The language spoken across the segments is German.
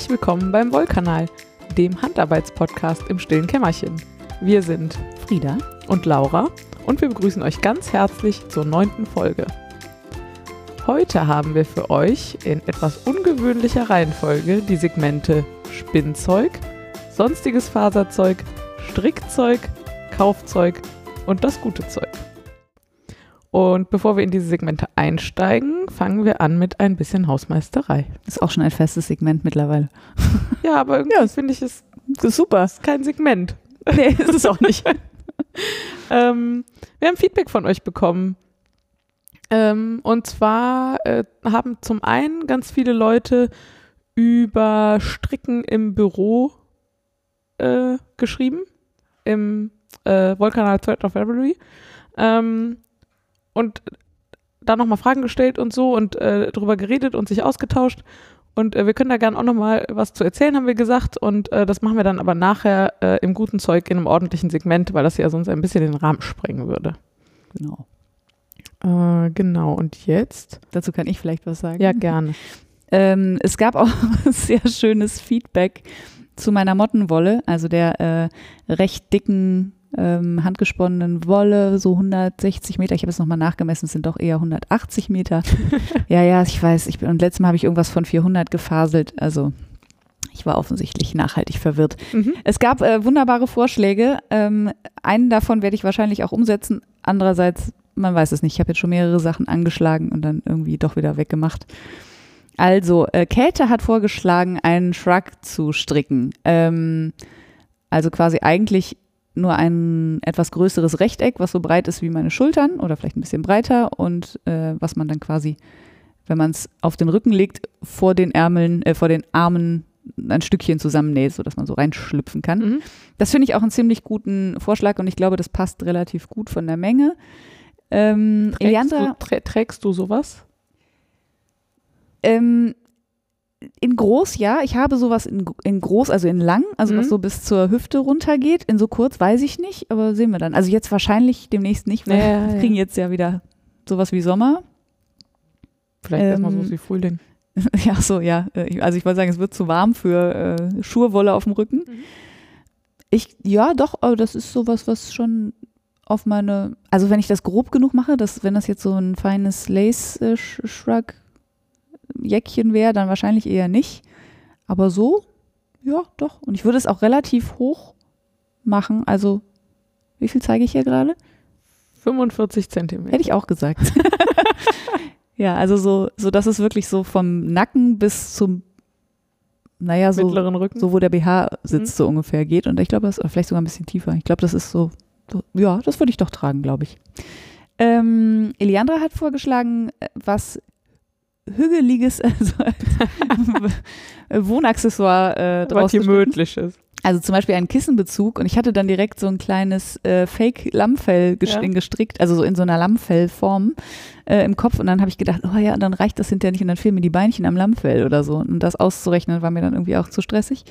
Herzlich willkommen beim Wollkanal, dem Handarbeitspodcast im stillen Kämmerchen. Wir sind Frieda und Laura und wir begrüßen euch ganz herzlich zur neunten Folge. Heute haben wir für euch in etwas ungewöhnlicher Reihenfolge die Segmente Spinnzeug, sonstiges Faserzeug, Strickzeug, Kaufzeug und das gute Zeug. Und bevor wir in diese Segmente einsteigen, fangen wir an mit ein bisschen Hausmeisterei. Ist auch schon ein festes Segment mittlerweile. Ja, aber irgendwie Ja. finde ich es super. ist kein Segment. Nee, ist es auch nicht. Ähm, wir haben Feedback von euch bekommen. Ähm, und zwar äh, haben zum einen ganz viele Leute über Stricken im Büro äh, geschrieben, im äh, Wollkanal Thread of Revelry. Ähm, und da nochmal Fragen gestellt und so und äh, drüber geredet und sich ausgetauscht. Und äh, wir können da gerne auch nochmal was zu erzählen, haben wir gesagt. Und äh, das machen wir dann aber nachher äh, im guten Zeug in einem ordentlichen Segment, weil das ja sonst ein bisschen den Rahmen sprengen würde. Genau. Äh, genau, und jetzt? Dazu kann ich vielleicht was sagen. Ja, gerne. Ähm, es gab auch sehr schönes Feedback zu meiner Mottenwolle, also der äh, recht dicken ähm, handgesponnenen Wolle, so 160 Meter. Ich habe es nochmal nachgemessen, es sind doch eher 180 Meter. ja, ja, ich weiß. Ich bin, und letztes Mal habe ich irgendwas von 400 gefaselt. Also ich war offensichtlich nachhaltig verwirrt. Mhm. Es gab äh, wunderbare Vorschläge. Ähm, einen davon werde ich wahrscheinlich auch umsetzen. Andererseits, man weiß es nicht. Ich habe jetzt schon mehrere Sachen angeschlagen und dann irgendwie doch wieder weggemacht. Also, äh, Käthe hat vorgeschlagen, einen Shrug zu stricken. Ähm, also quasi eigentlich nur ein etwas größeres Rechteck, was so breit ist wie meine Schultern oder vielleicht ein bisschen breiter und äh, was man dann quasi, wenn man es auf den Rücken legt, vor den Ärmeln, äh, vor den Armen ein Stückchen zusammennäht, sodass man so reinschlüpfen kann. Mhm. Das finde ich auch einen ziemlich guten Vorschlag und ich glaube, das passt relativ gut von der Menge. Ähm, Trägst, Eliandra, du, trä trägst du sowas? ähm, in groß, ja. Ich habe sowas in, in groß, also in lang, also Mhm. was so bis zur Hüfte runtergeht. In so kurz weiß ich nicht, aber sehen wir dann. Also jetzt wahrscheinlich demnächst nicht, weil Ja, wir ja. kriegen jetzt ja wieder sowas wie Sommer. Vielleicht erstmal Ähm, so wie Frühling. ja, so, ja. Äh, Also ich wollte sagen, es wird zu warm für äh, Schurwolle auf dem Rücken. Mhm. Ich, ja, doch, aber das ist sowas, was schon auf meine, also wenn ich das grob genug mache, dass, wenn das jetzt so ein feines Lace-Shrug-Jäckchen wäre, dann wahrscheinlich eher nicht. Aber so, ja, doch. Und ich würde es auch relativ hoch machen. Also, wie viel zeige ich hier gerade? 45 Zentimeter. Hätte ich auch gesagt. ja, also so, so, dass es wirklich so vom Nacken bis zum, naja, so, Mittleren Rücken. so wo der BH sitzt, Mhm. so ungefähr geht. Und ich glaube, das oder vielleicht sogar ein bisschen tiefer. Ich glaube, das ist so, so ja, das würde ich doch tragen, glaube ich. Ähm, Eliandra hat vorgeschlagen, äh, was Hügeliges, also als Wohnaccessoire äh, draus was gemütliches. Also zum Beispiel einen Kissenbezug und ich hatte dann direkt so ein kleines äh, Fake-Lammfell Ja. gestrickt, also so in so einer Lammfellform äh, im Kopf und dann habe ich gedacht, oh ja, dann reicht das hinterher nicht und dann fehlen mir die Beinchen am Lammfell oder so und das auszurechnen war mir dann irgendwie auch zu stressig.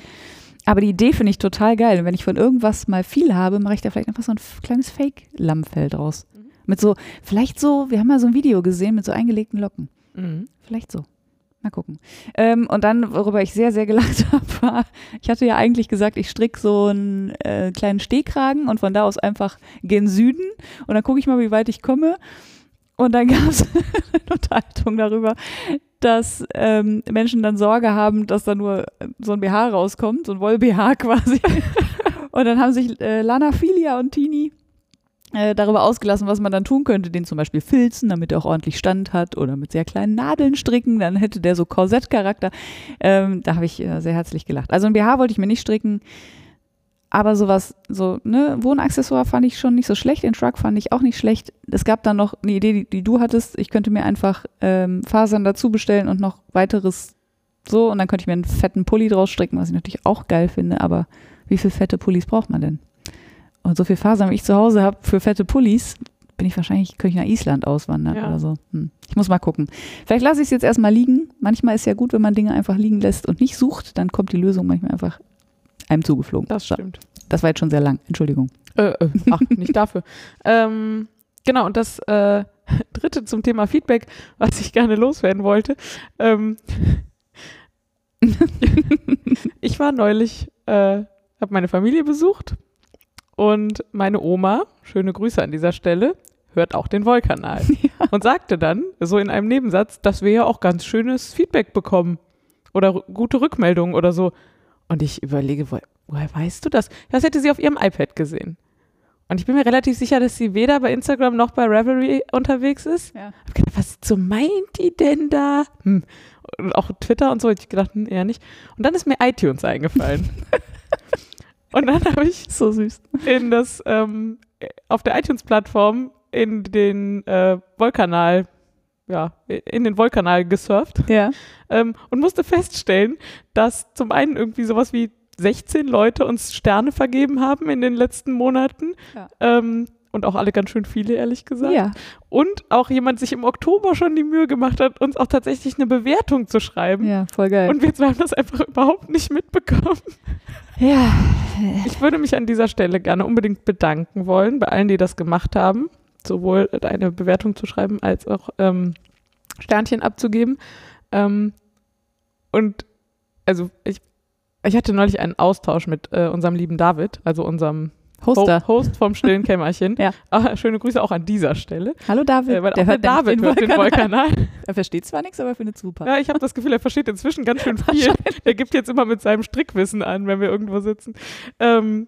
Aber die Idee finde ich total geil und wenn ich von irgendwas mal viel habe, mache ich da vielleicht einfach so ein kleines Fake-Lammfell draus. Mhm. Mit so, vielleicht so, wir haben mal so ein Video gesehen mit so eingelegten Locken. Mhm. Vielleicht so. Mal gucken. Ähm, und dann, worüber ich sehr, sehr gelacht habe, war, ich hatte ja eigentlich gesagt, ich stricke so einen äh, kleinen Stehkragen und von da aus einfach gen Süden und dann gucke ich mal, wie weit ich komme. Und dann gab es eine Unterhaltung darüber, dass ähm, Menschen dann Sorge haben, dass da nur äh, so ein BH rauskommt, so ein Woll-BH quasi. und dann haben sich äh, Lana, Filia und Tini äh, darüber ausgelassen, was man dann tun könnte, den zum Beispiel filzen, damit er auch ordentlich Stand hat oder mit sehr kleinen Nadeln stricken, dann hätte der so Korsettcharakter. Ähm, da habe ich äh, sehr herzlich gelacht. Also ein BH wollte ich mir nicht stricken, aber sowas, so, ne, Wohnaccessoire fand ich schon nicht so schlecht, den Shrug fand ich auch nicht schlecht. Es gab dann noch eine Idee, die, die du hattest, ich könnte mir einfach ähm, Fasern dazu bestellen und noch weiteres so und dann könnte ich mir einen fetten Pulli draus stricken, was ich natürlich auch geil finde, aber wie viele fette Pullis braucht man denn? Und so viel Fasern, wie ich zu Hause habe für fette Pullis, bin ich wahrscheinlich, könnte ich nach Island auswandern Ja. oder so. Hm. Ich muss mal gucken. Vielleicht lasse ich es jetzt erstmal liegen. Manchmal ist ja gut, wenn man Dinge einfach liegen lässt und nicht sucht, dann kommt die Lösung manchmal einfach einem zugeflogen. Das stimmt. das war jetzt schon sehr lang. Entschuldigung. Äh, äh, ach, nicht dafür. Ähm, genau, und das äh, dritte zum Thema Feedback, was ich gerne loswerden wollte. Ähm, ich war neulich, äh, habe meine Familie besucht und meine Oma, schöne Grüße an dieser Stelle, hört auch den Wollkanal Ja. und sagte dann so in einem Nebensatz, dass wir ja auch ganz schönes Feedback bekommen oder gute Rückmeldungen oder so. Und ich überlege, wo, woher weißt du das? Das hätte sie auf ihrem iPad gesehen. Und ich bin mir relativ sicher, dass sie weder bei Instagram noch bei Revelry unterwegs ist. Ja. Hab gedacht, was so meint die denn da? Hm. Und auch Twitter und so, ich gedacht, hm, eher nicht. Und dann ist mir iTunes eingefallen. und dann habe ich So süß. in das, ähm, auf der iTunes-Plattform in den äh, Wollkanal, ja, in den Wollkanal gesurft Ja. ähm, und musste feststellen, dass zum einen irgendwie sowas wie 16 Leute uns Sterne vergeben haben in den letzten Monaten. Ja. Ähm, und auch alle ganz schön viele, ehrlich gesagt. Ja. Und auch jemand sich im Oktober schon die Mühe gemacht hat, uns auch tatsächlich eine Bewertung zu schreiben. Ja, voll geil. Und wir zwei haben das einfach überhaupt nicht mitbekommen. ja. Ich würde mich an dieser Stelle gerne unbedingt bedanken wollen bei allen, die das gemacht haben, sowohl eine Bewertung zu schreiben als auch ähm, Sternchen abzugeben. Ähm, und also ich, ich hatte neulich einen Austausch mit äh, unserem lieben David, also unserem Hoster. Ho Host vom stillen Kämmerchen. Ja. Ah, schöne Grüße auch an dieser Stelle, Hallo David. äh, weil auch der David hört den Wollkanal. Er versteht zwar nichts, aber findet super. Ja, ich habe das Gefühl, er versteht inzwischen ganz schön viel. Er gibt jetzt immer mit seinem Strickwissen an, wenn wir irgendwo sitzen. Ähm,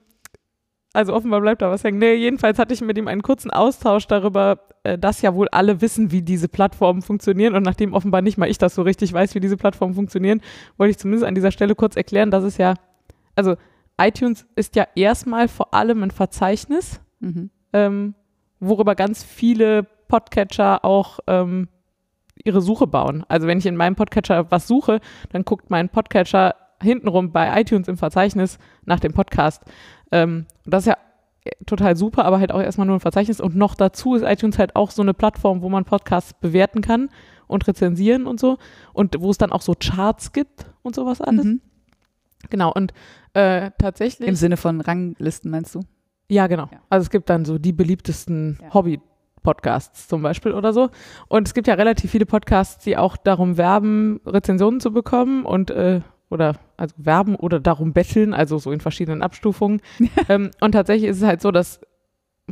also offenbar bleibt da was hängen. Nee, jedenfalls hatte ich mit ihm einen kurzen Austausch darüber, äh, dass ja wohl alle wissen, wie diese Plattformen funktionieren. Und nachdem offenbar nicht mal ich das so richtig weiß, wie diese Plattformen funktionieren, wollte ich zumindest an dieser Stelle kurz erklären, dass es ja, also iTunes ist ja erstmal vor allem ein Verzeichnis Mhm. ähm, worüber ganz viele Podcatcher auch ähm, ihre Suche bauen. Also wenn ich in meinem Podcatcher was suche, dann guckt mein Podcatcher hintenrum bei iTunes im Verzeichnis nach dem Podcast. Ähm, und das ist ja total super, aber halt auch erstmal nur ein Verzeichnis. Und noch dazu ist iTunes halt auch so eine Plattform, wo man Podcasts bewerten kann und rezensieren und so. Und wo es dann auch so Charts gibt und sowas alles. Mhm. Genau. Und äh, tatsächlich. Im Sinne von Ranglisten meinst du? Ja, genau. Ja. Also es gibt dann so die beliebtesten Ja. Hobby-Podcasts zum Beispiel oder so. Und es gibt ja relativ viele Podcasts, die auch darum werben, Rezensionen zu bekommen und äh, oder also werben oder darum betteln, also so in verschiedenen Abstufungen. ähm, und tatsächlich ist es halt so, dass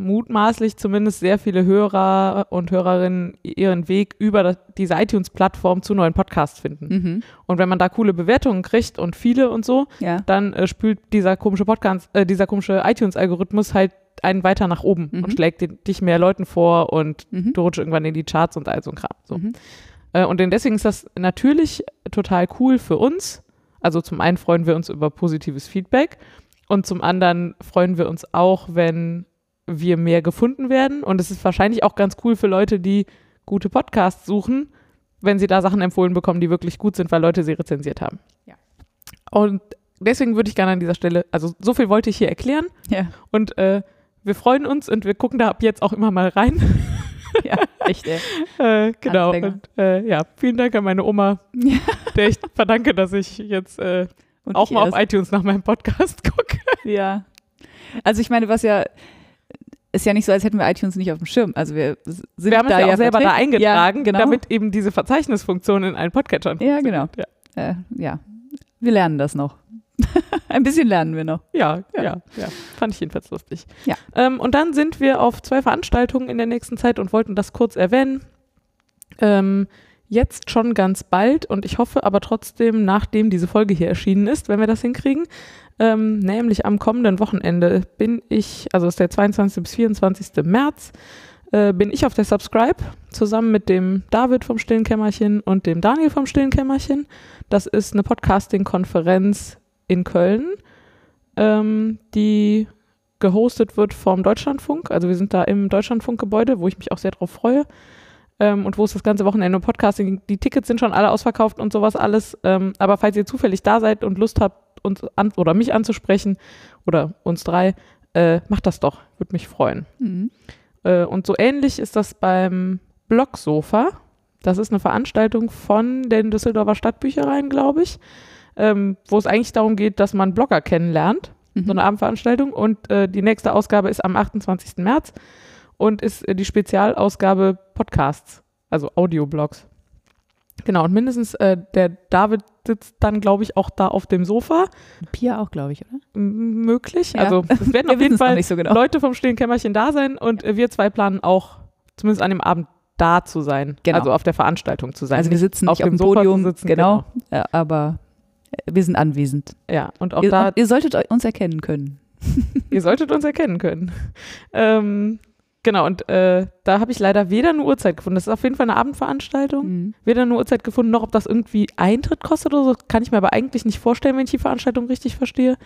mutmaßlich zumindest sehr viele Hörer und Hörerinnen ihren Weg über diese iTunes-Plattform zu neuen Podcasts finden. Mhm. Und wenn man da coole Bewertungen kriegt und viele und so, Ja. dann äh, spült dieser komische Podcast, äh, dieser komische iTunes-Algorithmus halt einen weiter nach oben Mhm. und schlägt den, dich mehr Leuten vor und Mhm. du rutschst irgendwann in die Charts und all so ein Kram. So. Mhm. Äh, und deswegen ist das natürlich total cool für uns. Also zum einen freuen wir uns über positives Feedback und zum anderen freuen wir uns auch, wenn wir mehr gefunden werden. Und es ist wahrscheinlich auch ganz cool für Leute, die gute Podcasts suchen, wenn sie da Sachen empfohlen bekommen, die wirklich gut sind, weil Leute sie rezensiert haben. Ja. Und deswegen würde ich gerne an dieser Stelle, also so viel wollte ich hier erklären Ja. und äh, wir freuen uns und wir gucken da ab jetzt auch immer mal rein. ja, echt, ey. Äh, genau. Anfänger. Und, äh, ja, vielen Dank an meine Oma, Ja. der ich verdanke, dass ich jetzt äh, auch ich mal auf iTunes nach meinem Podcast gucke. Ja. Also ich meine, was ja ist ja nicht so, als hätten wir iTunes nicht auf dem Schirm. Also wir sind Wir haben es da ja auch selber da eingetragen, ja, genau. damit eben diese Verzeichnisfunktion in allen Podcatchern Ja, genau. funktioniert. äh, ja, wir lernen das noch. Ein bisschen lernen wir noch. Ja, ja, Ja. ja, Fand ich jedenfalls lustig. Ja. Ähm, und dann sind wir auf zwei Veranstaltungen in der nächsten Zeit und wollten das kurz erwähnen. Ähm, jetzt schon ganz bald und ich hoffe aber trotzdem, nachdem diese Folge hier erschienen ist, wenn wir das hinkriegen, ähm, nämlich am kommenden Wochenende bin ich, also ist der 22. bis 24. März, äh, bin ich auf der Subscribe zusammen mit dem David vom Stillen Kämmerchen und dem Daniel vom Stillen Kämmerchen. Das ist eine Podcasting-Konferenz in Köln, ähm, die gehostet wird vom Deutschlandfunk. Also wir sind da im Deutschlandfunkgebäude, wo ich mich auch sehr drauf freue. Ähm, und wo es das ganze Wochenende Podcasting. Die Tickets sind schon alle ausverkauft und sowas alles. Ähm, aber falls ihr zufällig da seid und Lust habt, uns an oder mich anzusprechen oder uns drei, äh, macht das doch. Würde mich freuen. Mhm. Äh, und so ähnlich ist das beim Blogsofa. Das ist eine Veranstaltung von den Düsseldorfer Stadtbüchereien, glaube ich, ähm, wo es eigentlich darum geht, dass man Blogger kennenlernt. Mhm. So eine Abendveranstaltung. Und äh, die nächste Ausgabe ist am 28. März und ist äh, die Spezialausgabe Podcasts, also Audioblogs. Genau, und mindestens äh, der David sitzt dann, glaube ich, auch da auf dem Sofa. Pia auch, glaube ich, oder? M möglich. Ja. Also es werden auf jeden Fall nicht so genau. Leute vom stillen Kämmerchen da sein und äh, wir zwei planen auch, zumindest an dem Abend, da zu sein. Genau. Also auf der Veranstaltung zu sein. Also wir sitzen auf nicht auf dem Podium, sitzen, genau, äh, aber äh, wir sind anwesend. ja, und auch Ihr, da, ihr solltet uns erkennen können. ihr solltet uns erkennen können. Ähm, genau, und äh, da habe ich leider weder eine Uhrzeit gefunden. Das ist auf jeden Fall eine Abendveranstaltung. Mhm. Weder eine Uhrzeit gefunden, noch ob das irgendwie Eintritt kostet oder so. Kann ich mir aber eigentlich nicht vorstellen, wenn ich die Veranstaltung richtig verstehe.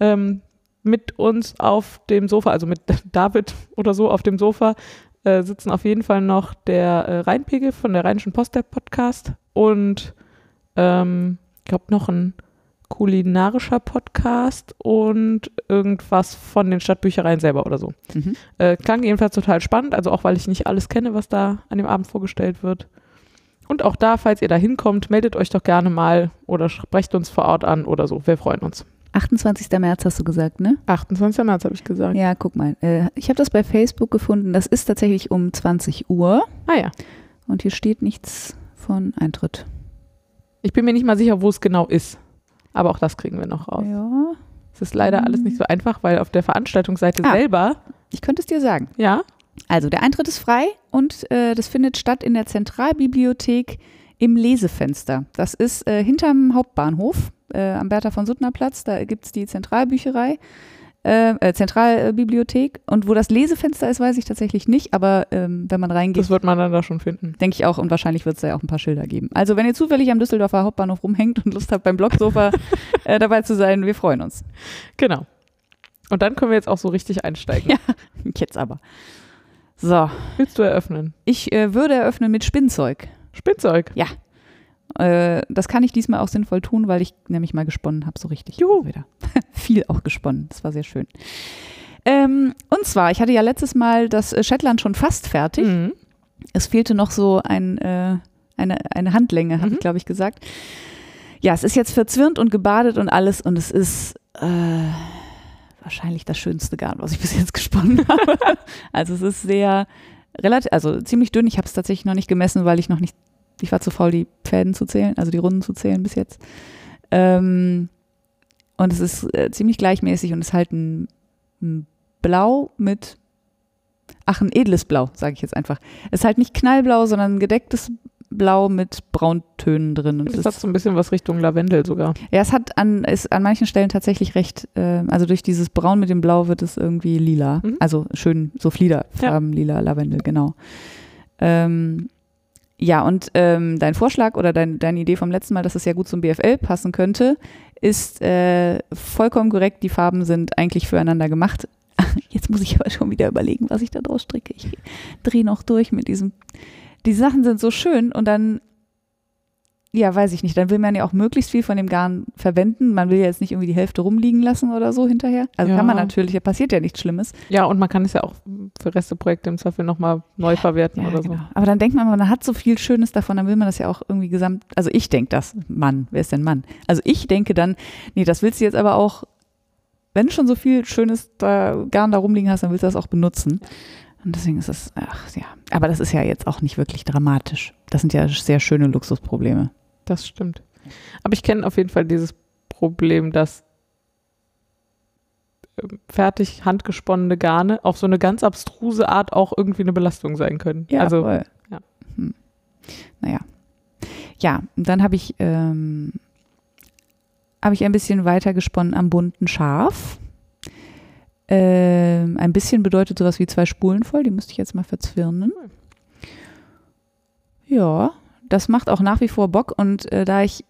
Ähm, mit uns auf dem Sofa, also mit David oder so auf dem Sofa, äh, sitzen auf jeden Fall noch der äh, Rheinpegel von der Rheinischen Post, der Podcast. Und ähm, ich glaube noch ein kulinarischer Podcast und irgendwas von den Stadtbüchereien selber oder so. Mhm. Äh, klang jedenfalls total spannend, also auch weil ich nicht alles kenne, was da an dem Abend vorgestellt wird. Und auch da, falls ihr da hinkommt, meldet euch doch gerne mal oder sprecht uns vor Ort an oder so. Wir freuen uns. 28. März hast du gesagt, ne? 28. März habe ich gesagt. Ja, guck mal. Äh, ich habe das bei Facebook gefunden. Das ist tatsächlich um 20 Uhr Ah ja. und hier steht nichts von Eintritt. Ich bin mir nicht mal sicher, wo es genau ist. Aber auch das kriegen wir noch raus. Ja, Es ist leider alles nicht so einfach, weil auf der Veranstaltungsseite Ah. selber, ich könnte es dir sagen. ja, Also der Eintritt ist frei und äh, das findet statt in der Zentralbibliothek im Lesefenster. Das ist äh, hinterm Hauptbahnhof äh, am Bertha von Suttner Platz. Da gibt es die Zentralbücherei, äh, äh, Zentralbibliothek. Und wo das Lesefenster ist, weiß ich tatsächlich nicht. Aber ähm, wenn man reingeht, das wird man dann da schon finden. denke ich auch. Und wahrscheinlich wird es da ja auch ein paar Schilder geben. Also wenn ihr zufällig am Düsseldorfer Hauptbahnhof rumhängt und Lust habt, beim Blogsofa äh, dabei zu sein, wir freuen uns. Genau. Und dann können wir jetzt auch so richtig einsteigen. Ja. Jetzt aber. So, Willst du eröffnen? ich äh, würde eröffnen mit Spinnzeug. Spielzeug. Äh, das kann ich diesmal auch sinnvoll tun, weil ich nämlich mal gesponnen habe, so richtig. Juhu. Wieder. Viel auch gesponnen. Das war sehr schön. Ähm, und zwar, ich hatte ja letztes Mal das äh, Shetland schon fast fertig. Mhm. Es fehlte noch so ein, äh, eine, eine Handlänge, habe Mhm. ich, glaube ich, gesagt. Ja, es ist jetzt verzwirnt und gebadet und alles und es ist äh, wahrscheinlich das schönste Garn, was ich bis jetzt gesponnen habe. also es ist sehr relativ, also ziemlich dünn. Ich habe es tatsächlich noch nicht gemessen, weil ich noch nicht, ich war zu faul, die Fäden zu zählen, also die Runden zu zählen bis jetzt. Ähm, und es ist äh, ziemlich gleichmäßig und ist halt ein, ein Blau mit, ach, ein edles Blau, sage ich jetzt einfach. Es ist halt nicht knallblau, sondern ein gedecktes Blau mit Brauntönen drin. Und es hat so ein bisschen was Richtung Lavendel sogar. ja, es hat an, ist an manchen Stellen tatsächlich recht, äh, also durch dieses Braun mit dem Blau wird es irgendwie lila. Mhm. Also schön so Fliederfarben, lila, Lavendel, genau. Ähm, ja, und ähm, dein Vorschlag oder dein, deine Idee vom letzten Mal, dass es ja gut zum BFL passen könnte, ist äh, vollkommen korrekt. Die Farben sind eigentlich füreinander gemacht. Jetzt muss ich aber schon wieder überlegen, was ich da draus stricke. Ich drehe noch durch mit diesem. Die Sachen sind so schön und dann, ja, weiß ich nicht, dann will man ja auch möglichst viel von dem Garn verwenden. Man will ja jetzt nicht irgendwie die Hälfte rumliegen lassen oder so hinterher. Also Ja. kann man natürlich, da passiert ja nichts Schlimmes. Ja, und man kann es ja auch für Resteprojekte im Zweifel nochmal neu verwerten Ja, oder so. genau. Aber dann denkt man, man hat so viel Schönes davon, dann will man das ja auch irgendwie gesamt. Also ich denke das, Mann, wer ist denn Mann? Also ich denke dann, nee, das willst du jetzt aber auch, wenn du schon so viel schönes da, Garn da rumliegen hast, dann willst du das auch benutzen. Und deswegen ist es, ach ja, aber das ist ja jetzt auch nicht wirklich dramatisch. Das sind ja sehr schöne Luxusprobleme. Das stimmt. Aber ich kenne auf jeden Fall dieses Problem, dass ähm, fertig handgesponnene Garne auf so eine ganz abstruse Art auch irgendwie eine Belastung sein können. also voll. ja. Hm. Naja. Ja, und dann habe ich, ähm, habe ich ein bisschen weiter gesponnen am bunten Schaf. Ähm, ein bisschen bedeutet sowas wie zwei Spulen voll, die müsste ich jetzt mal verzwirnen. Ja, das macht auch nach wie vor Bock und äh, da ich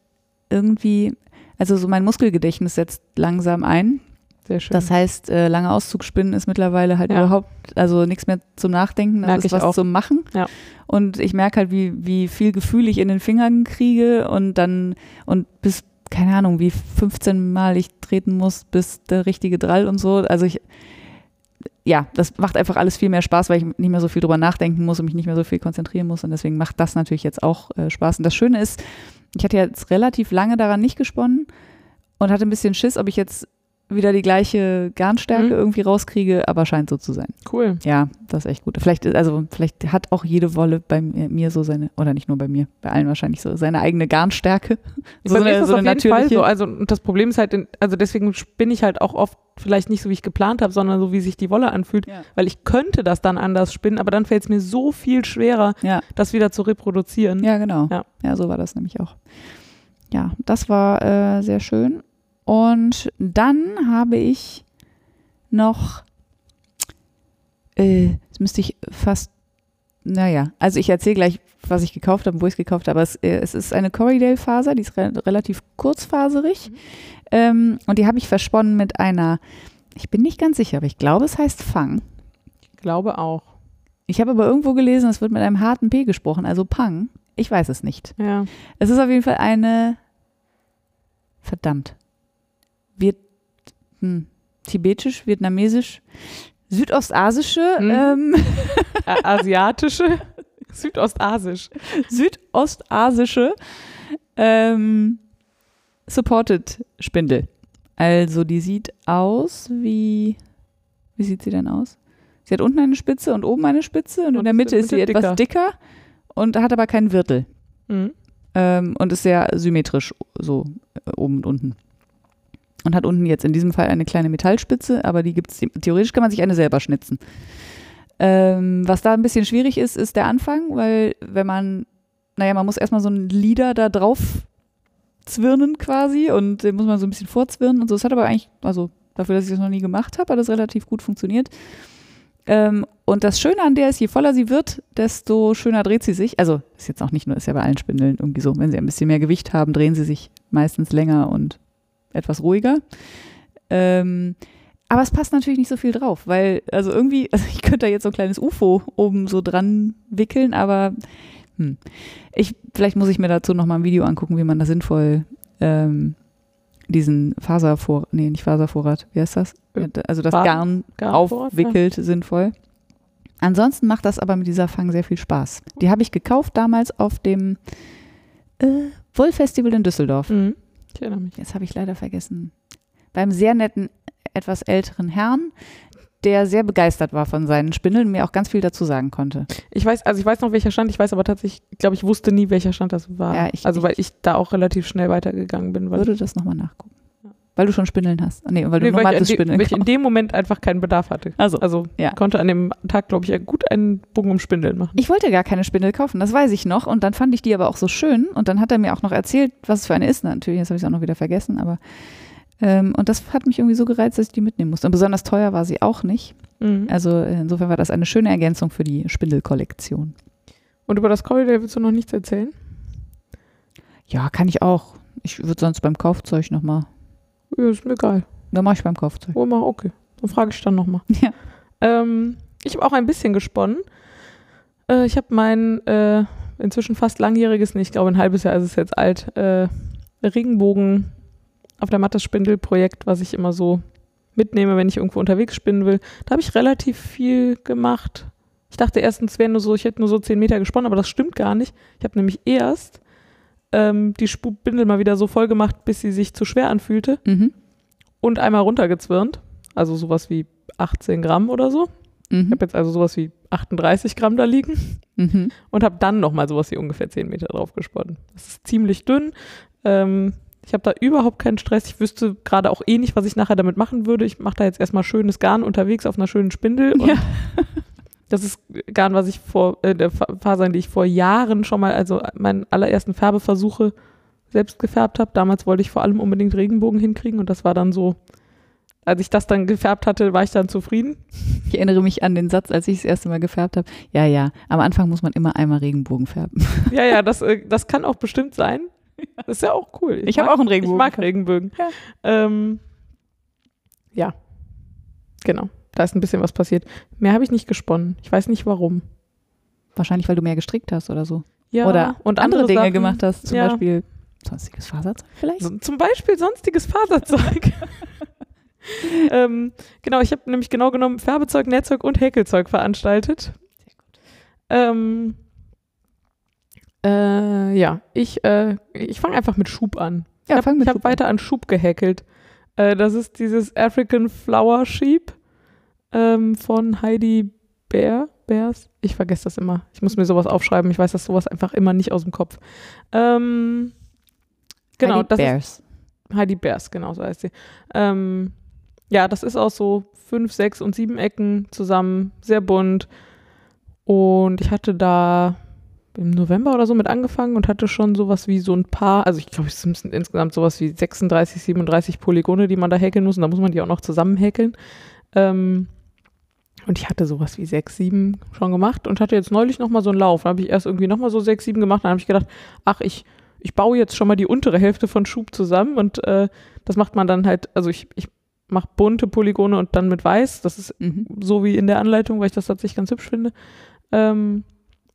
irgendwie, also so mein Muskelgedächtnis setzt langsam ein. sehr schön. Das heißt, äh, lange Auszugspinnen ist mittlerweile halt Ja. überhaupt, also nichts mehr zum Nachdenken, das Merk ist was auch. zum Machen. Ja. Und ich merke halt, wie, wie viel Gefühl ich in den Fingern kriege und dann, und bis, keine Ahnung, wie 15 Mal ich treten muss, bis der richtige Drall und so. Also ich, ja, das macht einfach alles viel mehr Spaß, weil ich nicht mehr so viel drüber nachdenken muss und mich nicht mehr so viel konzentrieren muss. Und deswegen macht das natürlich jetzt auch äh, Spaß. Und das Schöne ist, ich hatte jetzt relativ lange daran nicht gesponnen und hatte ein bisschen Schiss, ob ich jetzt wieder die gleiche Garnstärke Mhm. irgendwie rauskriege, aber scheint so zu sein. Cool. Ja, das ist echt gut. Vielleicht, also vielleicht hat auch jede Wolle bei mir so seine, oder nicht nur bei mir, bei allen wahrscheinlich so, seine eigene Garnstärke. So Bei mir eine- ist das so auf jeden Fall so. Also, und das Problem ist halt, also deswegen bin ich halt auch oft vielleicht nicht so, wie ich geplant habe, sondern so, wie sich die Wolle anfühlt. Ja. Weil ich könnte das dann anders spinnen, aber dann fällt es mir so viel schwerer, Ja. das wieder zu reproduzieren. Ja, genau. Ja. Ja. so war das nämlich auch. Ja, das war äh, sehr schön. Und dann habe ich noch, äh, das müsste ich fast, naja, also ich erzähle gleich, was ich gekauft habe und wo ich es gekauft habe. Aber es, äh, es ist eine Corriedale-Faser, die ist re relativ kurzfaserig. Ähm, und die habe ich versponnen mit einer, ich bin nicht ganz sicher, aber ich glaube, es heißt Fang. Ich glaube auch. Ich habe aber irgendwo gelesen, es wird mit einem harten P gesprochen, also Pang. Ich weiß es nicht. Ja. Es ist auf jeden Fall eine, verdammt, Viet, hm, tibetisch, vietnamesisch, südostasische, Mhm. ähm, Asiatische, südostasisch. südostasische ähm, Supported Spindel. Also die sieht aus wie, wie sieht sie denn aus? Sie hat unten eine Spitze und oben eine Spitze und, in Und der ist Mitte in ist der sie Mitte etwas dicker und hat aber keinen Wirtel. Mhm. ähm, und ist sehr symmetrisch so äh, oben und unten. Und hat unten jetzt in diesem Fall eine kleine Metallspitze, aber die gibt es, theoretisch kann man sich eine selber schnitzen. Ähm, was da ein bisschen schwierig ist, ist der Anfang, weil wenn man, naja, man muss erstmal so einen Lieder da drauf zwirnen quasi und den muss man so ein bisschen vorzwirnen und so. Das hat aber eigentlich, also dafür, dass ich das noch nie gemacht habe, hat das relativ gut funktioniert. Ähm, und das Schöne an der ist, je voller sie wird, desto schöner dreht sie sich. Also ist jetzt auch nicht nur, ist ja bei allen Spindeln irgendwie so. Wenn sie ein bisschen mehr Gewicht haben, drehen sie sich meistens länger und etwas ruhiger. Ähm, aber es passt natürlich nicht so viel drauf, weil, also irgendwie, also ich könnte da jetzt so ein kleines UFO oben so dran wickeln, aber hm. ich, vielleicht muss ich mir dazu nochmal ein Video angucken, wie man da sinnvoll ähm, diesen Faservorrat, nee, nicht Faservorrat, wie heißt das? Äh, Also das Garn Garnvorrat, aufwickelt, sinnvoll. Ansonsten macht das aber mit dieser Fang sehr viel Spaß. Die habe ich gekauft damals auf dem äh, Wollfestival in Düsseldorf. Ja. Mhm. Ich erinnere mich. Jetzt habe ich leider vergessen. Beim sehr netten, etwas älteren Herrn, der sehr begeistert war von seinen Spindeln und mir auch ganz viel dazu sagen konnte. Ich weiß, also ich weiß noch, welcher Stand, ich weiß aber tatsächlich, ich glaube, ich wusste nie, welcher Stand das war. Ja, ich- also weil ich da auch relativ schnell weitergegangen bin. Weil Würde das nochmal nachgucken. Weil du schon Spindeln hast. Nee, weil du Nee, weil, ich, de, Spindeln weil ich in dem Moment einfach keinen Bedarf hatte. Also, Also ja. konnte an dem Tag, glaube ich, gut einen Bogen um Spindeln machen. Ich wollte gar keine Spindel kaufen, das weiß ich noch. Und dann fand ich die aber auch so schön. Und dann hat er mir auch noch erzählt, was es für eine ist. Natürlich, jetzt habe ich es auch noch wieder vergessen, aber ähm, und das hat mich irgendwie so gereizt, dass ich die mitnehmen musste. Und besonders teuer war sie auch nicht. Mhm. Also äh, insofern war das eine schöne Ergänzung für die Spindelkollektion. Und über das Corridor willst du noch nichts erzählen? Ja, kann ich auch. Ich würde sonst beim Kaufzeug nochmal. Ja, ist mir egal. Da mache ich beim Kaufzeug. Oh, mal, okay. Dann frage ich dann nochmal. Ja. Ähm, ich habe auch ein bisschen gesponnen. Äh, ich habe mein äh, inzwischen fast langjähriges, nee, ich glaube ein halbes Jahr ist es jetzt alt, äh, Regenbogen auf der Mattes-Spindel-Projekt, was ich immer so mitnehme, wenn ich irgendwo unterwegs spinnen will. Da habe ich relativ viel gemacht. Ich dachte erstens, wäre nur so, ich hätte nur so 10 Meter gesponnen, aber das stimmt gar nicht. Ich habe nämlich erst ähm, die Spindel mal wieder so voll gemacht, bis sie sich zu schwer anfühlte Mhm. und einmal runtergezwirnt. Also sowas wie 18 Gramm oder so. Ich Mhm. habe jetzt also sowas wie 38 Gramm da liegen Mhm. und habe dann nochmal sowas wie ungefähr 10 Meter drauf gesponnen. Das ist ziemlich dünn. Ähm, ich habe da überhaupt keinen Stress. Ich wüsste gerade auch eh nicht, was ich nachher damit machen würde. Ich mache da jetzt erstmal schönes Garn unterwegs auf einer schönen Spindel. Und Ja. Das ist Garn, was ich vor, äh, Fasern, die ich vor Jahren schon mal, also meinen allerersten Färbeversuche selbst gefärbt habe. Damals wollte ich vor allem unbedingt Regenbogen hinkriegen und das war dann so, als ich das dann gefärbt hatte, war ich dann zufrieden. Ich erinnere mich an den Satz, als ich das erste Mal gefärbt habe. Ja, ja, am Anfang muss man immer einmal Regenbogen färben. Ja, ja, das, äh, das kann auch bestimmt sein. Das ist ja auch cool. Ich habe mag- auch einen Regenbogen. Ich mag Regenbögen. Ja. Ähm, ja, genau. Da ist ein bisschen was passiert. Mehr habe ich nicht gesponnen. Ich weiß nicht warum. Wahrscheinlich, weil du mehr gestrickt hast oder so. Ja, oder und andere, Dinge Sachen. gemacht hast. Zum Ja. Beispiel sonstiges Faserzeug vielleicht. So, zum Beispiel sonstiges Faserzeug. ähm, genau, ich habe nämlich genau genommen Färbezeug, Nähzeug und Häkelzeug veranstaltet. Ähm, äh, ja, ich, äh, ich fange einfach mit Schub an. Ja, ich habe hab weiter an Schub gehäkelt. Äh, das ist dieses African Flower Sheep ähm, von Heidi Bär. Bears? Ich vergesse das immer. Ich muss mir sowas aufschreiben. Ich weiß das sowas einfach immer nicht aus dem Kopf. Ähm, genau, Heidi das Bears. ist Heidi Bears, genau so heißt sie. Ähm, ja, das ist aus so fünf, sechs und sieben Ecken zusammen, sehr bunt. Und ich hatte da im November oder so mit angefangen und hatte schon sowas wie so ein paar, also ich glaube, es sind insgesamt sowas wie 36, 37 Polygone, die man da häkeln muss und da muss man die auch noch zusammen häkeln. Ähm, und ich hatte sowas wie sechs, sieben schon gemacht und hatte jetzt neulich nochmal so einen Lauf. Da habe ich erst irgendwie nochmal so sechs, sieben gemacht. Dann habe ich gedacht, ach, ich, ich baue jetzt schon mal die untere Hälfte von Schub zusammen und äh, das macht man dann halt, also ich, ich mache bunte Polygone und dann mit weiß. Das ist Mhm. so wie in der Anleitung, weil ich das tatsächlich ganz hübsch finde. Ähm,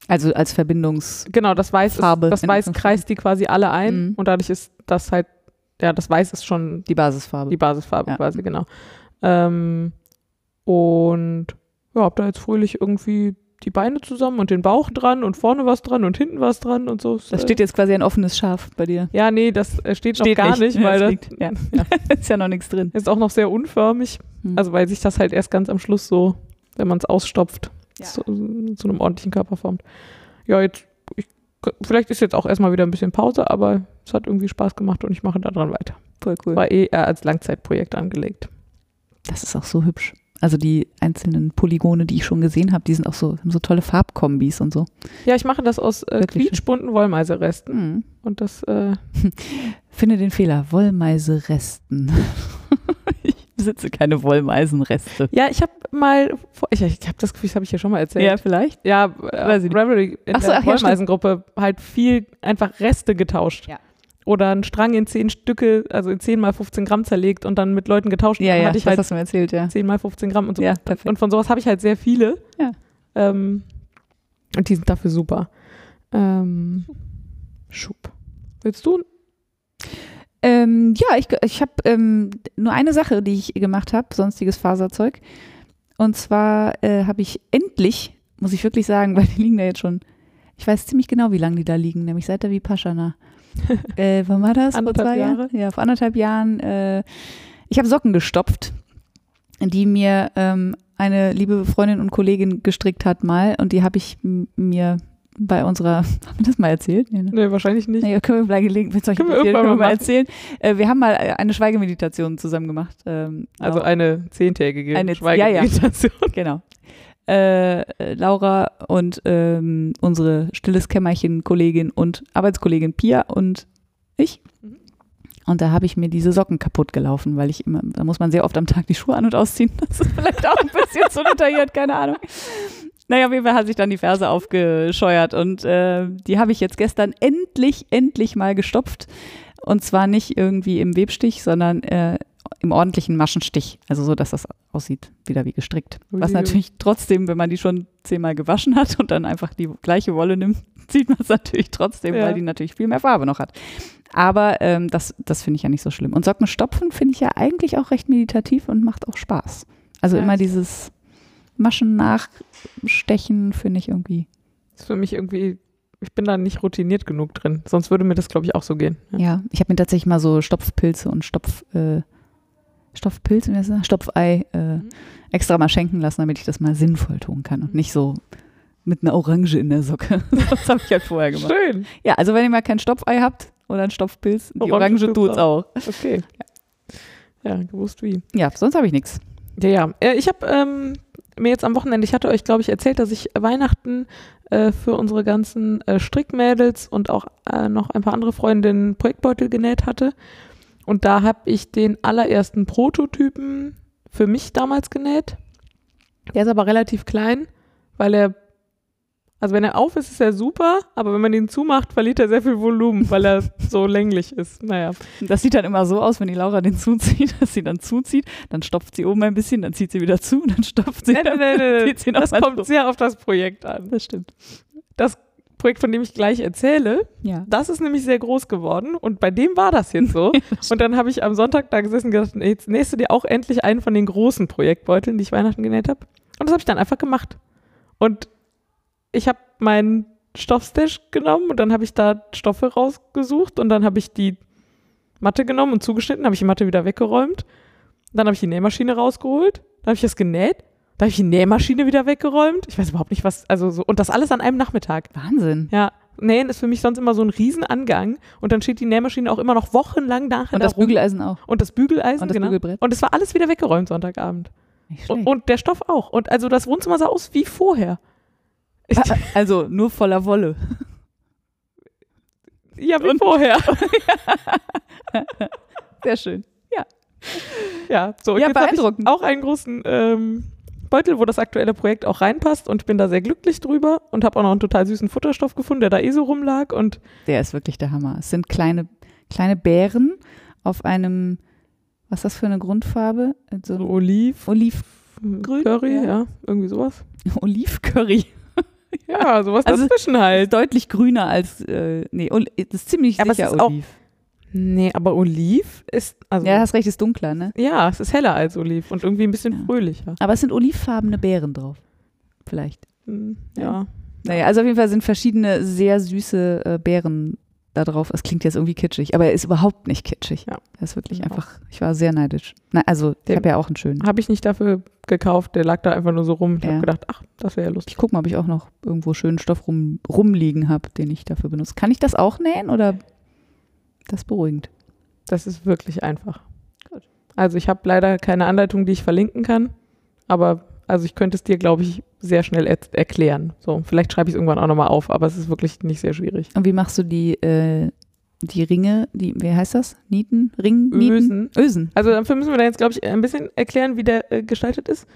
Also als Verbindungs... genau, das Weiß, Farbe, ist, das Weiß kreist die quasi alle ein Mhm. und dadurch ist das halt, ja, das Weiß ist schon Die Basisfarbe. die Basisfarbe Ja. quasi, genau. Ähm, und ja, hab da jetzt fröhlich irgendwie die Beine zusammen und den Bauch dran und vorne was dran und hinten was dran und so. da steht jetzt quasi ein offenes Schaf bei dir. ja, nee, das äh, steht, Steht noch gar nicht, weil Ja, das liegt- ja. ist ja noch nichts drin. ist auch noch sehr unförmig. Hm. Also weil sich das halt erst ganz am Schluss so, wenn man es ausstopft, Ja. zu, zu einem ordentlichen Körper formt. Ja, jetzt, ich, vielleicht ist jetzt auch erstmal wieder ein bisschen Pause, aber es hat irgendwie Spaß gemacht und ich mache da dran weiter. Voll cool. War eh eher als Langzeitprojekt angelegt. Das ist auch so hübsch. Also die einzelnen Polygone, die ich schon gesehen habe, die sind auch so, haben so tolle Farbkombis und so. Ja, ich mache das aus äh, quietschbunten Wollmeiseresten. Mhm. Und das, äh, Finde den Fehler. Wollmeiseresten. ich besitze keine Wollmeisenreste. ja, ich habe mal, ich, ich habe das Gefühl, das habe ich ja schon mal erzählt. vielleicht. Ja, Weiß äh, ich. Reverie in Ach so, der ach ja, Wollmeisengruppe halt viel einfach Reste getauscht. Ja. Oder einen Strang in zehn Stücke, also in 10 mal 15 Gramm zerlegt und dann mit Leuten getauscht. Ja, ja, hatte ich das halt hast du mir erzählt, ja. 10 mal 15 Gramm und so. Ja, perfekt. Und von sowas habe ich halt sehr viele. Ja. Ähm, und die sind dafür super. Ähm, Schub. Willst du? Ähm, ja, ich, ich habe ähm, nur eine Sache, die ich gemacht habe, sonstiges Faserzeug. Und zwar äh, habe ich endlich, muss ich wirklich sagen, weil die liegen da jetzt schon, ich weiß ziemlich genau, wie lange die da liegen, nämlich seit der Vipassana. äh, wann war das? Vor zwei Jahre? Jahren? Ja, vor anderthalb Jahren. Äh, ich habe Socken gestopft, die mir ähm, eine liebe Freundin und Kollegin gestrickt hat mal und die habe ich mir bei unserer, haben wir das mal erzählt? Nee, ne? Nee, wahrscheinlich nicht. Nee, können wir vielleicht gelegen, wenn es euch Können wir können wir mal erzählen. Äh, wir haben mal äh, eine Schweigemeditation zusammen gemacht. Ähm, Also Laura- eine zehntägige Eine- Schweigemeditation. genau. Äh, äh, Laura und ähm, unsere stilles Kämmerchen-Kollegin und Arbeitskollegin Pia und ich. Mhm. Und da habe ich mir diese Socken kaputt gelaufen, weil ich immer, da muss man sehr oft am Tag die Schuhe an- und ausziehen. Das ist vielleicht auch ein bisschen zu detailliert, keine Ahnung. Naja, auf jeden Fall hat sich dann die Ferse aufgescheuert und äh, die habe ich jetzt gestern endlich, endlich mal gestopft. Und zwar nicht irgendwie im Webstich, sondern äh, im ordentlichen Maschenstich. Also so, dass das aussieht wieder wie gestrickt. Was natürlich trotzdem, wenn man die schon zehnmal gewaschen hat und dann einfach die gleiche Wolle nimmt, sieht man es natürlich trotzdem, Ja. weil die natürlich viel mehr Farbe noch hat. Aber ähm, das, das finde ich ja nicht so schlimm. Und Socken stopfen finde ich ja eigentlich auch recht meditativ und macht auch Spaß. Also Ja, immer dieses Maschen nachstechen finde ich irgendwie. ist für mich irgendwie, ich bin da nicht routiniert genug drin. Sonst würde mir das, glaube ich, auch so gehen. Ja. Ja, ich habe mir tatsächlich mal so Stopfpilze und Stopf, äh, Stopfpilz, wie heißt das? Stopfei äh, Mhm. extra mal schenken lassen, damit ich das mal sinnvoll tun kann und nicht so mit einer Orange in der Socke. das habe ich halt vorher gemacht. Schön. Ja, also wenn ihr mal kein Stopfei habt oder ein Stopfpilz, die Orange Orange tut's tut's auch. Okay. Ja, gewusst wie. Ja, sonst habe ich nichts. Ja, ja. Ich habe ähm, mir jetzt am Wochenende, ich hatte euch, glaube ich, erzählt, dass ich Weihnachten äh, für unsere ganzen äh, Strickmädels und auch äh, noch ein paar andere Freundinnen Projektbeutel genäht hatte. Und da habe ich den allerersten Prototypen für mich damals genäht. Der ist aber relativ klein, weil er, also wenn er auf ist, ist er super, aber wenn man ihn zumacht, verliert er sehr viel Volumen, weil er so länglich ist. Naja. Das sieht dann immer so aus, wenn die Laura den zuzieht, dass sie dann zuzieht, dann stopft sie oben ein bisschen, dann zieht sie wieder zu, dann stopft sie. Nee. zieht sie noch Das kommt sehr auf das Projekt an. Das stimmt. Das Projekt, von dem ich gleich erzähle, Ja. das ist nämlich sehr groß geworden und bei dem war das jetzt so. und dann habe ich am Sonntag da gesessen und gedacht, jetzt nähst du dir auch endlich einen von den großen Projektbeuteln, die ich Weihnachten genäht habe. Und das habe ich dann einfach gemacht. Und ich habe meinen Stoffstash genommen und dann habe ich da Stoffe rausgesucht und dann habe ich die Matte genommen und zugeschnitten, habe ich die Matte wieder weggeräumt. Dann habe ich die Nähmaschine rausgeholt. Dann habe ich das genäht. Dann habe ich die Nähmaschine wieder weggeräumt. Ich weiß überhaupt nicht, was, also so, und das alles an einem Nachmittag. Wahnsinn. Ja, Nähen ist für mich sonst immer so ein Riesenangang. Und dann steht die Nähmaschine auch immer noch wochenlang nachher Und da das rum. Bügeleisen auch. Und das Bügeleisen, Und das genau. Bügelbrett. Und es war alles wieder weggeräumt Sonntagabend. Nicht Und, und der Stoff auch. Und also das Wohnzimmer sah aus wie vorher. Ich, Also nur voller Wolle. ja, wie vorher. Sehr schön. Ja, so. Und Ja, hab ich beeindruckend. auch einen großen ähm, Beutel, wo das aktuelle Projekt auch reinpasst. Und bin da sehr glücklich drüber. Und habe auch noch einen total süßen Futterstoff gefunden, der da eh so rumlag. Und Der ist wirklich der Hammer. Es sind kleine, kleine Beeren auf einem, was ist das für eine Grundfarbe? so So Oliv, Oliv, Curry, ja. ja. irgendwie sowas. Olivcurry. Ja, sowas Also- dazwischen halt. Deutlich grüner als, äh, nee, das ist ziemlich Aber es sicher ist auch- Oliv. Nee, aber Oliv ist, also, Ja, hast recht, ist dunkler, ne? ja, es ist heller als Oliv und irgendwie ein bisschen Ja. fröhlicher. Aber es sind olivfarbene Beeren drauf. Vielleicht. Hm, Ja. ja. Naja, also auf jeden Fall sind verschiedene sehr süße äh, Beeren da drauf. Es klingt jetzt irgendwie kitschig, aber er ist überhaupt nicht kitschig. Ja. Er ist wirklich Genau. einfach, ich war sehr neidisch. Na, also, ich Der- habe ja auch einen schönen. Habe ich nicht dafür gekauft, der lag da einfach nur so rum. Ich Ja. habe gedacht, ach, das wäre ja lustig. Ich gucke mal, ob ich auch noch irgendwo schönen Stoff rum, rumliegen habe, den ich dafür benutze. Kann ich das auch nähen oder das ist beruhigend? Das ist wirklich einfach. Gut. Also ich habe leider keine Anleitung, die ich verlinken kann, aber also ich könnte es dir, glaube ich, sehr schnell er erklären. So, vielleicht schreibe ich es irgendwann auch nochmal auf, aber es ist wirklich nicht sehr schwierig. Und wie machst du die, äh, die Ringe, die, wie heißt das? Nieten? Ring? Nieten? Ösen. Also dafür müssen wir da jetzt, glaube ich, ein bisschen erklären, wie der äh, gestaltet ist.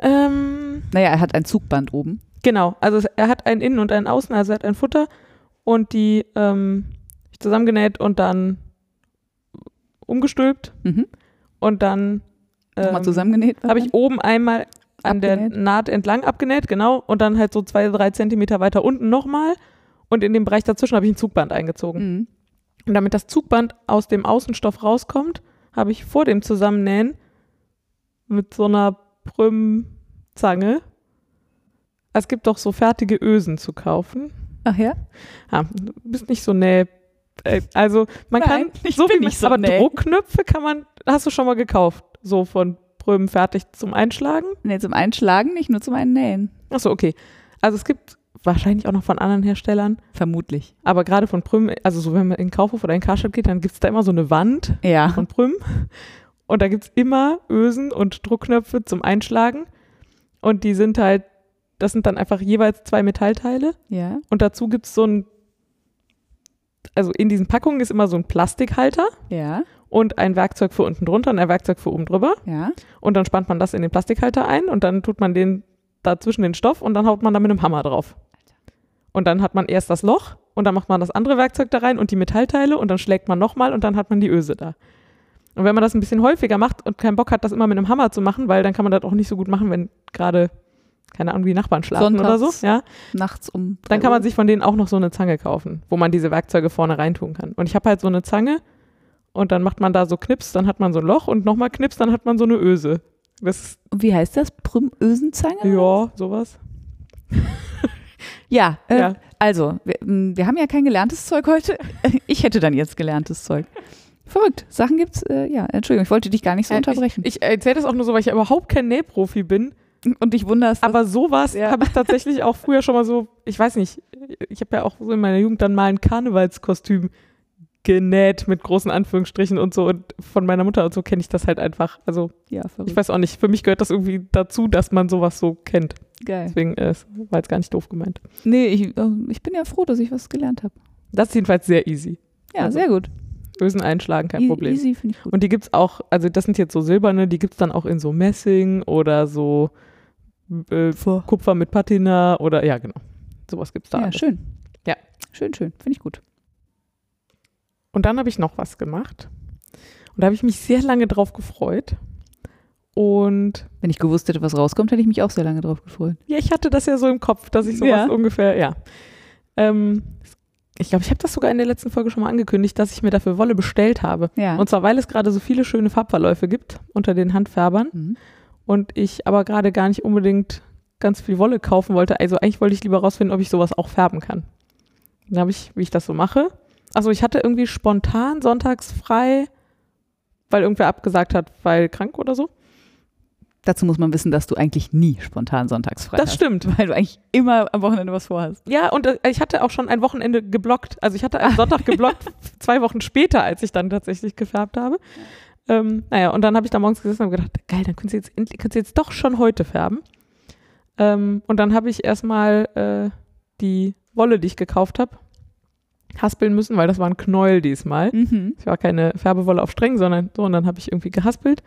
Ähm, Naja, er hat ein Zugband oben. Genau, also es- er hat einen Innen- und einen Außen, also er hat ein Futter und die ähm, zusammengenäht und dann umgestülpt Mhm. und dann Nochmal ähm, zusammengenäht. habe ich oben einmal an der Abgenäht. Naht entlang abgenäht, genau, und dann halt so zwei, drei Zentimeter weiter unten nochmal und in dem Bereich dazwischen habe ich ein Zugband eingezogen. Mhm. Und damit das Zugband aus dem Außenstoff rauskommt, habe ich vor dem Zusammennähen mit so einer Prüm-Zange, es gibt doch so fertige Ösen zu kaufen. Ach ja? Ja, du bist nicht so näh. Also man Nein, kann ich so bin viel, nicht so aber näh. Druckknöpfe kann man, hast du schon mal gekauft, so von Prüm fertig zum Einschlagen? Nee, zum Einschlagen nicht, nur zum Einnähen. Achso, okay. Also es gibt wahrscheinlich auch noch von anderen Herstellern, Vermutlich. aber gerade von Prüm, also so wenn man in den Kaufhof oder in Karstadt geht, dann gibt es da immer so eine Wand Ja. von Prüm und da gibt es immer Ösen und Druckknöpfe zum Einschlagen und die sind halt, das sind dann einfach jeweils zwei Metallteile Ja. und dazu gibt es so ein, also in diesen Packungen ist immer so ein Plastikhalter Ja. und ein Werkzeug für unten drunter und ein Werkzeug für oben drüber Ja. und dann spannt man das in den Plastikhalter ein und dann tut man den dazwischen den Stoff und dann haut man da mit einem Hammer drauf. Und dann hat man erst das Loch und dann macht man das andere Werkzeug da rein und die Metallteile und dann schlägt man nochmal und dann hat man die Öse da. Und wenn man das ein bisschen häufiger macht und keinen Bock hat, das immer mit einem Hammer zu machen, weil dann kann man das auch nicht so gut machen, wenn gerade, keine Ahnung, die Nachbarn schlafen oder so, Sonntags. ja, Nachts um. dann kann man sich von denen auch noch so eine Zange kaufen, wo man diese Werkzeuge vorne reintun kann. Und ich habe halt so eine Zange und dann macht man da so Knips, dann hat man so ein Loch und nochmal Knips, dann hat man so eine Öse. Das ist, Wie heißt das? Prüm-Ösenzange? ja, sowas. Ja, äh, Ja. also, wir, wir haben ja kein gelerntes Zeug heute. Ich hätte dann jetzt gelerntes Zeug. Verrückt. Sachen gibt's, äh, ja, Entschuldigung, ich wollte dich gar nicht so Äh, unterbrechen. Ich, ich erzähle das auch nur so, weil ich ja überhaupt kein Nähprofi bin. Und dich wunderst, dass- Aber sowas Ja. habe ich tatsächlich auch früher schon mal so, ich weiß nicht, ich habe ja auch so in meiner Jugend dann mal ein Karnevalskostüm genäht mit großen Anführungsstrichen und so. Und von meiner Mutter und so kenne ich das halt einfach. Also ja, ich weiß auch nicht, für mich gehört das irgendwie dazu, dass man sowas so kennt. Geil. Deswegen äh, es war jetzt gar nicht doof gemeint. Nee, ich, äh, ich bin ja froh, dass ich was gelernt habe. Das ist jedenfalls sehr easy. Ja, Also, sehr gut. Ösen einschlagen, kein E- Problem. Easy finde ich gut. Und die gibt's auch, also das sind jetzt so silberne, die gibt's dann auch in so Messing oder so äh, Kupfer mit Patina oder ja, genau. Sowas gibt's da. ja, alles. schön. Ja. Schön, schön. Finde ich gut. Und dann habe ich noch was gemacht. Und da habe ich mich sehr lange drauf gefreut. Und Wenn ich gewusst hätte, was rauskommt, hätte ich mich auch sehr lange drauf gefreut. ja, ich hatte das ja so im Kopf, dass ich sowas Ja. ungefähr, ja. Ähm, ich glaube, ich habe das sogar in der letzten Folge schon mal angekündigt, dass ich mir dafür Wolle bestellt habe. Ja. Und zwar, weil es gerade so viele schöne Farbverläufe gibt unter den Handfärbern. Mhm. Und ich aber gerade gar nicht unbedingt ganz viel Wolle kaufen wollte. Also eigentlich wollte ich lieber rausfinden, ob ich sowas auch färben kann. Dann habe ich, wie ich das so mache, also ich hatte irgendwie spontan sonntags frei, weil irgendwer abgesagt hat, weil krank oder so. Dazu muss man wissen, dass du eigentlich nie spontan sonntags frei Das hast. stimmt. Weil du eigentlich immer am Wochenende was vorhast. Ja, und äh, ich hatte auch schon ein Wochenende geblockt. Also ich hatte einen Sonntag geblockt, zwei Wochen später, als ich dann tatsächlich gefärbt habe. Ähm, naja, und dann habe ich da morgens gesessen und gedacht, geil, dann könntest du jetzt, könntest du jetzt doch schon heute färben. Ähm, und dann habe ich erstmal äh, die Wolle, die ich gekauft habe, haspeln müssen, weil das war ein Knäuel diesmal. Mhm. Es war keine Färbewolle auf Strängen, sondern so, und dann habe ich irgendwie gehaspelt.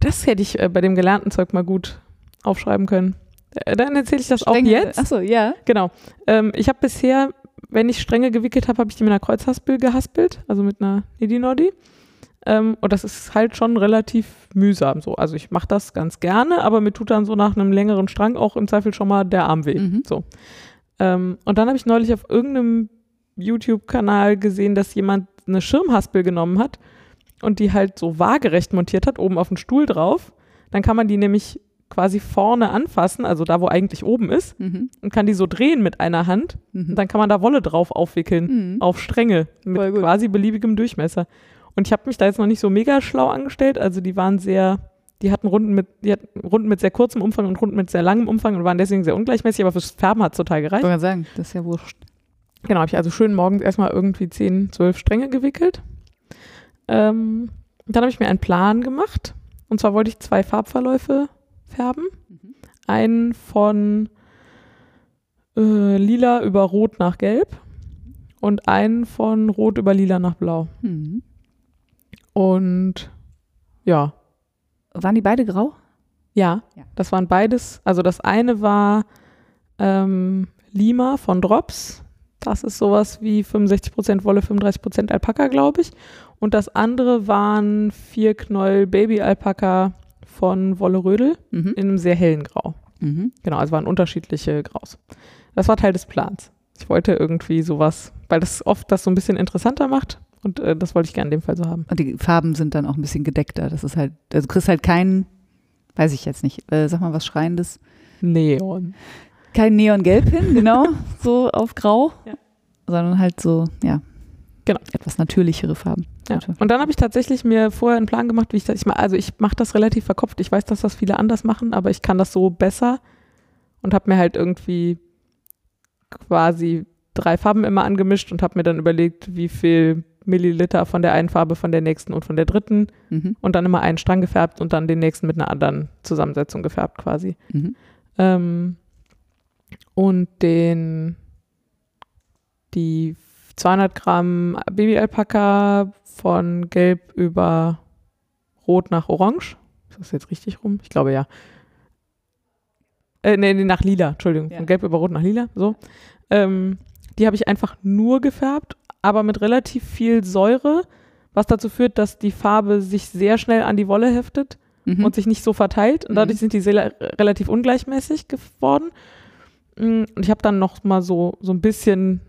Das hätte ich äh, bei dem gelernten Zeug mal gut aufschreiben können. Äh, dann erzähle ich das auch Strenge- jetzt. Achso, ja. Genau. Ähm, ich habe bisher, wenn ich Stränge gewickelt habe, habe ich die mit einer Kreuzhaspel gehaspelt, also mit einer Nidinodi. Ähm, und das ist halt schon relativ mühsam so. Also ich mache das ganz gerne, aber mir tut dann so nach einem längeren Strang auch im Zweifel schon mal der Arm weh. Mhm. So. Ähm, und dann habe ich neulich auf irgendeinem YouTube-Kanal gesehen, dass jemand eine Schirmhaspel genommen hat und die halt so waagerecht montiert hat, oben auf den Stuhl drauf. Dann kann man die nämlich quasi vorne anfassen, also da, wo eigentlich oben ist, Mhm. und kann die so drehen mit einer Hand. Mhm. Und dann kann man da Wolle drauf aufwickeln, Mhm. auf Stränge mit quasi beliebigem Durchmesser. Und ich habe mich da jetzt noch nicht so mega schlau angestellt. Also die waren sehr, die hatten Runden mit, die hatten Runden mit sehr kurzem Umfang und Runden mit sehr langem Umfang und waren deswegen sehr ungleichmäßig, aber fürs Färben hat es total Ich gereicht. gerade sagen, das ist ja wurscht. Genau, habe ich also schön morgens erstmal irgendwie 10, 12 Stränge gewickelt. Ähm, dann habe ich mir einen Plan gemacht. Und zwar wollte ich zwei Farbverläufe färben. Mhm. Einen von äh, lila über rot nach gelb und einen von rot über lila nach blau. Mhm. Und ja, Waren die beide grau? ja, Ja. das waren beides. Also das eine war ähm, Lima von Drops. Das ist sowas wie 65% Wolle, 35% Alpaka, glaube ich. Und das andere waren vier Knäuel Baby Alpaka von Wolle Rödel Mhm. in einem sehr hellen Grau. Mhm. Genau, also waren unterschiedliche Graus. Das war Teil des Plans. Ich wollte irgendwie sowas, weil das oft das so ein bisschen interessanter macht und äh, das wollte ich gerne in dem Fall so haben. Und die Farben sind dann auch ein bisschen gedeckter. Das ist halt, also du kriegst halt keinen, weiß ich jetzt nicht, äh, sag mal was Schreiendes. Neon. Kein Neongelb hin, genau, so auf Grau. Ja. Sondern halt so, ja. Genau. Etwas natürlichere Farben. Ja. Und dann habe ich tatsächlich mir vorher einen Plan gemacht, wie ich das, ich ma- also ich mache das relativ verkopft. Ich weiß, dass das viele anders machen, aber ich kann das so besser und habe mir halt irgendwie quasi drei Farben immer angemischt und habe mir dann überlegt, wie viel Milliliter von der einen Farbe, von der nächsten und von der dritten Mhm. und dann immer einen Strang gefärbt und dann den nächsten mit einer anderen Zusammensetzung gefärbt quasi. Mhm. Ähm, und den, die 200 Gramm Baby-Alpaka von gelb über rot nach orange. Ist das jetzt richtig rum? Ich glaube ja. Äh, nee, nee, nach lila, Entschuldigung. Ja. Von gelb über rot nach lila, so. Ähm, die habe ich einfach nur gefärbt, aber mit relativ viel Säure, was dazu führt, dass die Farbe sich sehr schnell an die Wolle heftet Mhm. und sich nicht so verteilt. Und dadurch Mhm. sind die sehr, relativ ungleichmäßig geworden. Mm, Und ich habe dann noch mal so, so ein bisschen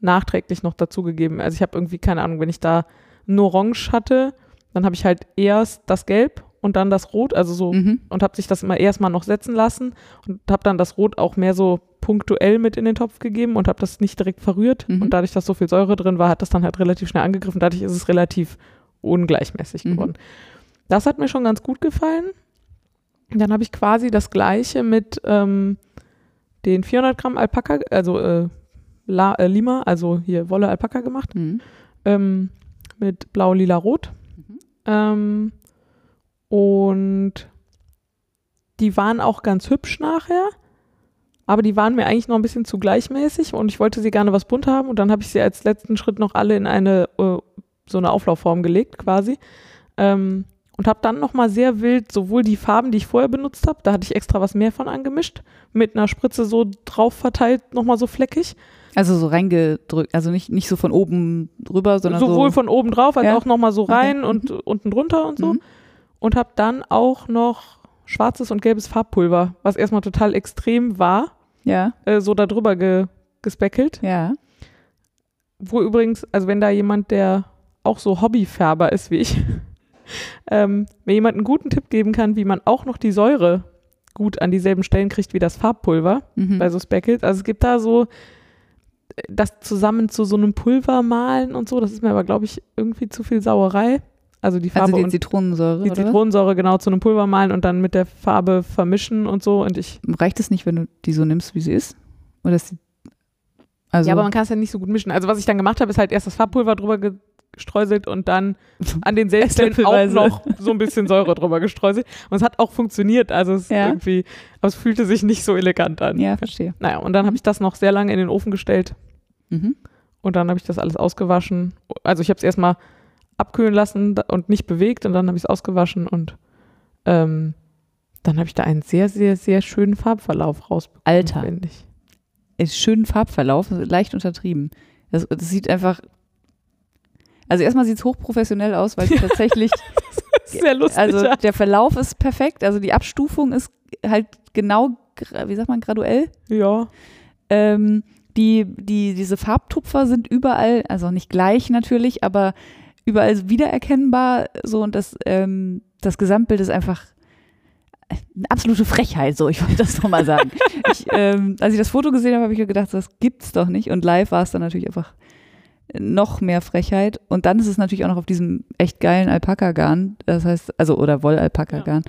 nachträglich noch dazugegeben. Also ich habe irgendwie, keine Ahnung, wenn ich da ein Orange hatte, dann habe ich halt erst das Gelb und dann das Rot, also so, Mhm. und habe sich das immer erstmal noch setzen lassen und habe dann das Rot auch mehr so punktuell mit in den Topf gegeben und habe das nicht direkt verrührt. Mhm. Und dadurch, dass so viel Säure drin war, hat das dann halt relativ schnell angegriffen. Dadurch ist es relativ ungleichmäßig Mhm. geworden. Das hat mir schon ganz gut gefallen. Dann habe ich quasi das gleiche mit ähm, den 400 Gramm Alpaka, also äh, La, äh, Lima, also hier Wolle Alpaka gemacht, Mhm. ähm, mit blau, lila, rot. Mhm. Ähm, und die waren auch ganz hübsch nachher, aber die waren mir eigentlich noch ein bisschen zu gleichmäßig und ich wollte sie gerne was bunt haben und dann habe ich sie als letzten Schritt noch alle in eine äh, so eine Auflaufform gelegt quasi. Ähm, und habe dann nochmal sehr wild sowohl die Farben, die ich vorher benutzt habe, da hatte ich extra was mehr von angemischt, mit einer Spritze so drauf verteilt, nochmal so fleckig. Also so reingedrückt, also nicht, nicht so von oben drüber, sondern Sowohl so. von oben drauf als Ja. auch nochmal so Okay. rein und unten drunter und so. Mhm. Und habe dann auch noch schwarzes und gelbes Farbpulver, was erstmal total extrem war, Ja, äh, so da drüber ge gespeckelt. ja. Wo übrigens, also wenn da jemand, der auch so Hobbyfärber ist wie ich, ähm, mir jemand einen guten Tipp geben kann, wie man auch noch die Säure gut an dieselben Stellen kriegt wie das Farbpulver Mhm. bei so Speckles. Also es gibt da so das zusammen zu so einem Pulver malen und so. Das ist mir aber, glaube ich, irgendwie zu viel Sauerei. Also die Farbe Also die Zitronensäure, die Zitronensäure genau zu einem Pulver malen und dann mit der Farbe vermischen und so. Und ich. was? Reicht es nicht, wenn du die so nimmst, wie sie ist? Oder ist die, also, ja, aber man kann es ja nicht so gut mischen. Also was ich dann gemacht habe, ist halt erst das Farbpulver drüber gestreuselt und dann an den Stellen auch noch so ein bisschen Säure drüber gestreuselt. Und es hat auch funktioniert. Also es Ja. irgendwie, aber es fühlte sich nicht so elegant an. ja, verstehe. Naja, und dann habe ich das noch sehr lange in den Ofen gestellt Mhm. und dann habe ich das alles ausgewaschen. Also ich habe es erstmal abkühlen lassen und nicht bewegt und dann habe ich es ausgewaschen und ähm, dann habe ich da einen sehr, sehr, sehr schönen Farbverlauf rausbekommen. Alter. Finde ich. Ist schönen Farbverlauf, leicht untertrieben. Das, das sieht einfach. Also erstmal sieht es hochprofessionell aus, weil es tatsächlich, Sehr lustig. also ja. der Verlauf ist perfekt, also die Abstufung ist halt genau, wie sagt man, graduell. ja. Ähm, die, die, diese Farbtupfer sind überall, also nicht gleich natürlich, aber überall wiedererkennbar so und das, ähm, das Gesamtbild ist einfach eine absolute Frechheit, so, ich wollte das nochmal sagen. ich, ähm, als ich das Foto gesehen habe, habe ich mir gedacht, das gibt's doch nicht. Und live war es dann natürlich einfach noch mehr Frechheit. Und dann ist es natürlich auch noch auf diesem echt geilen Alpaka-Garn, das heißt, also oder Woll-Alpaka-Garn,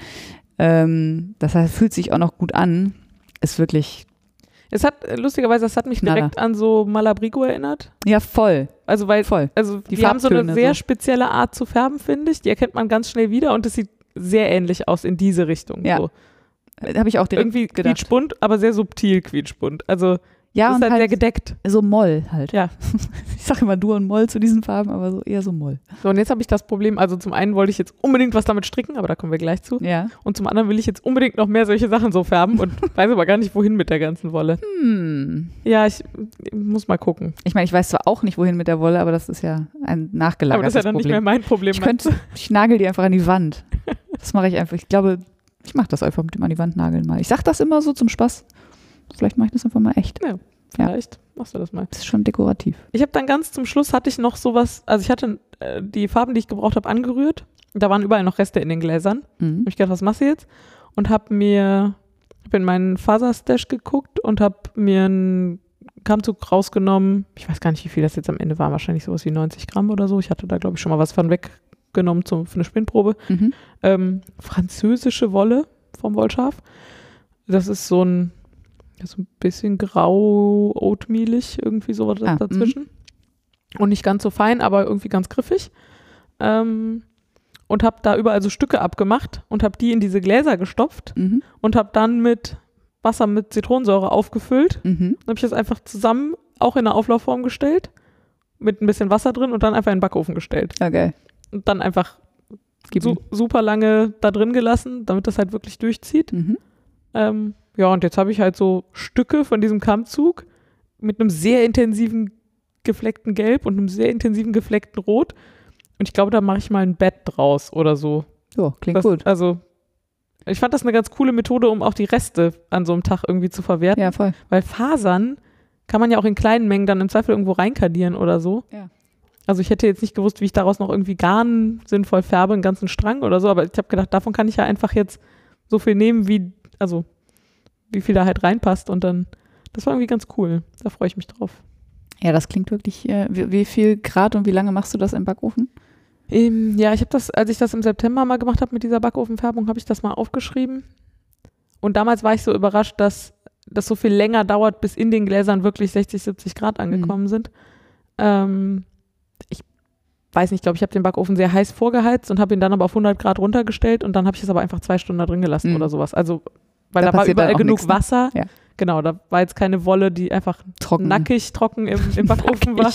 ähm, das heißt, fühlt sich auch noch gut an, ist wirklich, Es hat, äh, lustigerweise, es hat mich direkt an so Malabrigo erinnert. ja voll, Also weil, voll. also Die die, haben so eine sehr so. spezielle Art zu färben, finde ich. Die erkennt man ganz schnell wieder und es sieht sehr ähnlich aus in diese Richtung. Ja, So. Habe ich auch direkt Irgendwie gedacht. quietschbunt, aber sehr subtil quietschbunt. Also Ja, und ist halt, halt sehr gedeckt. so Moll halt. Ja. Ich sage immer Dur und Moll zu diesen Farben, aber so eher so Moll. So, und jetzt habe ich das Problem, also zum einen wollte ich jetzt unbedingt was damit stricken, aber da kommen wir gleich zu. Ja. Und zum anderen will ich jetzt unbedingt noch mehr solche Sachen so färben und weiß aber gar nicht, wohin mit der ganzen Wolle. Hm. Ja, ich, ich muss mal gucken. Ich meine, ich weiß zwar auch nicht, wohin mit der Wolle, aber das ist ja ein Aber das nachgelagertes ist ja dann nicht mehr Problem. mein Problem. ich könnte, ich nagel die einfach an die Wand. Das mache ich einfach. Ich glaube, ich mache das einfach mit dem an die Wand nageln mal. Ich sage das immer so zum Spaß. Vielleicht mache ich das einfach mal echt. Vielleicht machst du das mal. Das ist schon dekorativ. Ich habe dann ganz zum Schluss hatte ich noch sowas, also ich hatte äh, die Farben, die ich gebraucht habe, angerührt. Da waren überall noch Reste in den Gläsern. Mhm. Hab ich gedacht, was machst du jetzt? Und habe mir, hab in meinen Faserstash geguckt und habe mir einen Kammzug rausgenommen. Ich weiß gar nicht, wie viel das jetzt am Ende war. Wahrscheinlich sowas wie 90 Gramm oder so. Ich hatte da, glaube ich, schon mal was von weggenommen zum, für eine Spinnprobe. Mhm. Ähm, französische Wolle vom Wollschaf. Das ist so ein, ja, so ein bisschen grau, oatmealig, irgendwie sowas Ah, dazwischen. Und nicht ganz so fein, aber irgendwie ganz griffig. Ähm, und habe da überall so Stücke abgemacht und habe die in diese Gläser gestopft Mhm. und habe dann mit Wasser mit Zitronensäure aufgefüllt. Mhm. Dann habe ich das einfach zusammen auch in eine Auflaufform gestellt, mit ein bisschen Wasser drin und dann einfach in den Backofen gestellt. Geil. Und dann einfach su super lange da drin gelassen, damit das halt wirklich durchzieht. Mhm. Ähm, ja, und jetzt habe ich halt so Stücke von diesem Kammzug mit einem sehr intensiven gefleckten Gelb und einem sehr intensiven gefleckten Rot. Und ich glaube, da mache ich mal ein Bett draus oder so. So, klingt Das, gut. Also, ich fand das eine ganz coole Methode, um auch die Reste an so einem Tag irgendwie zu verwerten. Ja, voll. Weil Fasern kann man ja auch in kleinen Mengen dann im Zweifel irgendwo reinkadieren oder so. Ja. Also ich hätte jetzt nicht gewusst, wie ich daraus noch irgendwie Garn sinnvoll färbe, einen ganzen Strang oder so, aber ich habe gedacht, davon kann ich ja einfach jetzt so viel nehmen, wie, also wie viel da halt reinpasst und dann, das war irgendwie ganz cool. Da freue ich mich drauf. Ja, das klingt wirklich. Äh, wie, wie viel Grad und wie lange machst du das im Backofen? Ähm, ja, ich habe das, als ich das im September mal gemacht habe mit dieser Backofenfärbung, habe ich das mal aufgeschrieben. Und damals war ich so überrascht, dass das so viel länger dauert, bis in den Gläsern wirklich 60, 70 Grad angekommen sind. Ähm, ich weiß nicht, ich glaube, ich habe den Backofen sehr heiß vorgeheizt und habe ihn dann aber auf 100 Grad runtergestellt und dann habe ich es aber einfach zwei Stunden da drin gelassen Mhm. oder sowas. Also, weil Da da, war überall genug nix, ne? Wasser. Ja. Genau, da war jetzt keine Wolle, die einfach Trocken. nackig trocken im, im Backofen war,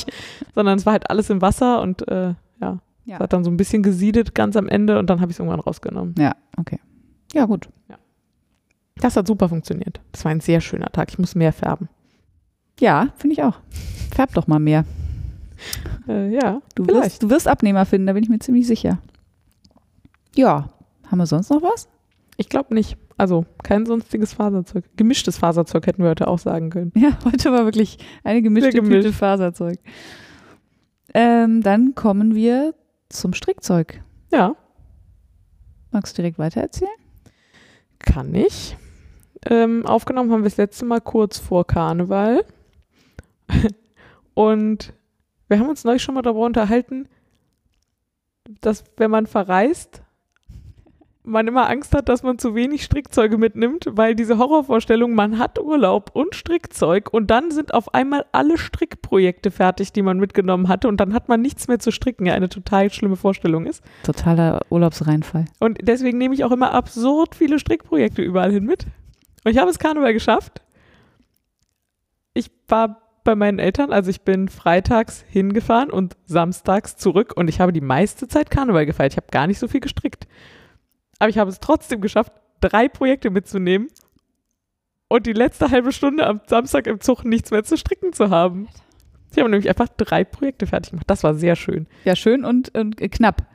sondern es war halt alles im Wasser und äh, ja, Ja. es hat dann so ein bisschen gesiedet ganz am Ende und dann habe ich es irgendwann rausgenommen. Ja, okay. Ja, gut. Das hat super funktioniert. Das war ein sehr schöner Tag. Ich muss mehr färben. Ja, finde ich auch. Färb doch mal mehr. Äh, ja, Du Vielleicht. wirst, du wirst Abnehmer finden, da bin ich mir ziemlich sicher. Ja. Haben wir sonst noch was? ich glaube nicht. Also kein sonstiges Faserzeug. Gemischtes Faserzeug hätten wir heute auch sagen können. Ja, heute war wirklich eine gemischte gemischt. Tüte Faserzeug. Ähm, dann kommen wir zum Strickzeug. Ja, Magst du direkt weitererzählen? kann ich. Ähm, aufgenommen haben wir das letzte Mal kurz vor Karneval. Und wir haben uns neulich schon mal darüber unterhalten, dass wenn man verreist, man immer Angst hat, dass man zu wenig Strickzeuge mitnimmt, weil diese Horrorvorstellung, man hat Urlaub und Strickzeug und dann sind auf einmal alle Strickprojekte fertig, die man mitgenommen hatte und dann hat man nichts mehr zu stricken, ja eine total schlimme Vorstellung ist. Totaler Urlaubsreinfall. Und deswegen nehme ich auch immer absurd viele Strickprojekte überall hin mit. Und ich habe es Karneval geschafft. Ich war bei meinen Eltern, also ich bin freitags hingefahren und samstags zurück und ich habe die meiste Zeit Karneval gefeiert. Ich habe gar nicht so viel gestrickt. Aber ich habe es trotzdem geschafft, drei Projekte mitzunehmen und die letzte halbe Stunde am Samstag im Zug nichts mehr zu stricken zu haben. Ich habe nämlich einfach drei Projekte fertig gemacht. Das war sehr schön. Ja, schön und, und knapp.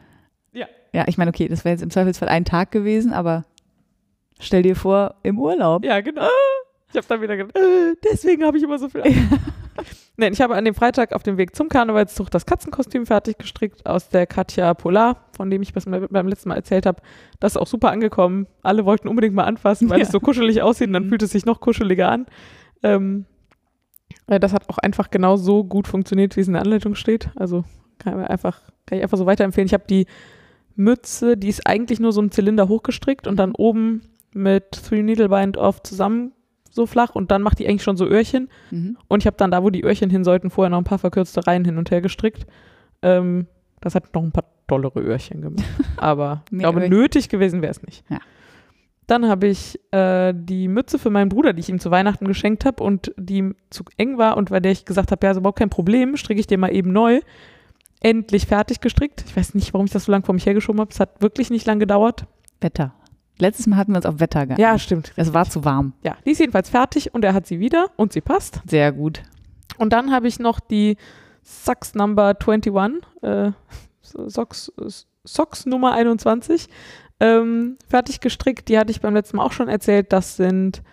Ja. Ja, ich meine, okay, das wäre jetzt im Zweifelsfall ein Tag gewesen, aber stell dir vor, im Urlaub. Ja, genau. Ich habe dann wieder gedacht, äh, deswegen habe ich immer so viel. Nein, ich habe an dem Freitag auf dem Weg zum Karnevalszug das Katzenkostüm fertig gestrickt aus der Katja Polar, von dem ich beim letzten Mal erzählt habe. Das ist auch super angekommen. Alle wollten unbedingt mal anfassen, weil Ja. es so kuschelig aussieht und dann Mhm. fühlt es sich noch kuscheliger an. Ähm, äh, das hat auch einfach genau so gut funktioniert, wie es in der Anleitung steht. Also kann, ich einfach, kann ich einfach so weiterempfehlen. Ich habe die Mütze, die ist eigentlich nur so ein Zylinder hochgestrickt und dann oben mit Three Needle Bind Off zusammen so flach und dann macht die eigentlich schon so Öhrchen. Mhm. Und ich habe dann da, wo die Öhrchen hin sollten, vorher noch ein paar verkürzte Reihen hin und her gestrickt. Ähm, das hat noch ein paar tollere Öhrchen gemacht. Aber ich glaube, Öhrchen. nötig gewesen wäre es nicht. Ja. Dann habe ich äh, die Mütze für meinen Bruder, die ich ihm zu Weihnachten geschenkt habe und die ihm zu eng war und bei der ich gesagt habe, ja, ist überhaupt kein Problem, stricke ich dir mal eben neu. Endlich fertig gestrickt. Ich weiß nicht, warum ich das so lange vor mich hergeschoben habe. Es hat wirklich nicht lange gedauert. Wetter. Letztes Mal hatten wir uns auf Wetter geeinigt. Ja, stimmt. Es war zu warm. Ja, die ist jedenfalls fertig und er hat sie wieder und sie passt. Sehr gut. Und dann habe ich noch die Socks Number 21, äh, Socks, Socks Nummer 21, ähm, fertig gestrickt. Die hatte ich beim letzten Mal auch schon erzählt. Das sind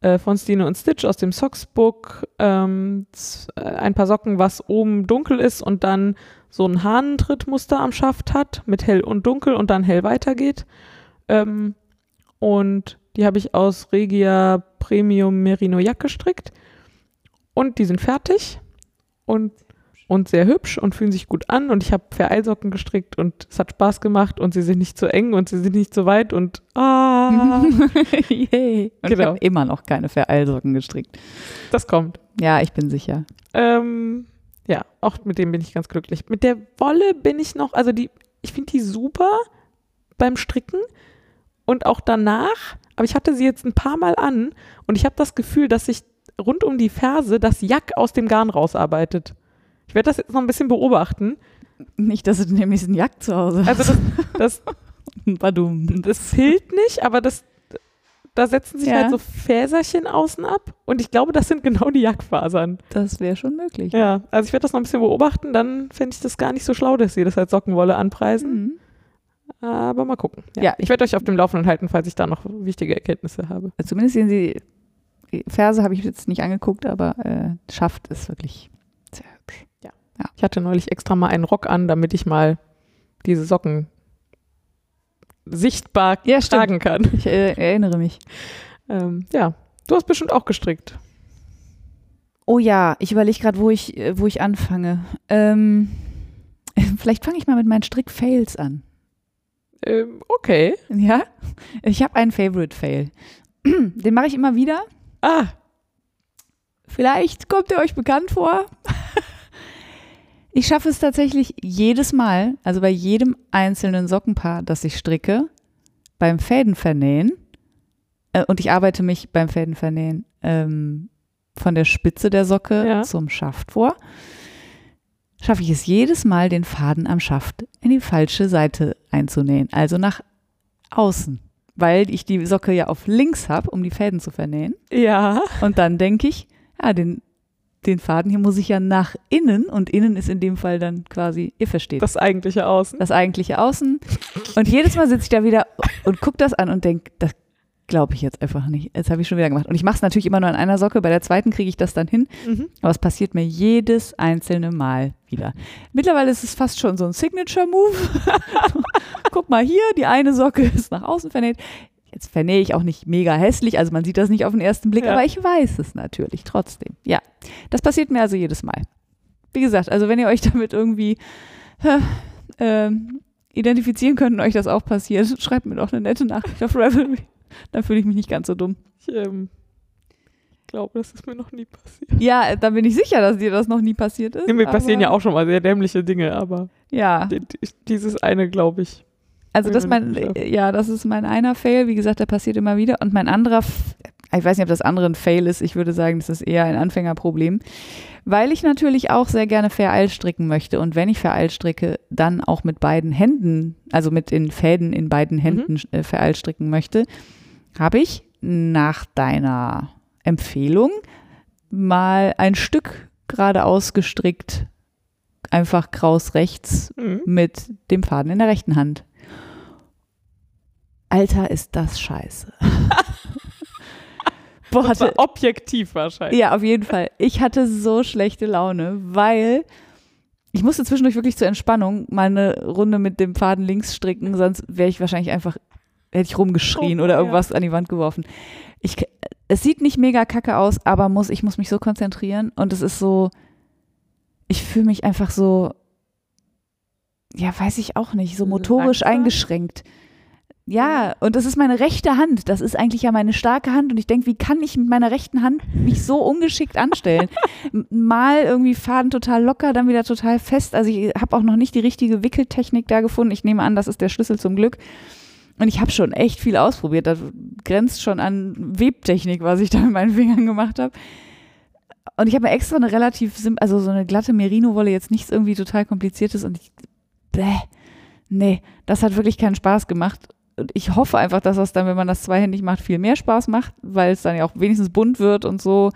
äh, von Stine und Stitch aus dem Socksbook ähm, äh, ein paar Socken, was oben dunkel ist und dann so ein Hahnentrittmuster am Schaft hat mit hell und dunkel und dann hell weitergeht. Ähm, und die habe ich aus Regia Premium Merino Jack gestrickt. Und die sind fertig und, und sehr hübsch und fühlen sich gut an. Und ich habe Vereilsocken gestrickt und es hat Spaß gemacht und sie sind nicht zu eng und sie sind nicht zu weit und ah, Yay. Und ich Genau. habe immer noch keine Vereilsocken gestrickt. das kommt. Ja, ich bin sicher. Ähm, ja, auch mit dem bin ich ganz glücklich. Mit der Wolle bin ich noch, also die, ich finde die super beim Stricken und auch danach, aber ich hatte sie jetzt ein paar Mal an und ich habe das Gefühl, dass sich rund um die Ferse das Jack aus dem Garn rausarbeitet. Ich werde das jetzt noch ein bisschen beobachten. Nicht, dass du den nächsten Jack zu Hause hast. Also das, das, das hilft nicht, aber das, da setzen sich Ja. halt so Fäserchen außen ab und ich glaube, das sind genau die Jackfasern. Das wäre schon möglich. Ja, also ich werde das noch ein bisschen beobachten, dann fände ich das gar nicht so schlau, dass sie das als Sockenwolle anpreisen. Mhm. Aber mal gucken. Ja, Ja, ich werde euch auf dem Laufenden halten, falls ich da noch wichtige Erkenntnisse habe. Zumindest sehen sie, die Verse habe ich jetzt nicht angeguckt, aber äh, schafft es wirklich sehr hübsch. Ich hatte neulich extra mal einen Rock an, damit ich mal diese Socken sichtbar Ja, tragen kann. Ich äh, erinnere mich. Ähm, ja, du hast bestimmt auch gestrickt. Oh ja, ich überlege gerade, wo ich, äh, wo ich anfange. Ähm, vielleicht fange ich mal mit meinen Strick-Fails an. Ähm, okay. Ja? Ich habe einen Favorite-Fail. Den mache ich immer wieder. Ah, Vielleicht kommt er euch bekannt vor. Ich schaffe es tatsächlich jedes Mal, also bei jedem einzelnen Sockenpaar, das ich stricke, beim Fädenvernähen, äh, und ich arbeite mich beim Fädenvernähen ähm, von der Spitze der Socke Ja. zum Schaft vor, schaffe ich es jedes Mal, den Faden am Schaft in die falsche Seite einzunähen, also nach außen, weil ich die Socke ja auf links habe, um die Fäden zu vernähen. ja. Und dann denke ich, ja, den, den Faden hier muss ich ja nach innen und innen ist in dem Fall dann quasi, ihr versteht, das, Das eigentliche Außen. eigentliche Außen. Und jedes Mal sitze ich da wieder und gucke das an und denke, das glaube ich jetzt einfach nicht. Das habe ich schon wieder gemacht. Und ich mache es natürlich immer nur an einer Socke, bei der zweiten kriege ich das dann hin. Mhm. Aber es passiert mir jedes einzelne Mal wieder. Mittlerweile ist es fast schon so ein Signature-Move. Guck mal hier, die eine Socke ist nach außen vernäht. Jetzt vernähe ich auch nicht mega hässlich, also man sieht das nicht auf den ersten Blick, Ja. aber ich weiß es natürlich trotzdem. Ja, das passiert mir also jedes Mal. wie gesagt, also wenn ihr euch damit irgendwie äh, identifizieren könnt und euch das auch passiert, schreibt mir doch eine nette Nachricht auf Revelry. Dann fühle ich mich nicht ganz so dumm. Ich ähm, glaube, das ist mir noch nie passiert. Ja, dann bin ich sicher, dass dir das noch nie passiert ist. Nee, mir passieren ja auch schon mal sehr dämliche Dinge, aber Ja, die- die- dieses eine, glaube ich. also das Ja, mein, ja. ja, das ist mein einer Fail. Wie gesagt, der passiert immer wieder. Und mein anderer, ich weiß nicht, ob das andere ein Fail ist. Ich würde sagen, das ist eher ein Anfängerproblem. Weil ich natürlich auch sehr gerne Vereil stricken möchte. Und wenn ich Vereil stricke, dann auch mit beiden Händen, also mit den Fäden in beiden Händen äh, Vereil stricken möchte, habe ich nach deiner Empfehlung mal ein Stück geradeaus gestrickt, einfach kraus rechts Mhm. mit dem Faden in der rechten Hand. Alter, ist das scheiße. Boah, Das war hatte, objektiv wahrscheinlich. ja, auf jeden Fall. Ich hatte so schlechte Laune, weil ich musste zwischendurch wirklich zur Entspannung mal eine Runde mit dem Faden links stricken, sonst wäre ich wahrscheinlich einfach, hätte ich rumgeschrien Oh, oder ja. irgendwas an die Wand geworfen. Ich, es sieht nicht mega kacke aus, aber muss, ich muss mich so konzentrieren und es ist so, ich fühle mich einfach so, ja, weiß ich auch nicht, so motorisch Langsam? eingeschränkt. Ja, und das ist meine rechte Hand. Das ist eigentlich ja meine starke Hand. Und ich denke, wie kann ich mit meiner rechten Hand mich so ungeschickt anstellen? Mal irgendwie Faden total locker, dann wieder total fest. Also ich habe auch noch nicht die richtige Wickeltechnik da gefunden. Ich nehme an, das ist der Schlüssel zum Glück. Und ich habe schon echt viel ausprobiert. Das grenzt schon an Webtechnik, was ich da mit meinen Fingern gemacht habe. Und ich habe mir extra eine relativ sim also so eine glatte Merino-Wolle, jetzt nichts irgendwie total kompliziertes. Und ich, bäh, nee, das hat wirklich keinen Spaß gemacht. Und ich hoffe einfach, dass das dann, wenn man das zweihändig macht, viel mehr Spaß macht, weil es dann ja auch wenigstens bunt wird und so.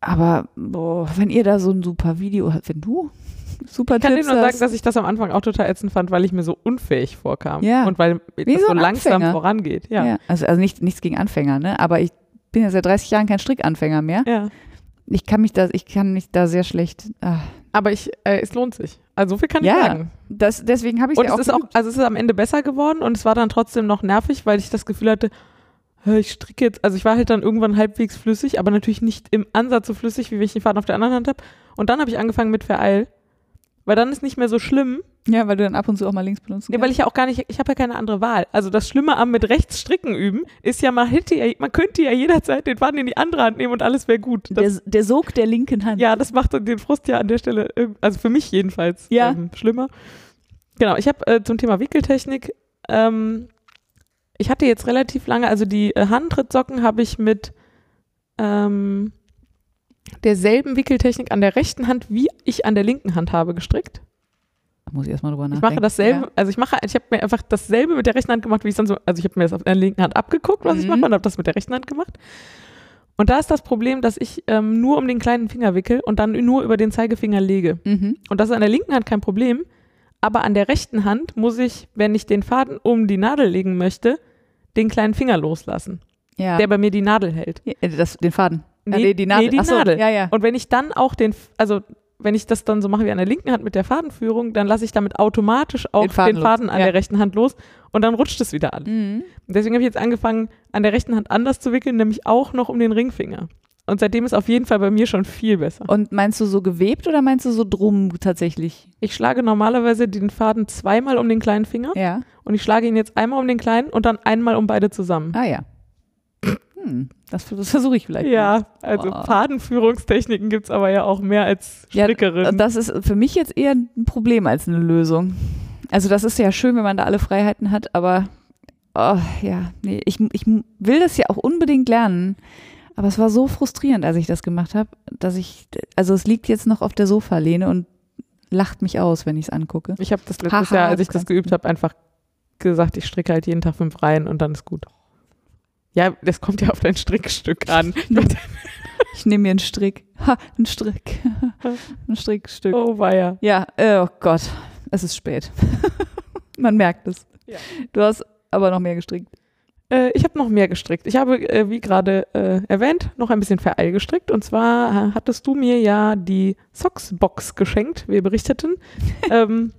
Aber boah, wenn ihr da so ein super Video habt, wenn du super Ich kann dir nur sagen, dass ich das am Anfang auch total ätzend fand, weil ich mir so unfähig vorkam. Ja. Und weil Wie das so so langsam Anfänger. vorangeht. Ja. ja. also, also nicht, nichts gegen Anfänger, ne? Aber ich bin ja seit 30 Jahren kein Strickanfänger mehr. ja. Ich kann mich da, ich kann mich da sehr schlecht. Ah. Aber ich, äh, es lohnt sich. Also so viel kann Ja, ich sagen. Das, deswegen habe ich Und ja es auch, ist auch, also es ist am Ende besser geworden und es war dann trotzdem noch nervig, weil ich das Gefühl hatte, ich stricke jetzt, also ich war halt dann irgendwann halbwegs flüssig, aber natürlich nicht im Ansatz so flüssig, wie wenn ich den Faden auf der anderen Hand habe. Und dann habe ich angefangen mit Vereil, weil dann ist nicht mehr so schlimm, ja, weil du dann ab und zu auch mal links benutzen nee, weil ich ja auch gar nicht, ich habe ja keine andere Wahl. Also das Schlimme am mit rechts stricken üben ist ja, man hätte ja, man könnte ja jederzeit den Faden in die andere Hand nehmen und alles wäre gut. Das, der, der Sog der linken Hand. ja, das macht den Frust ja an der Stelle, also für mich jedenfalls, Ja. ähm, schlimmer. Genau, ich habe äh, zum Thema Wickeltechnik, ähm, ich hatte jetzt relativ lange, also die äh, Handtrittsocken habe ich mit ähm, derselben Wickeltechnik an der rechten Hand, wie ich an der linken Hand habe, gestrickt. Da muss ich erstmal drüber Ich nachdenken. mache dasselbe, Ja. also ich mache, ich habe mir einfach dasselbe mit der rechten Hand gemacht, wie ich dann so, also ich habe mir das auf der linken Hand abgeguckt, was ich Mhm. mache, und habe das mit der rechten Hand gemacht. Und da ist das Problem, dass ich ähm, nur um den kleinen Finger wickel und dann nur über den Zeigefinger lege. Mhm. Und das ist an der linken Hand kein Problem, aber an der rechten Hand muss ich, wenn ich den Faden um die Nadel legen möchte, den kleinen Finger loslassen, Ja. der bei mir die Nadel hält. Ja, das, den Faden. Nee, nee, die Nadel. nee, die Ach so, Nadel. Ja, ja. Und wenn ich dann auch den, also wenn ich das dann so mache wie an der linken Hand mit der Fadenführung, dann lasse ich damit automatisch auch Den den Faden Faden, los. an Ja. der rechten Hand los und dann rutscht es wieder an. Mhm. Deswegen habe ich jetzt angefangen, an der rechten Hand anders zu wickeln, nämlich auch noch um den Ringfinger. Und seitdem ist auf jeden Fall bei mir schon viel besser. Und meinst du so gewebt oder meinst du so drum tatsächlich? Ich schlage normalerweise den Faden zweimal um den kleinen Finger Ja. und ich schlage ihn jetzt einmal um den kleinen und dann einmal um beide zusammen. Ah ja. Hm, das, das versuche ich vielleicht. mal. Ja, also Boah. Fadenführungstechniken gibt es aber ja auch mehr als Ja, Strickerin. Das ist für mich jetzt eher ein Problem als eine Lösung. Also das ist ja schön, wenn man da alle Freiheiten hat, aber oh, ja, nee, ich, ich will das ja auch unbedingt lernen. Aber es war so frustrierend, als ich das gemacht habe, dass ich, also es liegt jetzt noch auf der Sofalehne und lacht mich aus, wenn ich es angucke. ich habe das letztes Haha, Jahr, als ich das geübt habe, einfach gesagt, ich stricke halt jeden Tag fünf Reihen und dann ist gut. Ja, das kommt ja auf dein Strickstück an. Ich nehme mir einen Strick. Ha, ein Strick. ein Strickstück. oh weia. Ja, äh, oh Gott, es ist spät. Man merkt es. Ja. Du hast aber noch mehr gestrickt. Äh, ich habe noch mehr gestrickt. Ich habe, äh, wie gerade äh, erwähnt, noch ein bisschen Vereil gestrickt. Und zwar hattest du mir ja die Socksbox geschenkt. Wir berichteten. ähm,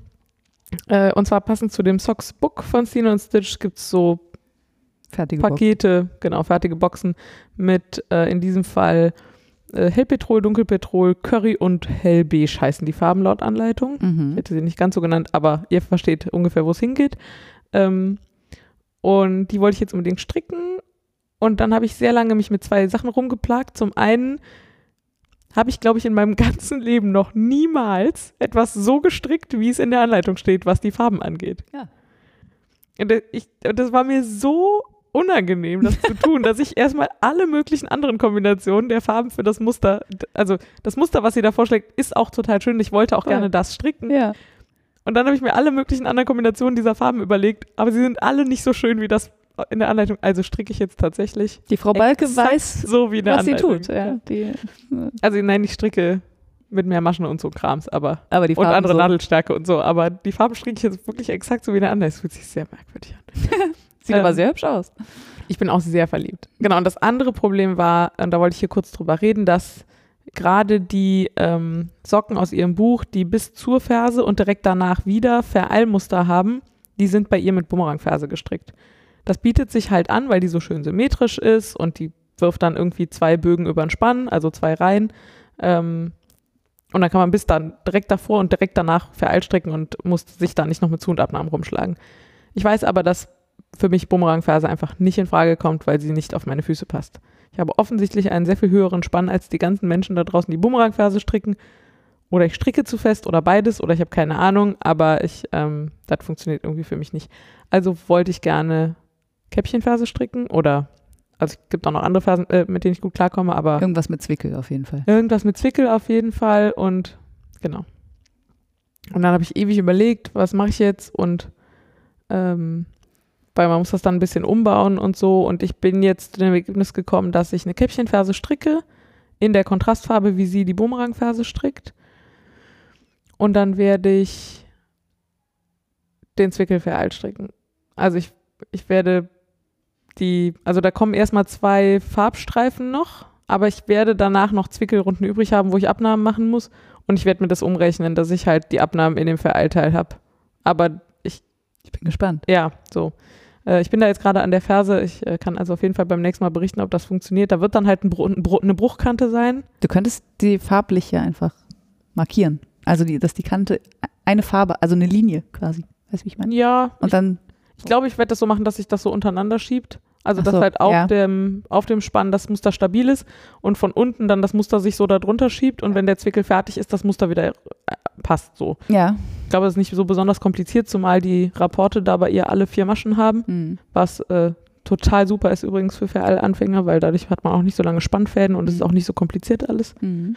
äh, und zwar passend zu dem Socksbook von Stine und Stitch gibt es so Fertige. Pakete, genau, fertige Boxen mit äh, in diesem Fall äh, Hellpetrol, Dunkelpetrol, Curry und Hellbeige heißen die Farben laut Anleitung. Ich Mhm. hätte sie nicht ganz so genannt, aber ihr versteht ungefähr, wo es hingeht. Ähm, und die wollte ich jetzt unbedingt stricken. Und dann habe ich sehr lange mich mit zwei Sachen rumgeplagt. Zum einen habe ich, glaube ich, in meinem ganzen Leben noch niemals etwas so gestrickt, wie es in der Anleitung steht, was die Farben angeht. Ja. Und das- ich, und das war mir so unangenehm, das zu tun, dass ich erstmal alle möglichen anderen Kombinationen der Farben für das Muster, also das Muster, was sie da vorschlägt, ist auch total schön. Ich wollte auch Voll. gerne das stricken. Ja. Und dann habe ich mir alle möglichen anderen Kombinationen dieser Farben überlegt, aber sie sind alle nicht so schön wie das in der Anleitung. Also stricke ich jetzt tatsächlich Die Frau Balke weiß, so wie was sie Anleitung. tut. Ja. Die, Also nein, ich stricke mit mehr Maschen und so Krams, aber aber die und Farben andere so. Nadelstärke und so, aber die Farben stricke ich jetzt wirklich exakt so wie in der Anleitung. Das fühlt sich sehr merkwürdig an. Sieht Ähm, aber sehr hübsch aus. Ich bin auch sehr verliebt. Genau, und das andere Problem war, und da wollte ich hier kurz drüber reden, dass gerade die ähm, Socken aus ihrem Buch, die bis zur Ferse und direkt danach wieder Vereilmuster haben, die sind bei ihr mit Bumerangferse gestrickt. Das bietet sich halt an, weil die so schön symmetrisch ist und die wirft dann irgendwie zwei Bögen über den Spann, also zwei Reihen. Ähm, und dann kann man bis dann direkt davor und direkt danach vereilstricken und muss sich da nicht noch mit Zu- und Abnahmen rumschlagen. Ich weiß aber, dass für mich Bumerangferse einfach nicht in Frage kommt, weil sie nicht auf meine Füße passt. Ich habe offensichtlich einen sehr viel höheren Spann als die ganzen Menschen da draußen, die Bumerangferse stricken. Oder ich stricke zu fest oder beides oder ich habe keine Ahnung, aber ich, ähm, das funktioniert irgendwie für mich nicht. Also wollte ich gerne Käppchenferse stricken oder, also es gibt auch noch andere Fersen, äh, mit denen ich gut klarkomme, aber Irgendwas mit Zwickel auf jeden Fall. Irgendwas mit Zwickel auf jeden Fall und genau. Und dann habe ich ewig überlegt, was mache ich jetzt und ähm, weil man muss das dann ein bisschen umbauen und so und ich bin jetzt zu dem Ergebnis gekommen, dass ich eine Käppchenferse stricke in der Kontrastfarbe, wie sie die Bumerangferse strickt und dann werde ich den Zwickel vereilt stricken. Also ich, ich werde die, also da kommen erstmal zwei Farbstreifen noch, aber ich werde danach noch Zwickelrunden übrig haben, wo ich Abnahmen machen muss und ich werde mir das umrechnen, dass ich halt die Abnahmen in dem Vereilteil habe. Aber ich, Ich bin gespannt. ja, so. Äh, ich bin da jetzt gerade an der Ferse. Ich äh, kann also auf jeden Fall beim nächsten Mal berichten, ob das funktioniert. Da wird dann halt ein Bru ein Bru eine Bruchkante sein. Du könntest die farblich ja einfach markieren. Also, die, dass die Kante eine Farbe, also eine Linie quasi. Weißt du, wie ich meine? Ja, Und dann, ich glaube, ich werde das so machen, dass sich das so untereinander schiebt. Also, dass so, halt auf, ja. dem, auf dem Spann das Muster stabil ist und von unten dann das Muster sich so da drunter schiebt und wenn der Zwickel fertig ist, das Muster wieder äh, passt so. ja. Ich glaube, das ist nicht so besonders kompliziert, zumal die Rapporte da bei ihr alle vier Maschen haben, Hm. was äh, total super ist übrigens für, Anfänger, weil dadurch hat man auch nicht so lange Spannfäden und es ist Mhm. auch nicht so kompliziert alles. Mhm.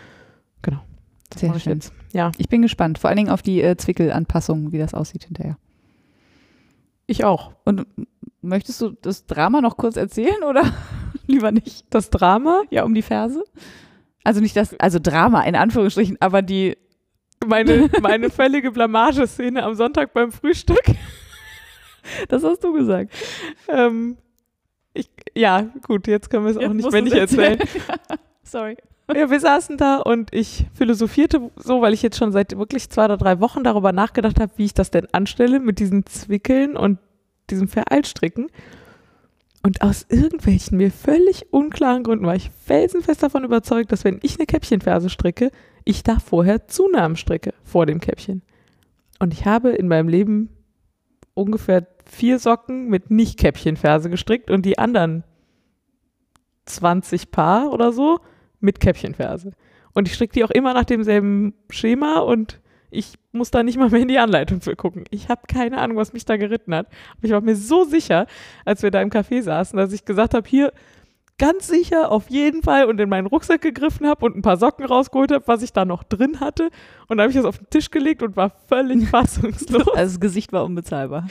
Das Sehr schön. jetzt. Ja, Ich bin gespannt. Vor allen Dingen auf die äh, Zwickelanpassung, wie das aussieht hinterher. ich auch. Und möchtest du das Drama noch kurz erzählen oder lieber nicht? Das Drama, Ja, um die Verse? Also nicht das, also Drama in Anführungsstrichen, aber die, meine, meine völlige Blamageszene am Sonntag beim Frühstück. das hast du gesagt. Ähm, ich, ja, gut, jetzt können wir es auch Jetzt nicht mehr nicht erzählen. Sorry. Ja, wir saßen da und ich philosophierte so, weil ich jetzt schon seit wirklich zwei oder drei Wochen darüber nachgedacht habe, wie ich das denn anstelle mit diesen Zwickeln und diesem Vereilstricken. Und aus irgendwelchen mir völlig unklaren Gründen war ich felsenfest davon überzeugt, dass wenn ich eine Käppchenferse stricke, ich da vorher Zunahmen stricke vor dem Käppchen. Und ich habe in meinem Leben ungefähr vier Socken mit Nicht-Käppchenferse gestrickt und die anderen 20 Paar oder so mit Käppchenferse. Und ich stricke die auch immer nach demselben Schema und ich muss da nicht mal mehr in die Anleitung für gucken. Ich habe keine Ahnung, was mich da geritten hat. Aber ich war mir so sicher, als wir da im Café saßen, dass ich gesagt habe, hier ganz sicher, auf jeden Fall und in meinen Rucksack gegriffen habe und ein paar Socken rausgeholt habe, was ich da noch drin hatte. Und dann habe ich das auf den Tisch gelegt und war völlig fassungslos, Also das Gesicht war unbezahlbar.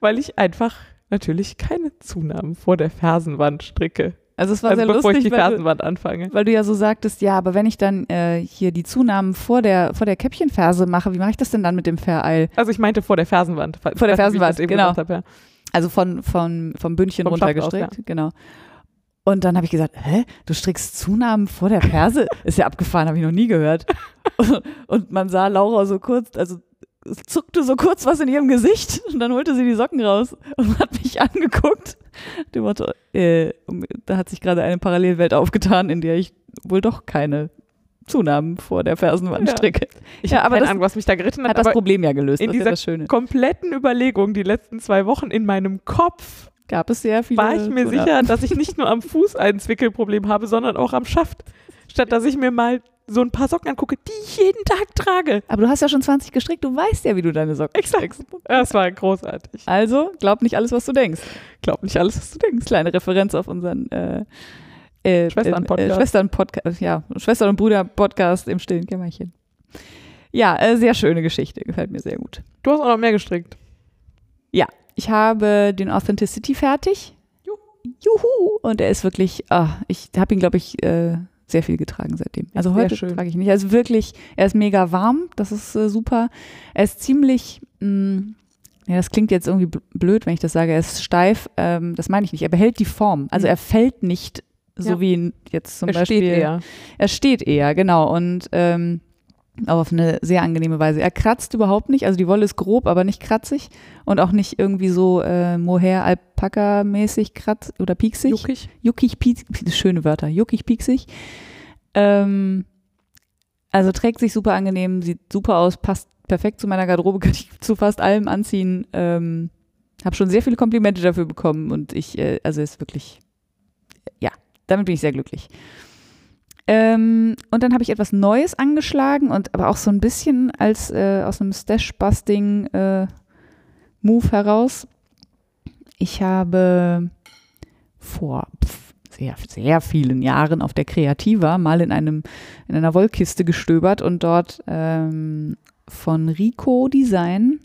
weil ich einfach natürlich keine Zunahmen vor der Fersenwand stricke. Also es war Also sehr bevor ich lustig, die weil du, Fersenwand anfange. weil du ja so sagtest, ja, aber wenn ich dann äh, hier die Zunahmen vor der, vor der Käppchenferse mache, wie mache ich das denn dann mit dem Vereil? Also ich meinte vor der Fersenwand. Vor der Fersenwand, genau. Hab, ja. Also von, von, vom Bündchen Vom Schaft runtergestrickt, genau. Und dann habe ich gesagt, hä, du strickst Zunahmen vor der Ferse? Ist ja abgefahren, habe ich noch nie gehört. Und, und man sah Laura so kurz, also es zuckte so kurz was in ihrem Gesicht und dann holte sie die Socken raus und hat mich angeguckt. Dem Motto, äh, da hat sich gerade eine Parallelwelt aufgetan, in der ich wohl doch keine Zunahmen vor der Fersenwandstricke. Ich Ja, habe keine Ahnung, was mich da geritten hat, Hat das Problem ja gelöst, in das ja dieser Schöne. kompletten Überlegung die letzten zwei Wochen in meinem Kopf Gab es sehr viele war ich mir Zunahmen. sicher, dass ich nicht nur am Fuß ein Zwickelproblem habe, sondern auch am Schaft. Statt dass ich mir mal so ein paar Socken angucke, die ich jeden Tag trage. Aber du hast ja schon 20 gestrickt, du weißt ja, wie du deine Socken Exakt. strickst. Das war großartig. Also, glaub nicht alles, was du denkst. Glaub nicht alles, was du denkst. Kleine Referenz auf unseren äh, äh, Schwestern-Podcast. Äh, Schwestern-Podcast, ja, Schwestern- und Bruder-Podcast im stillen Kämmerchen. Ja, äh, sehr schöne Geschichte, gefällt mir sehr gut. Du hast auch noch mehr gestrickt. Ich habe den Authenticity fertig. Juhu. Und er ist wirklich, ah, ich habe ihn, glaube ich, äh, sehr viel getragen seitdem. Also heute schön. trage ich nicht. Also wirklich, er ist mega warm, das ist äh, super. Er ist ziemlich, mh, ja, das klingt jetzt irgendwie bl- blöd, wenn ich das sage, er ist steif, ähm, das meine ich nicht. Er behält die Form. Also Mhm. er fällt nicht so Ja. wie jetzt zum er Beispiel. steht eher. Er steht eher, genau. Und ähm, aber auf eine sehr angenehme Weise. Er kratzt überhaupt nicht, also die Wolle ist grob, aber nicht kratzig und auch nicht irgendwie so äh, Mohair Alpaka mäßig kratz oder pieksig. Juckig. Juckig, pieksig, schöne Wörter. Juckig, pieksig. Ähm, also trägt sich super angenehm, sieht super aus, passt perfekt zu meiner Garderobe, kann ich zu fast allem anziehen. Ähm, habe schon sehr viele Komplimente dafür bekommen und ich, äh, also ist wirklich, ja, damit bin ich sehr glücklich. Ähm, und dann habe ich etwas Neues angeschlagen und aber auch so ein bisschen als äh, aus einem Stash-Busting äh, Move heraus. Ich habe vor pf, sehr, sehr vielen Jahren auf der Kreativa mal in einem in einer Wollkiste gestöbert und dort ähm, von Rico Design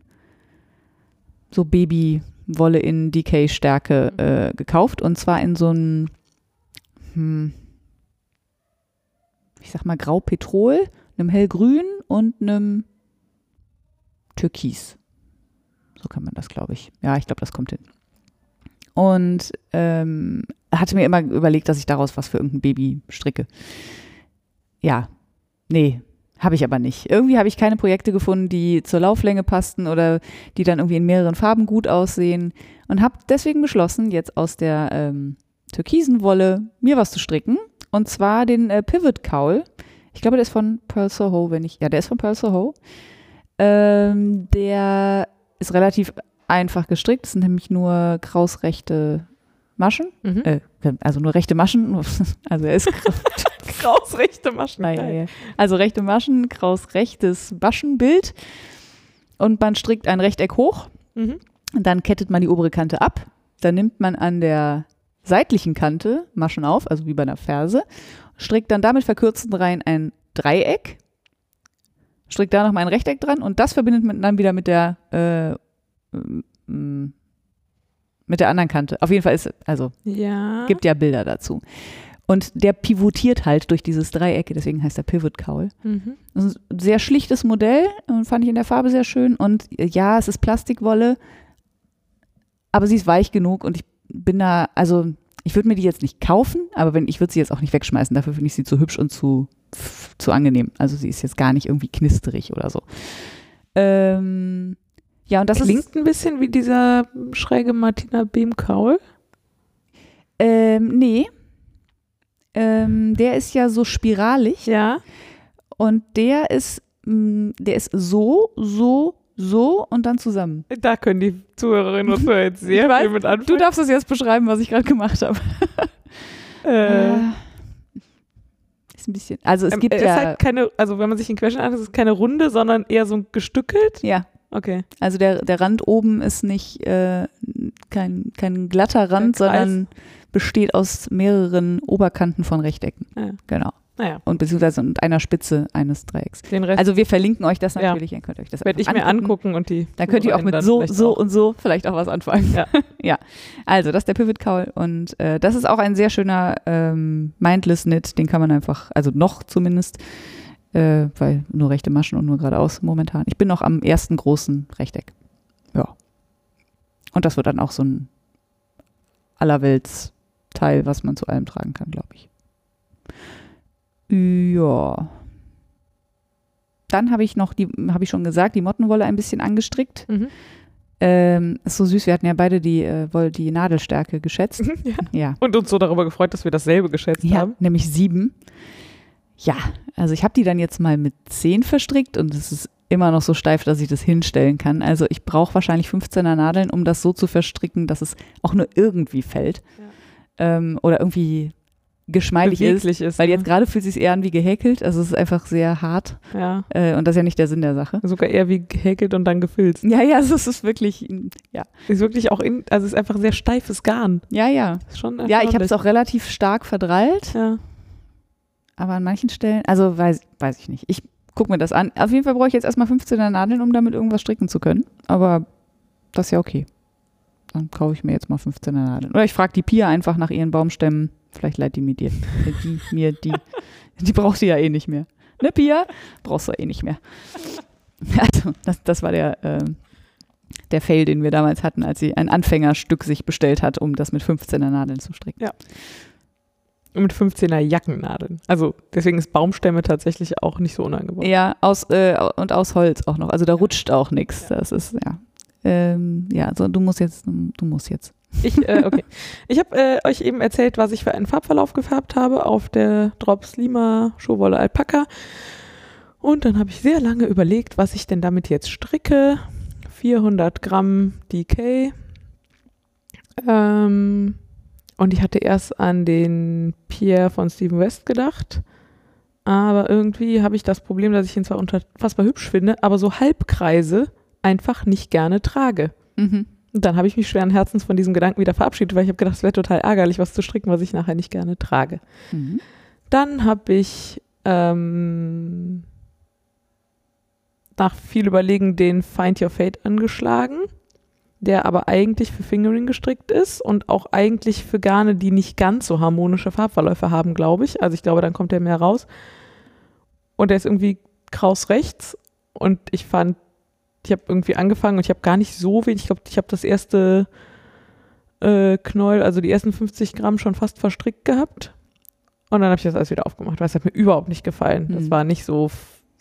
so Babywolle in Decay-Stärke äh, gekauft und zwar in so einem hm, ich sag mal Grau-Petrol, einem hellgrün und einem Türkis. So kann man das, glaube ich. Ja, ich glaube, das kommt hin. Und ähm, hatte mir immer überlegt, dass ich daraus was für irgendein Baby stricke. Ja, nee, habe ich aber nicht. Irgendwie habe ich keine Projekte gefunden, die zur Lauflänge passten oder die dann irgendwie in mehreren Farben gut aussehen und habe deswegen beschlossen, jetzt aus der ähm, türkisen Wolle mir was zu stricken und zwar den äh, Pivot Cowl. Ich glaube, der ist von Pearl Soho, wenn ich, ja, der ist von Pearl Soho. Ähm, der ist relativ einfach gestrickt. Es sind nämlich nur krausrechte Maschen. Mhm. Äh, also nur rechte Maschen. Also er ist Kraus rechte Maschen. Ja. Also rechte Maschen, kraus rechtes Maschenbild. Und man strickt ein Rechteck hoch. Mhm. Und dann kettet man die obere Kante ab. Dann nimmt man an der seitlichen Kante Maschen auf, also wie bei einer Ferse. Strickt dann damit verkürzten Reihen ein Dreieck. Strickt da nochmal ein Rechteck dran. Und das verbindet man dann wieder mit der äh, mm, mit der anderen Kante. Auf jeden Fall ist, also Ja. gibt ja Bilder dazu. Und der pivotiert halt durch dieses Dreieck, deswegen heißt er Pivot Cowl. Mhm. Das ist ein sehr schlichtes Modell, äh, fand ich in der Farbe sehr schön. Und ja, es ist Plastikwolle, aber sie ist weich genug und ich bin da, also ich würde mir die jetzt nicht kaufen, aber wenn ich würde sie jetzt auch nicht wegschmeißen, dafür finde ich sie zu hübsch und zu, zu angenehm. Also sie ist jetzt gar nicht irgendwie knisterig oder so. Ähm, ja, und das ist Klingt ein bisschen wie dieser schräge Martina Behm-Kaul. ähm, nee. Ähm, der ist ja so spiralig. Ja. Und der ist, mh, der ist so, so, so und dann zusammen. Da können die Zuhörerinnen und Zuhörer jetzt sehr weiß, viel mit anfangen. Du darfst es jetzt beschreiben, was ich gerade gemacht habe. äh, Ist ein bisschen. Also es ähm, gibt es ja. halt keine, also wenn man sich den Querschnitt anschaut, ist es keine Runde, sondern eher so gestückelt. ja, Okay. also der, der Rand oben ist nicht äh, kein, kein glatter Rand, sondern besteht aus mehreren Oberkanten von Rechtecken. Ja. Genau. Naja, Und beziehungsweise und einer Spitze eines Dreiecks. Also wir verlinken euch das Ja. natürlich, ihr könnt euch das werde ich einfach mir angucken und die. Dann könnt ihr auch mit so, so auch. und so vielleicht auch was anfangen. Ja. ja. Also, das ist der Pivot Cowl und äh, das ist auch ein sehr schöner ähm, Mindless Knit. Den kann man einfach, also noch zumindest, äh, weil nur rechte Maschen und nur geradeaus momentan. Ich bin noch am ersten großen Rechteck. Ja. Und das wird dann auch so ein Allerwelts-Teil, was man zu allem tragen kann, glaube ich. Ja. Dann habe ich noch die, habe ich schon gesagt, die Mottenwolle ein bisschen angestrickt. Mhm. Ähm, ist so süß, wir hatten ja beide die, äh, wohl die Nadelstärke geschätzt. ja. Ja. Und uns so darüber gefreut, dass wir dasselbe geschätzt Ja, haben. nämlich sieben. Ja, also ich habe die dann jetzt mal mit 10 verstrickt und es ist immer noch so steif, dass ich das hinstellen kann. Also ich brauche wahrscheinlich 15er Nadeln, um das so zu verstricken, dass es auch nur irgendwie fällt. Ähm, oder irgendwie geschmeidig ist. Ist. Weil ne? jetzt gerade fühlt es sich eher an wie gehäkelt, also es ist einfach sehr hart Ja. äh, und das ist ja nicht der Sinn der Sache. Sogar eher wie gehäkelt und dann gefilzt. Ja, ja, also es ist wirklich, ja, Ist wirklich auch in, also ist einfach sehr steifes Garn. ja, ja. Ist schon Ja, ich habe es auch relativ stark verdrallt, Ja. aber an manchen Stellen, also weiß, weiß ich nicht. Ich gucke mir das an. Auf jeden Fall brauche ich jetzt erstmal 15er Nadeln, um damit irgendwas stricken zu können, aber das ist ja okay. Dann kaufe ich mir jetzt mal 15er Nadeln. Oder ich frage die Pia einfach nach ihren Baumstämmen. Vielleicht leiht die mir die, äh, die mir die. Die braucht sie ja eh nicht mehr. Ne, Pia? Brauchst du eh nicht mehr. Also, das, das war der, ähm, der Fail, den wir damals hatten, als sie ein Anfängerstück sich bestellt hat, um das mit 15er Nadeln zu stricken. Und mit 15er Jackennadeln. Also deswegen ist Baumstämme tatsächlich auch nicht so unangebracht. Ja, aus, äh, und aus Holz auch noch. Also da rutscht auch nichts. Das ist, ja. Ähm, ja, so, du musst jetzt, du musst jetzt. Ich, äh, okay. Ich habe äh, euch eben erzählt, was ich für einen Farbverlauf gefärbt habe auf der Drops Lima Schuhwolle Alpaka. Und dann habe ich sehr lange überlegt, was ich denn damit jetzt stricke. 400 Gramm DK. Ähm, und ich hatte erst an den Pierre von Steven West gedacht. Aber irgendwie habe ich das Problem, dass ich ihn zwar unfassbar hübsch finde, aber so Halbkreise einfach nicht gerne trage. Mhm. Und dann habe ich mich schweren Herzens von diesem Gedanken wieder verabschiedet, weil ich habe gedacht, es wäre total ärgerlich, was zu stricken, was ich nachher nicht gerne trage. Mhm. Dann habe ich ähm, nach viel Überlegen den Find Your Fate angeschlagen, der aber eigentlich für Fingering gestrickt ist und auch eigentlich für Garne, die nicht ganz so harmonische Farbverläufe haben, glaube ich. Also ich glaube, dann kommt der mehr raus. Und der ist irgendwie kraus rechts und ich fand, ich habe irgendwie angefangen und ich habe gar nicht so wenig, ich glaube, ich habe das erste äh, Knäuel, also die ersten 50 Gramm schon fast verstrickt gehabt. Und dann habe ich das alles wieder aufgemacht, weil es hat mir überhaupt nicht gefallen. Das Mhm. war nicht so,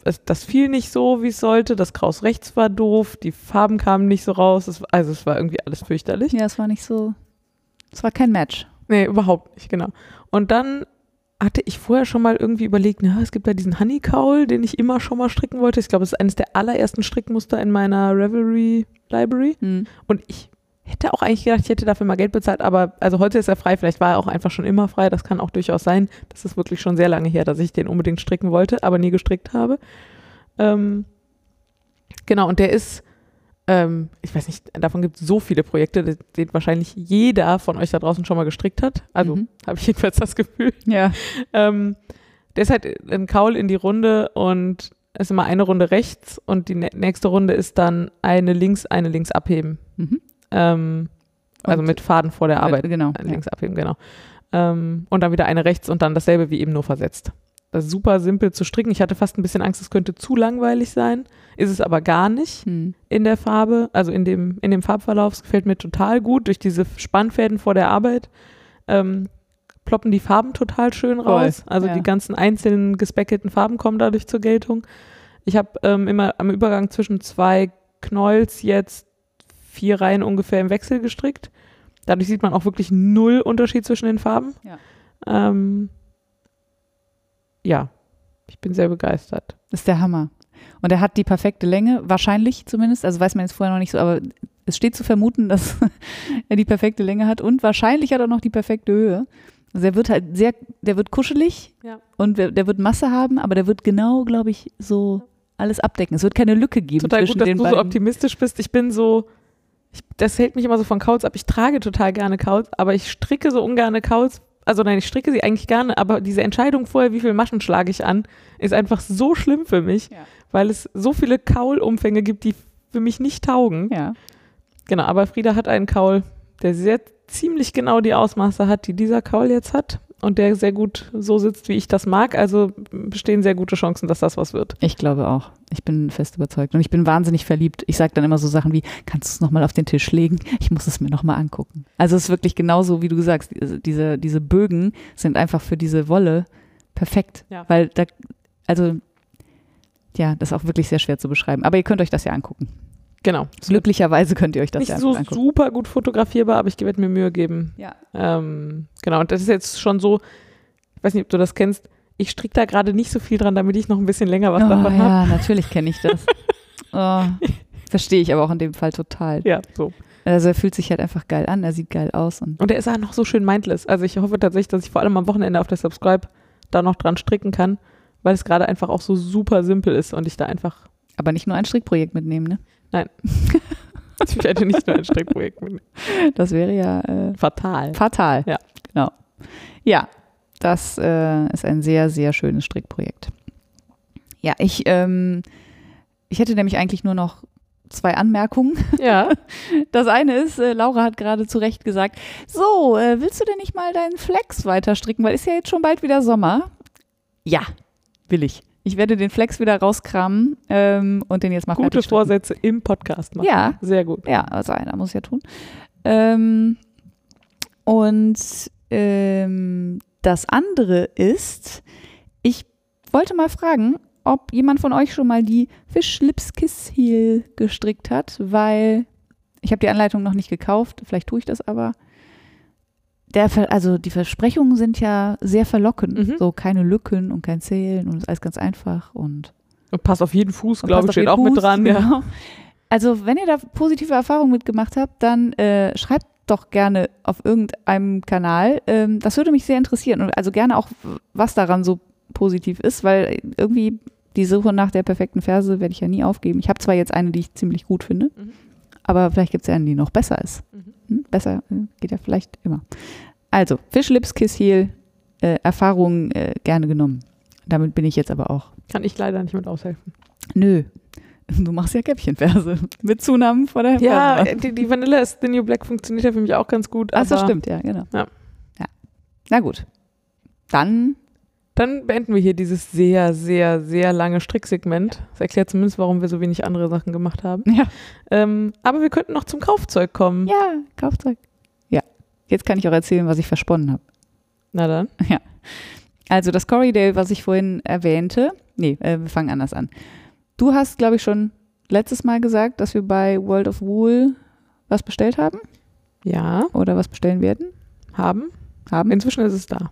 es, das fiel nicht so, wie es sollte. Das Kraus rechts war doof, die Farben kamen nicht so raus. Es, also es war irgendwie alles fürchterlich. Ja, es war nicht so, es war kein Match. Nee, überhaupt nicht, genau. Und dann hatte ich vorher schon mal irgendwie überlegt, na, es gibt ja diesen Honeycowl, den ich immer schon mal stricken wollte. Ich glaube, es ist eines der allerersten Strickmuster in meiner Revelry Library. Mhm. Und ich hätte auch eigentlich gedacht, ich hätte dafür mal Geld bezahlt, aber also heute ist er frei, vielleicht war er auch einfach schon immer frei, das kann auch durchaus sein. Das ist wirklich schon sehr lange her, dass ich den unbedingt stricken wollte, aber nie gestrickt habe. Ähm, genau, und der ist, ähm, ich weiß nicht, davon gibt es so viele Projekte, den, wahrscheinlich jeder von euch da draußen schon mal gestrickt hat. Also Mhm. habe ich jedenfalls das Gefühl. Ja. Ähm, der ist halt ein Kaul in die Runde und es ist immer eine Runde rechts und die nä- nächste Runde ist dann eine links, eine links abheben. Mhm. Ähm, also mit Faden vor der Arbeit. Genau. Ein links abheben, genau. Ähm, und dann wieder eine rechts und dann dasselbe wie eben nur versetzt. Das ist super simpel zu stricken. Ich hatte fast ein bisschen Angst, es könnte zu langweilig sein. Ist es aber gar nicht Hm. in der Farbe, also in dem, in dem Farbverlauf. Es gefällt mir total gut durch diese Spannfäden vor der Arbeit. Ähm, ploppen die Farben total schön raus. Voll, Also ja. die ganzen einzelnen gespeckelten Farben kommen dadurch zur Geltung. Ich habe ähm, immer am Übergang zwischen zwei Knolls jetzt vier Reihen ungefähr im Wechsel gestrickt. Dadurch sieht man auch wirklich null Unterschied zwischen den Farben. Ja. Ähm, ja, ich bin sehr begeistert. Das ist der Hammer. Und er hat die perfekte Länge, wahrscheinlich zumindest. Also weiß man jetzt vorher noch nicht so, aber es steht zu vermuten, dass er die perfekte Länge hat und wahrscheinlich hat er noch die perfekte Höhe. Also er wird halt sehr, der wird kuschelig Ja. und der wird Masse haben, aber der wird genau, glaube ich, so alles abdecken. Es wird keine Lücke geben Total zwischen gut, dass den du so beiden. optimistisch bist. Ich bin so, ich, das hält mich immer so von Kauls ab. Ich trage total gerne Kauls, aber ich stricke so ungerne Kauls. Also nein, ich stricke sie eigentlich gerne, aber diese Entscheidung vorher, wie viele Maschen schlage ich an, ist einfach so schlimm für mich, Ja. weil es so viele Kaulumfänge gibt, die für mich nicht taugen. ja. Genau, aber Frieda hat einen Kaul, der sehr ziemlich genau die Ausmaße hat, die dieser Kaul jetzt hat und der sehr gut so sitzt, wie ich das mag. Also bestehen sehr gute Chancen, dass das was wird. Ich glaube auch. Ich bin fest überzeugt. Und ich bin wahnsinnig verliebt. Ich sage dann immer so Sachen wie, kannst du es nochmal auf den Tisch legen? Ich muss es mir nochmal angucken. Also es ist wirklich genauso, wie du sagst. Diese- Diese, Bögen sind einfach für diese Wolle perfekt. Ja. Weil da, also, ja, das ist auch wirklich sehr schwer zu beschreiben. Aber ihr könnt euch das ja angucken. Genau. Glücklicherweise könnt ihr euch das nicht ja so angucken. super gut fotografierbar, aber ich werde mir Mühe geben. Ja. Ähm, genau, und das ist jetzt schon so, ich weiß nicht, ob du das kennst, ich stricke da gerade nicht so viel dran, damit ich noch ein bisschen länger was oh, davon habe. ja, natürlich kenne ich das. oh, verstehe ich aber auch in dem Fall total. Ja, so. Also er fühlt sich halt einfach geil an, er sieht geil aus und Und er ist ja noch so schön mindless. Also ich hoffe tatsächlich, dass ich vor allem am Wochenende auf der Subscribe da noch dran stricken kann, weil es gerade einfach auch so super simpel ist und ich da einfach, aber nicht nur ein Strickprojekt mitnehmen, ne? ich werde nicht nur ein Strickprojekt mit. Das wäre ja äh, Fatal. fatal. Ja. Genau. Ja, das äh, ist ein sehr, sehr schönes Strickprojekt. Ja, ich, ähm, ich hätte nämlich eigentlich nur noch zwei Anmerkungen. Ja. Das eine ist, äh, Laura hat gerade zu Recht gesagt, so, äh, willst du denn nicht mal deinen Flex weiter stricken, weil ist ja jetzt schon bald wieder Sommer. Ja, will ich. Ich werde den Flex wieder rauskramen ähm, und den jetzt mal Gute. Vorsätze im Podcast machen. Ja, Sehr gut. ja, also einer muss ja tun. Ähm, und ähm, das andere ist, ich wollte mal fragen, ob jemand von euch schon mal die Fischlips Kiss Heel gestrickt hat, weil ich habe die Anleitung noch nicht gekauft, vielleicht tue ich das aber. Der, Ver- also die Versprechungen sind ja sehr verlockend. Mhm. So keine Lücken und kein Zählen und ist alles ganz einfach und Und pass auf jeden Fuß, glaube ich, steht auch mit Fuß, dran. Ja. genau. Also, wenn ihr da positive Erfahrungen mitgemacht habt, dann äh, schreibt doch gerne auf irgendeinem Kanal. Ähm, das würde mich sehr interessieren. Und also gerne auch, was daran so positiv ist, weil irgendwie die Suche nach der perfekten Ferse werde ich ja nie aufgeben. Ich habe zwar jetzt eine, die ich ziemlich gut finde, Mhm. aber vielleicht gibt es ja eine, die noch besser ist. Mhm. Hm? Besser äh, geht ja vielleicht immer. Also, Fish Lips Kiss Heel, äh, Erfahrungen äh, gerne genommen. Damit bin ich jetzt aber auch Kann ich leider nicht mit aushelfen. Nö. Du machst ja Käppchenverse. Mit Zunahmen vor der Ja, die, die Vanilla ist The New Black funktioniert ja für mich auch ganz gut. Ach, das aber stimmt, ja, genau. Ja. ja. Na gut. Dann, Dann beenden wir hier dieses sehr, sehr, sehr lange Stricksegment. Das erklärt zumindest, warum wir so wenig andere Sachen gemacht haben. ja. Ähm, aber wir könnten noch zum Kaufzeug kommen. Ja, Kaufzeug. Ja. Jetzt kann ich auch erzählen, was ich versponnen habe. Na dann. Also das Corridale, was ich vorhin erwähnte. Nee, äh, wir fangen anders an. Du hast, glaube ich, schon letztes Mal gesagt, dass wir bei World of Wool was bestellt haben Ja, oder was bestellen werden. haben. Haben. Inzwischen ist es da.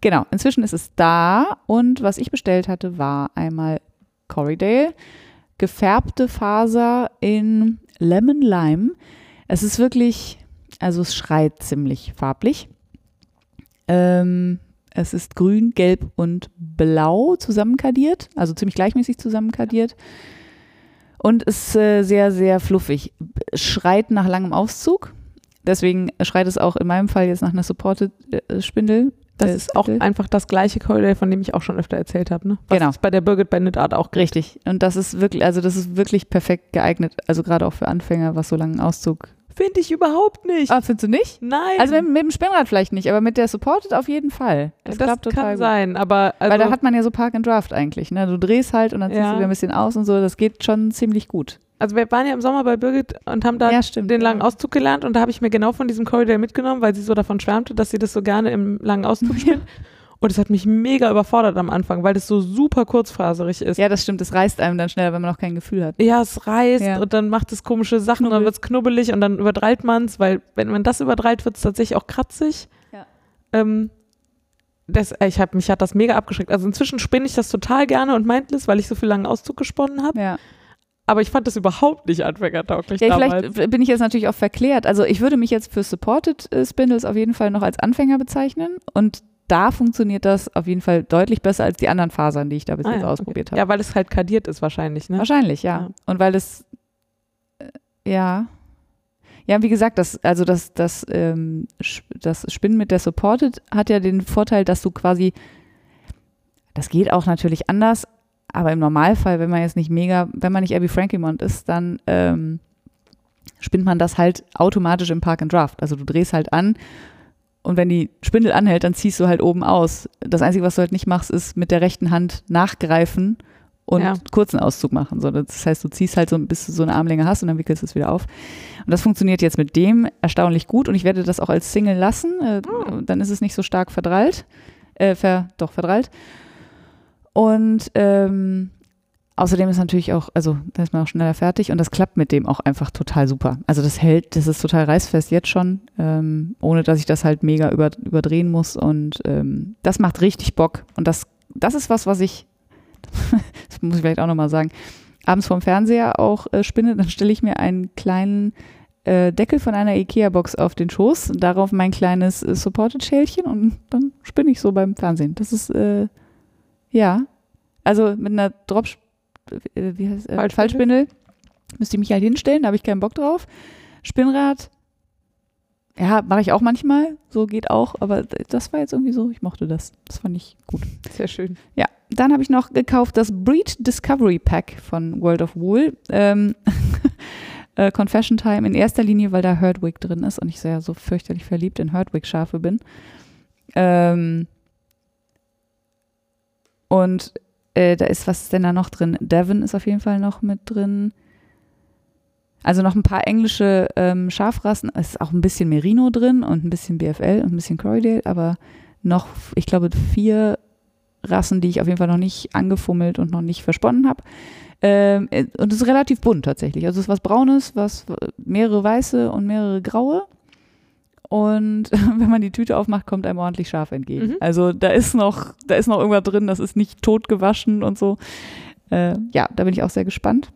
Genau, inzwischen ist es da und was ich bestellt hatte, war einmal Corridale, gefärbte Faser in Lemon Lime. Es ist wirklich, also es schreit ziemlich farblich. Ähm, es ist grün, gelb und blau zusammenkadiert, also ziemlich gleichmäßig zusammenkadiert. Und ist äh, sehr, sehr fluffig. Schreit nach langem Auszug. Deswegen schreit es auch in meinem Fall jetzt nach einer Supported äh. Das ist auch einfach das gleiche Corridale, von dem ich auch schon öfter erzählt habe. Ne? Was Genau. bei der Birgit bei Knit Art auch gibt. Richtig. Und das ist wirklich, also das ist wirklich perfekt geeignet. Also gerade auch für Anfänger, was so langen Auszug. Finde ich überhaupt nicht. Ah, findest du nicht? Nein. Also mit, mit dem Spinnrad vielleicht nicht, aber mit der Supported auf jeden Fall. das, total kann gut. sein, aber also, Weil da hat man ja so Park and Draft eigentlich. Ne? Du drehst halt und dann ziehst Ja. du wieder ein bisschen aus und so. Das geht schon ziemlich gut. also wir waren ja im Sommer bei Birgit und haben da ja, stimmt. den langen ja. Auszug gelernt und da habe ich mir genau von diesem Corridale mitgenommen, weil sie so davon schwärmte, dass sie das so gerne im langen Auszug spinnt. Und es hat mich mega überfordert am Anfang, weil das so super kurzfaserig ist. Ja, das stimmt. Das reißt einem dann schnell, wenn man noch kein Gefühl hat. Ja, es reißt Ja. und dann macht es komische Sachen und dann wird es knubbelig und dann überdreiht man es, weil wenn man das überdreiht, wird es tatsächlich auch kratzig. Ja. Ähm, das, äh, ich hab, mich hat das mega abgeschreckt. Also inzwischen spinne ich das total gerne und mindless, weil ich so viel langen Auszug gesponnen habe. Ja. Aber ich fand das überhaupt nicht anfängertauglich Ja, damals. vielleicht bin ich jetzt natürlich auch verklärt. Also ich würde mich jetzt für Supported äh, Spindles auf jeden Fall noch als Anfänger bezeichnen und da funktioniert das auf jeden Fall deutlich besser als die anderen Fasern, die ich da bis Ah, jetzt ja, ausprobiert okay. habe. Ja, weil es halt kadiert ist wahrscheinlich, ne? Wahrscheinlich, ja. Ja. Und weil das, äh, ja. Ja, wie gesagt, das, also das, das, ähm, das Spinnen mit der Supported hat ja den Vorteil, dass du quasi, das geht auch natürlich anders, aber im Normalfall, wenn man jetzt nicht mega, wenn man nicht Abby Frankimont ist, dann ähm, spinnt man das halt automatisch im Park and Draft. Also du drehst halt an und wenn die Spindel anhält, dann ziehst du halt oben aus. Das Einzige, was du halt nicht machst, ist mit der rechten Hand nachgreifen und Ja. kurzen Auszug machen. So, das heißt, du ziehst halt so, bis du so eine Armlänge hast und dann wickelst du es wieder auf. Und das funktioniert jetzt mit dem erstaunlich gut und ich werde das auch als Single lassen. Äh, Oh. Dann ist es nicht so stark verdrallt. Äh, ver, doch, verdrallt. Und ähm, außerdem ist natürlich auch, also da ist man auch schneller fertig und das klappt mit dem auch einfach total super. Also das hält, das ist total reißfest jetzt schon, ähm, ohne dass ich das halt mega über, überdrehen muss und ähm, das macht richtig Bock und das, das ist was, was ich, das muss ich vielleicht auch nochmal sagen, abends vorm Fernseher auch äh, spinne, dann stelle ich mir einen kleinen äh, Deckel von einer Ikea-Box auf den Schoß, darauf mein kleines äh, Supported-Schälchen und dann spinne ich so beim Fernsehen. Das ist, äh, ja, also mit einer Drop, äh, wie heißt, äh, Fallspindel? Fallspindel müsste ich mich halt hinstellen, da habe ich keinen Bock drauf. Spinnrad, ja, mache ich auch manchmal, so geht auch, aber das war jetzt irgendwie so, ich mochte das. Das fand ich gut. Sehr schön. Ja, dann habe ich noch gekauft das Breed Discovery Pack von World of Wool. Ähm, äh, Confession Time in erster Linie, weil da Herdwick drin ist und ich sehr so fürchterlich verliebt in Herdwick-Schafe bin. Ähm, und äh, da ist, was ist denn da noch drin? Devon ist auf jeden Fall noch mit drin. Also noch ein paar englische ähm, Schafrassen. Es ist auch ein bisschen Merino drin und ein bisschen BFL und ein bisschen Corriedale, aber noch, ich glaube, vier Rassen, die ich auf jeden Fall noch nicht angefummelt und noch nicht versponnen habe. Ähm, äh, und es ist relativ bunt tatsächlich. Also es ist was Braunes, was mehrere weiße und mehrere graue. Und wenn man die Tüte aufmacht, kommt einem ordentlich Schaf entgegen. Mhm. Also da ist noch, da ist noch irgendwas drin, das ist nicht tot gewaschen und so. Äh, ja, da bin ich auch sehr gespannt.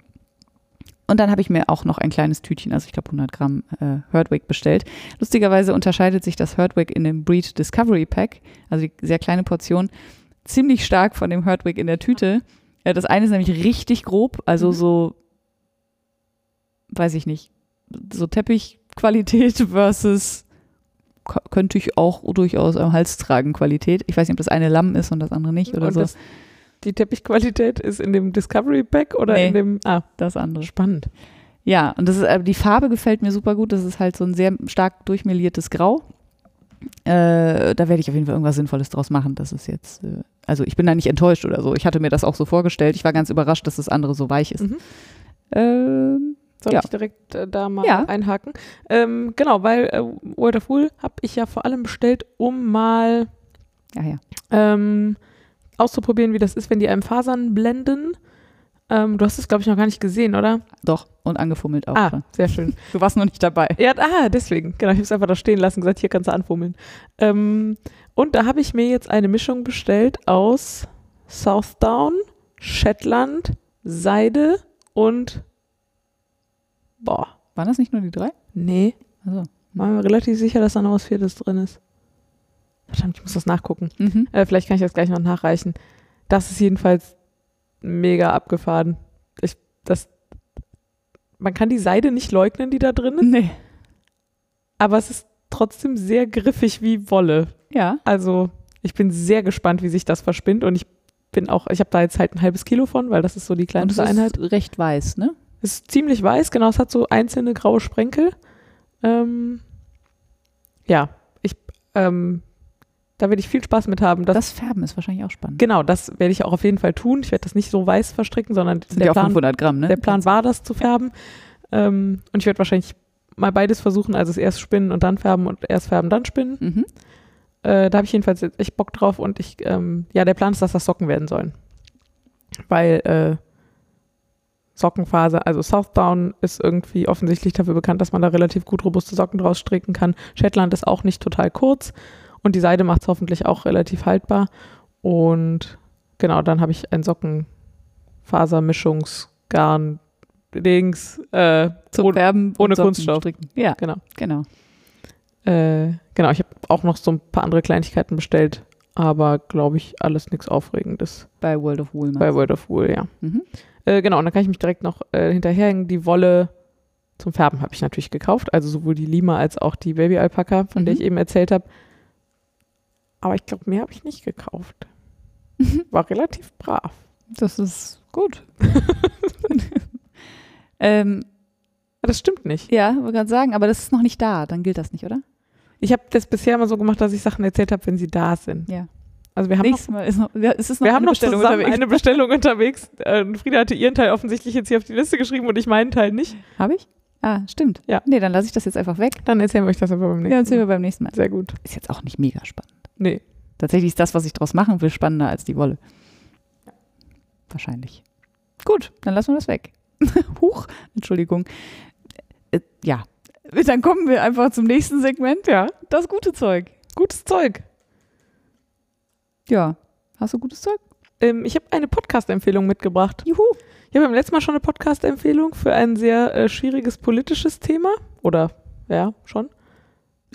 Und dann habe ich mir auch noch ein kleines Tütchen, also ich glaube 100 Gramm äh, Herdwick bestellt. Lustigerweise unterscheidet sich das Herdwick in dem Breed Discovery Pack, also die sehr kleine Portion, ziemlich stark von dem Herdwick in der Tüte. Ja, das eine ist nämlich richtig grob, also Mhm. so, weiß ich nicht, so Teppichqualität versus könnte ich auch durchaus am Hals tragen Qualität. Ich weiß nicht, ob das eine Lamm ist und das andere nicht oder Und so. das, die Teppichqualität ist in dem Discovery Pack oder Nee. in dem. Ah, das andere. spannend. Ja, und das ist, äh, die Farbe gefällt mir super gut. Das ist halt so ein sehr stark durchmeliertes Grau. Äh, da werde ich auf jeden Fall irgendwas Sinnvolles draus machen. Das ist jetzt, äh, also ich bin da nicht enttäuscht oder so. Ich hatte mir das auch so vorgestellt. Ich war ganz überrascht, dass das andere so weich ist. Mhm. Ähm, Soll Ja. ich direkt äh, da mal Ja. einhaken? Ähm, genau, weil äh, World of Wool habe ich ja vor allem bestellt, um mal ja, ähm, auszuprobieren, wie das ist, wenn die einem Fasern blenden. Ähm, du hast es, glaube ich, noch gar nicht gesehen, oder? Doch. Und angefummelt auch ah, schon. sehr schön. Du warst noch nicht dabei. Ja, ah, deswegen. Genau, ich habe es einfach da stehen lassen und gesagt, hier kannst du anfummeln. Ähm, und da habe ich mir jetzt eine Mischung bestellt aus Southdown, Shetland, Seide und boah, Waren das nicht nur die drei? nee, Also. war mir relativ sicher, dass da noch was Viertes drin ist. Verdammt, ich muss das nachgucken. Mhm. Äh, vielleicht kann ich das gleich noch nachreichen. Das ist jedenfalls mega abgefahren. Ich, das, man kann die Seide nicht leugnen, die da drin ist, Nee. aber es ist trotzdem sehr griffig wie Wolle. Ja. Also ich bin sehr gespannt, wie sich das verspinnt und ich bin auch, ich habe da jetzt halt ein halbes Kilo von, weil das ist so die Und es kleinste Einheit. ist recht weiß, ne? Es ist ziemlich weiß, genau, es hat so einzelne graue Sprenkel. Ähm, ja, ich, ähm, da werde ich viel Spaß mit haben. Das, Färben ist wahrscheinlich auch spannend. genau, das werde ich auch auf jeden Fall tun. Ich werde das nicht so weiß verstricken, sondern Das sind der ja auch Plan, 500 Gramm, ne? der Plan war, das zu färben. Ähm, und ich werde wahrscheinlich mal beides versuchen, also es erst spinnen und dann färben und erst färben, dann spinnen. Mhm. Äh, da habe ich jedenfalls echt Bock drauf und ich, ähm, ja, der Plan ist, dass das Socken werden sollen. Weil äh, Sockenfaser, also Southdown ist irgendwie offensichtlich dafür bekannt, dass man da relativ gut robuste Socken draus stricken kann. Shetland ist auch nicht total kurz und die Seide macht es hoffentlich auch relativ haltbar. Und genau, dann habe ich ein Sockenfasermischungsgarn Dings, äh, Zum Färben ohne Socken Kunststoff. stricken. Ja, genau. genau. Äh, genau, ich habe auch noch so ein paar andere Kleinigkeiten bestellt, aber glaube ich alles nichts Aufregendes Bei World of Wool. bei World of Wool, ja. Mhm. Äh, genau, und dann kann ich mich direkt noch äh, hinterherhängen. Die Wolle zum Färben habe ich natürlich gekauft, also sowohl die Lima als auch die Baby Alpaka, von der Mhm. ich eben erzählt habe. Aber ich glaube, mehr habe ich nicht gekauft. War relativ brav. Das ist gut. ähm, Das stimmt nicht. ja, wollte gerade sagen, aber das ist noch nicht da, dann gilt das nicht, oder? Ich habe das bisher immer so gemacht, dass ich Sachen erzählt habe, wenn sie da sind. Ja. Also wir haben noch Nächstes Mal ist noch, ja, es ist noch Wir haben eine noch Bestellung unterwegs. eine Bestellung unterwegs. Äh, Frieda hatte ihren Teil offensichtlich jetzt hier auf die Liste geschrieben und ich meinen Teil nicht. Habe ich? Ah, stimmt. Ja. Nee, dann lasse ich das jetzt einfach weg. Dann erzählen wir euch das aber beim Ja, nächsten erzählen wir Mal. beim nächsten Mal. Sehr gut. Ist jetzt auch nicht mega spannend. Nee. Tatsächlich ist das, was ich draus machen will, spannender als die Wolle. Wahrscheinlich. Gut, dann lassen wir das weg. Huch, Entschuldigung. Äh, ja, dann kommen wir einfach zum nächsten Segment. Ja, das gute Zeug. Gutes Zeug. Ja, hast du gutes Zeug? Ähm, ich habe eine Podcast-Empfehlung mitgebracht. Juhu. Ich habe beim letzten Mal schon eine Podcast-Empfehlung für ein sehr äh, schwieriges politisches Thema. Oder, ja, schon.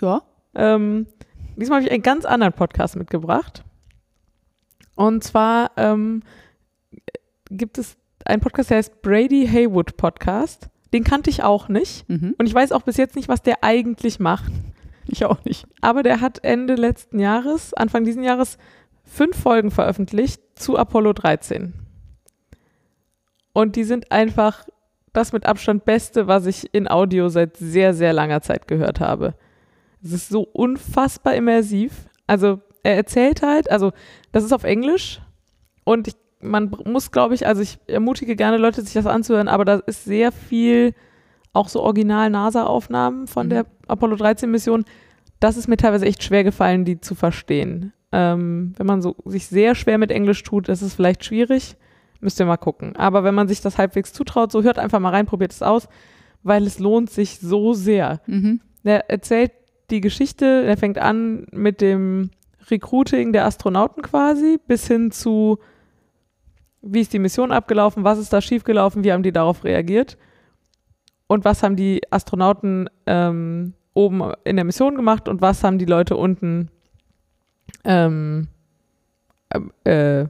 Ja. Ähm, diesmal habe ich einen ganz anderen Podcast mitgebracht. Und zwar ähm, gibt es einen Podcast, der heißt Brady Haywood Podcast. Den kannte ich auch nicht. Mhm. Und ich weiß auch bis jetzt nicht, was der eigentlich macht. Ich auch nicht. Aber der hat Ende letzten Jahres, Anfang diesen Jahres, fünf Folgen veröffentlicht zu Apollo 13. Und die sind einfach das mit Abstand Beste, was ich in Audio seit sehr, sehr langer Zeit gehört habe. Es ist so unfassbar immersiv. Also er erzählt halt, also das ist auf Englisch und ich, man muss, glaube ich, also ich ermutige gerne Leute, sich das anzuhören, aber da ist sehr viel auch so Original-NASA-Aufnahmen von Mhm. der Apollo 13-Mission. Das ist mir teilweise echt schwer gefallen, die zu verstehen. Ähm, wenn man so sich sehr schwer mit Englisch tut, ist es vielleicht schwierig. Müsst ihr mal gucken. Aber wenn man sich das halbwegs zutraut, so hört einfach mal rein, probiert es aus, weil es lohnt sich so sehr. Mhm. Der erzählt die Geschichte, der fängt an mit dem Recruiting der Astronauten quasi, bis hin zu, wie ist die Mission abgelaufen, was ist da schiefgelaufen, wie haben die darauf reagiert und was haben die Astronauten ähm, oben in der Mission gemacht und was haben die Leute unten ähm, ähm, äh,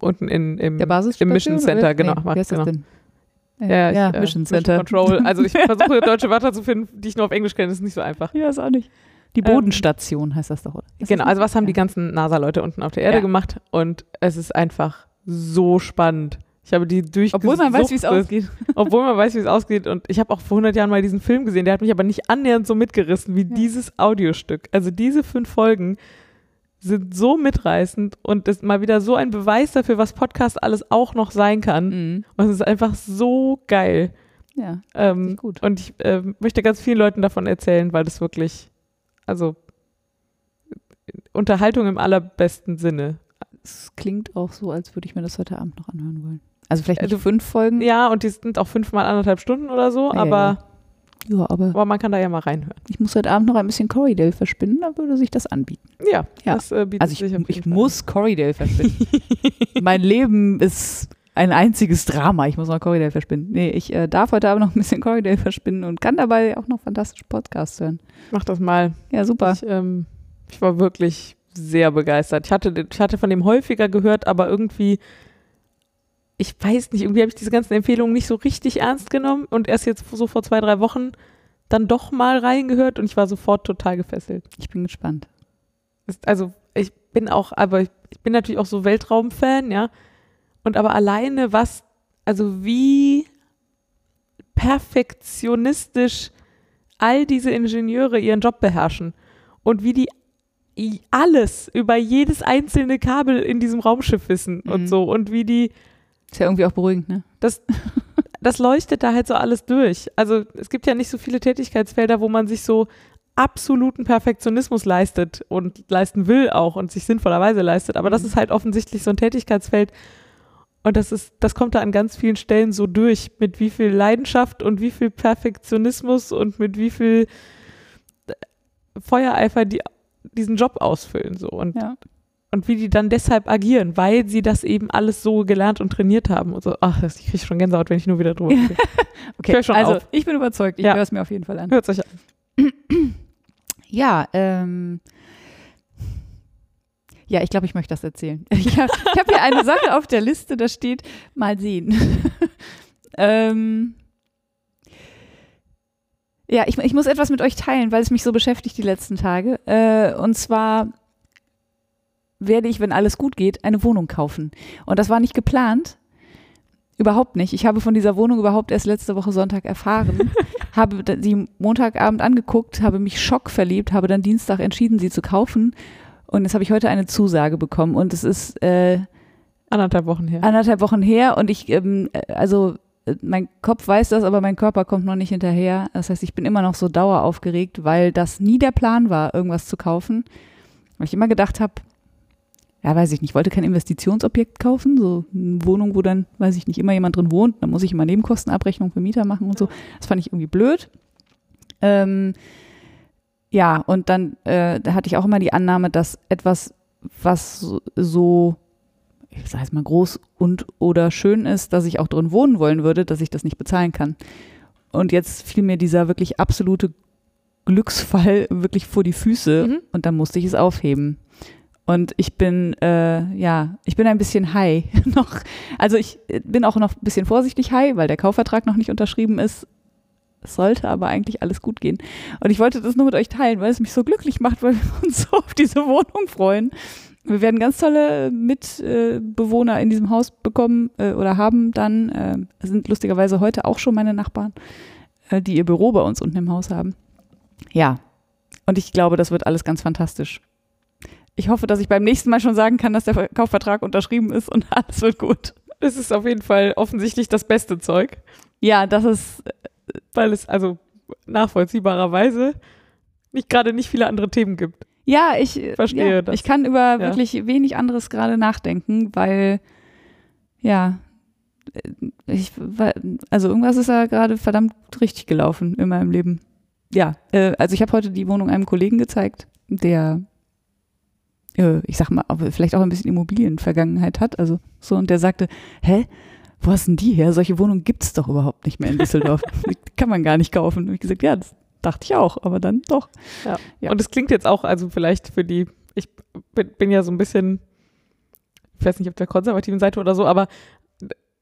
unten in, im, im Mission Center, genau. Nee, heißt genau. das denn? Äh, Ja, ich, ja, äh, Mission Center. Control. Also ich versuche deutsche Wörter zu finden, die ich nur auf Englisch kenne, das ist nicht so einfach. Ja, ist auch nicht. Die Ähm, Bodenstation heißt das doch, oder? Das Genau, also was haben die Ja. ganzen NASA-Leute unten auf der Erde Ja. gemacht und es ist einfach so spannend. Ich habe die durchgesuchtet. Obwohl man weiß, wie es ausgeht. Obwohl man weiß, wie es ausgeht. Und ich habe auch vor 100 Jahren mal diesen Film gesehen, der hat mich aber nicht annähernd so mitgerissen wie Ja. dieses Audiostück. Also diese fünf Folgen sind so mitreißend und ist mal wieder so ein Beweis dafür, was Podcast alles auch noch sein kann. Mhm. Und es ist einfach so geil. Ja, Ähm, gut. Und ich äh, möchte ganz vielen Leuten davon erzählen, weil das wirklich, also Unterhaltung im allerbesten Sinne. es klingt auch so, als würde ich mir das heute Abend noch anhören wollen. Also vielleicht Äh, nicht du- fünf Folgen. Ja, und die sind auch fünfmal anderthalb Stunden oder so, Ja, aber, ja, Ja, aber aber man kann da ja mal reinhören. ich muss heute Abend noch ein bisschen Corridale verspinnen, da würde sich das anbieten. Ja, Ja. das äh, bietet Also ich, sich ich Fall muss Corridale verspinnen. mein Leben ist ein einziges Drama. Ich muss noch Corridale verspinnen. Nee, ich äh, darf heute Abend noch ein bisschen Corridale verspinnen und kann dabei auch noch fantastische Podcasts hören. Mach das mal. Ja, super. Ich, ähm, ich war wirklich sehr begeistert. Ich hatte, ich hatte von dem häufiger gehört, aber irgendwie, ich weiß nicht, irgendwie habe ich diese ganzen Empfehlungen nicht so richtig ernst genommen und erst jetzt so vor zwei, drei Wochen dann doch mal reingehört und ich war sofort total gefesselt. Ich bin gespannt. Ist- Also ich bin auch, aber ich, ich bin natürlich auch so Weltraumfan, ja. Und aber alleine was, also wie perfektionistisch all diese Ingenieure ihren Job beherrschen und wie die alles über jedes einzelne Kabel in diesem Raumschiff wissen Mhm. und so und wie die Ist ja irgendwie auch beruhigend, ne? das, das leuchtet da halt so alles durch. Also es gibt ja nicht so viele Tätigkeitsfelder, wo man sich so absoluten Perfektionismus leistet und leisten will auch und sich sinnvollerweise leistet. Aber das Mhm. ist halt offensichtlich so ein Tätigkeitsfeld. Und das ist, das kommt da an ganz vielen Stellen so durch, mit wie viel Leidenschaft und wie viel Perfektionismus und mit wie viel Feuereifer die diesen Job ausfüllen. So. Und Ja. Und wie die dann deshalb agieren, weil sie das eben alles so gelernt und trainiert haben und so. Ach, das- ich kriege schon Gänsehaut, wenn ich nur wieder drüber rede. Okay, schon also auf. ich bin überzeugt. Ich Ja. höre es mir auf jeden Fall an. Hört euch an. Ja, ähm. Ja, ich glaube, ich möchte das erzählen. Ich habe ich hab hier eine Sache auf der Liste, da steht, mal sehen. ähm, ja, ich, ich muss etwas mit euch teilen, weil es mich so beschäftigt die letzten Tage. Äh, und zwar werde ich, wenn alles gut geht, eine Wohnung kaufen. Und das war nicht geplant. Überhaupt nicht. Ich habe von dieser Wohnung überhaupt erst letzte Woche Sonntag erfahren, habe sie Montagabend angeguckt, habe mich schockverliebt, habe dann Dienstag entschieden, sie zu kaufen. Und jetzt habe ich heute eine Zusage bekommen. Und es ist äh, Anderthalb Wochen her. anderthalb Wochen her und ich, ähm, äh, also äh, mein Kopf weiß das, aber mein Körper kommt noch nicht hinterher. Das heißt, ich bin immer noch so daueraufgeregt, weil das nie der Plan war, irgendwas zu kaufen. Weil ich immer gedacht habe, ja, weiß ich nicht, wollte kein Investitionsobjekt kaufen, so eine Wohnung, wo dann, weiß ich nicht, immer jemand drin wohnt, dann muss ich immer Nebenkostenabrechnung für Mieter machen und so. Das fand ich irgendwie blöd. Ähm, ja, und dann äh, da hatte ich auch immer die Annahme, dass etwas, was so, ich sage jetzt mal groß und oder schön ist, dass ich auch drin wohnen wollen würde, dass ich das nicht bezahlen kann. Und jetzt fiel mir dieser wirklich absolute Glücksfall wirklich vor die Füße Mhm. und dann musste ich es aufheben. Und ich bin, äh, ja, ich bin ein bisschen high noch. Also ich äh, bin auch noch ein bisschen vorsichtig high, weil der Kaufvertrag noch nicht unterschrieben ist. Sollte aber eigentlich alles gut gehen. Und ich wollte das nur mit euch teilen, weil es mich so glücklich macht, weil wir uns so auf diese Wohnung freuen. Wir werden ganz tolle Mitbewohner in diesem Haus bekommen äh, oder haben dann. Äh, sind lustigerweise heute auch schon meine Nachbarn, äh, die ihr Büro bei uns unten im Haus haben. Ja, und ich glaube, das wird alles ganz fantastisch. Ich hoffe, dass ich beim nächsten Mal schon sagen kann, dass der Kaufvertrag unterschrieben ist und alles wird gut. Es ist auf jeden Fall offensichtlich das beste Zeug, Ja, das ist, weil es also nachvollziehbarerweise nicht gerade nicht viele andere Themen gibt. ja, ich äh, Verstehe ja, das. Ich kann über wirklich wenig anderes gerade nachdenken, weil, ja, äh, ich, also irgendwas ist da gerade verdammt richtig gelaufen in meinem Leben. Ja, äh, also ich habe heute die Wohnung einem Kollegen gezeigt, der, äh, ich sag mal, aber vielleicht auch ein bisschen Immobilienvergangenheit hat, also so, und der sagte, hä? Wo hast denn die her? Solche Wohnungen gibt's doch überhaupt nicht mehr in Düsseldorf. Die kann man gar nicht kaufen. Und ich gesagt, ja, das dachte ich auch, aber dann doch. Ja. Und es klingt jetzt auch, also vielleicht für die, ich bin, bin ja so ein bisschen, ich weiß nicht, auf der konservativen Seite oder so, aber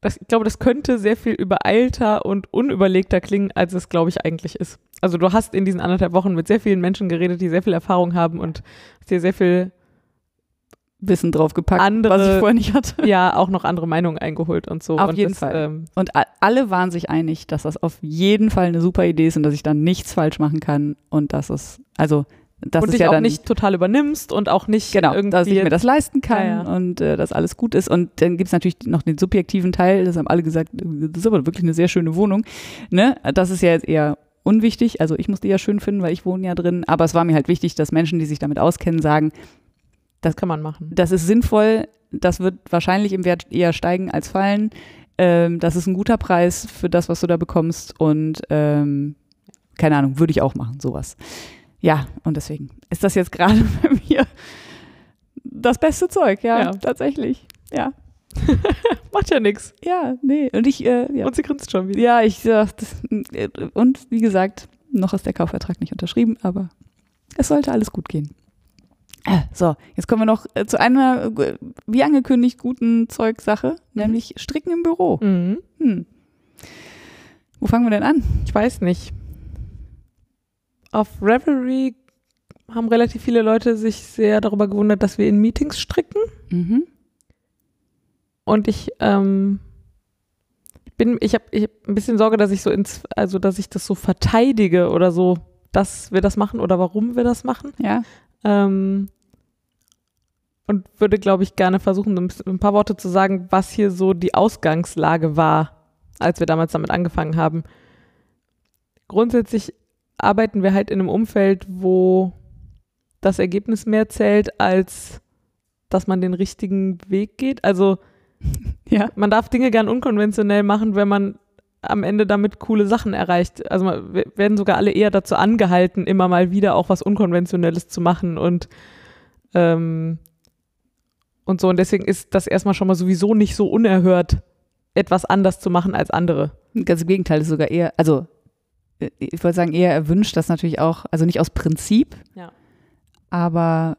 das, ich glaube, das könnte sehr viel übereilter und unüberlegter klingen, als es, glaube ich, eigentlich ist. Also du hast in diesen anderthalb Wochen mit sehr vielen Menschen geredet, die sehr viel Erfahrung haben und hast dir sehr viel, Wissen draufgepackt, Andere- was ich vorher nicht hatte. ja, auch noch andere Meinungen eingeholt und so. Auf und jeden das, Fall. Ähm, Und alle waren sich einig, dass das auf jeden Fall eine super Idee ist und dass ich dann nichts falsch machen kann und dass es, also, das und dich ja auch dann nicht total übernimmst und auch nicht Genau, irgendwie dass ich mir das leisten kann Ja, ja. und äh, dass alles gut ist. Und dann gibt es natürlich noch den subjektiven Teil, das haben alle gesagt, das ist aber wirklich eine sehr schöne Wohnung. Ne? Das ist ja jetzt eher unwichtig. Also ich muss die ja schön finden, weil ich wohne ja drin. Aber es war mir halt wichtig, dass Menschen, die sich damit auskennen, sagen, das kann man machen. das ist sinnvoll, das wird wahrscheinlich im Wert eher steigen als fallen. Ähm, das ist ein guter Preis für das, was du da bekommst. Und ähm, keine Ahnung, würde ich auch machen, sowas. Ja, und deswegen ist das jetzt gerade bei mir das beste Zeug, ja, Ja. tatsächlich. Ja, Macht ja nichts. ja, nee. Und ich, äh, ja. Und sie grinst schon wieder. ja, ich, äh, das, äh, und wie gesagt, noch ist der Kaufvertrag nicht unterschrieben, aber es sollte alles gut gehen. Äh, So, jetzt kommen wir noch äh, zu einer, äh, wie angekündigt, guten Zeugsache, nämlich Stricken im Büro. Mhm. Hm. Wo fangen wir denn an? Ich weiß nicht. Auf Revelry haben relativ viele Leute sich sehr darüber gewundert, dass wir in Meetings stricken. Mhm. Und ich ähm, bin, ich habe ich hab ein bisschen Sorge, dass ich so ins, also dass ich das so verteidige oder so, dass wir das machen oder warum wir das machen. Ja. Ähm, und würde, glaube ich, gerne versuchen, ein, paar Worte zu sagen, was hier so die Ausgangslage war, als wir damals damit angefangen haben. Grundsätzlich arbeiten wir halt in einem Umfeld, wo das Ergebnis mehr zählt, als dass man den richtigen Weg geht. Also Ja. man darf Dinge gern unkonventionell machen, wenn man am Ende damit coole Sachen erreicht. Also wir werden sogar alle eher dazu angehalten, immer mal wieder auch was Unkonventionelles zu machen und ähm, und so. Und deswegen ist das erstmal schon mal sowieso nicht so unerhört, etwas anders zu machen als andere. Ganz im Gegenteil, ist sogar eher, also äh, ich wollte sagen, eher erwünscht, das natürlich auch, also nicht aus Prinzip, Ja. aber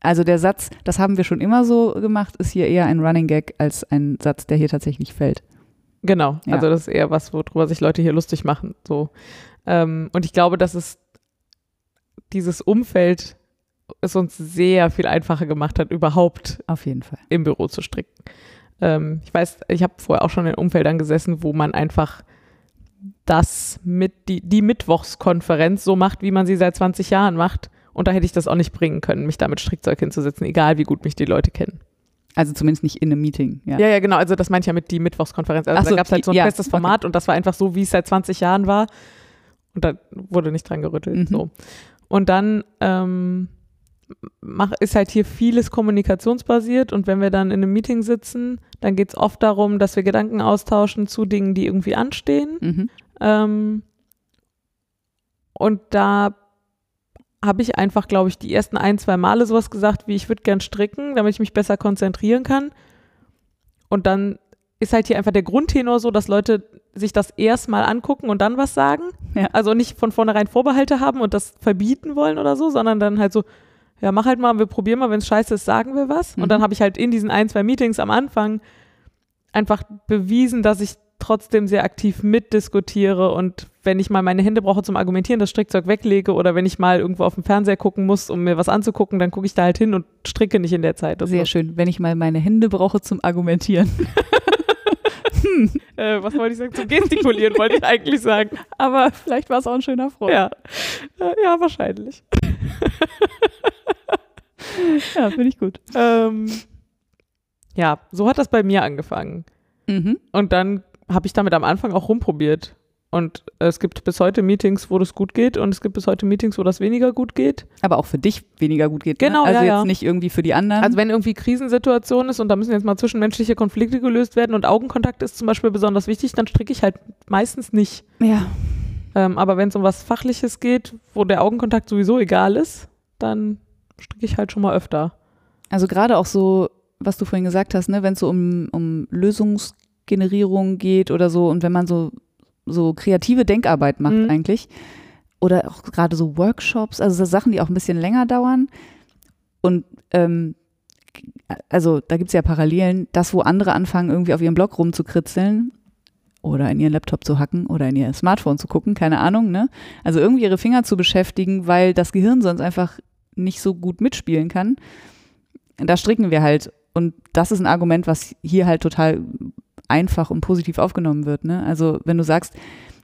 also der Satz, das haben wir schon immer so gemacht, ist hier eher ein Running Gag als ein Satz, der hier tatsächlich fällt. Genau, Ja. also das ist eher was, worüber sich Leute hier lustig machen. So. Ähm, und ich glaube, dass es dieses Umfeld es uns sehr viel einfacher gemacht hat, überhaupt Auf jeden Fall. im Büro zu stricken. Ähm, ich weiß, ich habe vorher auch schon in Umfeldern gesessen, wo man einfach das mit die, die Mittwochskonferenz so macht, wie man sie seit 20 Jahren macht. Und da hätte ich das auch nicht bringen können, mich da mit Strickzeug hinzusetzen, egal wie gut mich die Leute kennen. Also zumindest nicht in einem Meeting. Ja. Ja, ja, genau. Also das meinte ich ja mit die Mittwochskonferenz. Also Ach da so, gab es halt so ein ja, festes Format und das war einfach so, wie es seit 20 Jahren war. Und da wurde nicht dran gerüttelt. Mhm. So. Und dann ähm, mach, ist halt hier vieles kommunikationsbasiert und wenn wir dann in einem Meeting sitzen, dann geht es oft darum, dass wir Gedanken austauschen zu Dingen, die irgendwie anstehen. Mhm. Ähm, und da habe ich einfach, glaube ich, die ersten ein, zwei Male sowas gesagt, wie ich würde gern stricken, damit ich mich besser konzentrieren kann. Und dann ist halt hier einfach der Grundtenor so, dass Leute sich das erstmal angucken und dann was sagen. Ja. Also nicht von vornherein Vorbehalte haben und das verbieten wollen oder so, sondern dann halt so, ja, mach halt mal, wir probieren mal, wenn es scheiße ist, sagen wir was. Mhm. Und dann habe ich halt in diesen ein, zwei Meetings am Anfang einfach bewiesen, dass ich trotzdem sehr aktiv mitdiskutiere und wenn ich mal meine Hände brauche zum Argumentieren, das Strickzeug weglege oder wenn ich mal irgendwo auf dem Fernseher gucken muss, um mir was anzugucken, dann gucke ich da halt hin und stricke nicht in der Zeit. Das Sehr schön. Wenn ich mal meine Hände brauche zum Argumentieren. Äh, was wollte ich sagen? Zum Gestikulieren wollte ich eigentlich sagen. Aber vielleicht war es auch ein schöner Freund. Ja, Äh, ja wahrscheinlich. ja finde ich gut. Ähm, ja, so hat das bei mir angefangen. Mhm. Und dann habe ich damit am Anfang auch rumprobiert. Und es gibt bis heute Meetings, wo das gut geht und es gibt bis heute Meetings, wo das weniger gut geht. Aber auch für dich weniger gut geht. Genau, ne? Also ja, jetzt ja. nicht irgendwie für die anderen. Also wenn irgendwie Krisensituation ist und da müssen jetzt mal zwischenmenschliche Konflikte gelöst werden und Augenkontakt ist zum Beispiel besonders wichtig, dann stricke ich halt meistens nicht. ja. Ähm, aber wenn es um was Fachliches geht, wo der Augenkontakt sowieso egal ist, dann stricke ich halt schon mal öfter. Also gerade auch so, was du vorhin gesagt hast, ne, wenn es so um, um Lösungsgenerierung geht oder so und wenn man so, so kreative Denkarbeit macht Mhm. eigentlich oder auch gerade so Workshops, also so Sachen, die auch ein bisschen länger dauern und ähm, also da gibt es ja Parallelen, das, wo andere anfangen, irgendwie auf ihrem Blog rumzukritzeln oder in ihren Laptop zu hacken oder in ihr Smartphone zu gucken, keine Ahnung, ne? Also irgendwie ihre Finger zu beschäftigen, weil das Gehirn sonst einfach nicht so gut mitspielen kann. Da stricken wir halt. Und das ist ein Argument, was hier halt total einfach und positiv aufgenommen wird. Ne? Also wenn du sagst,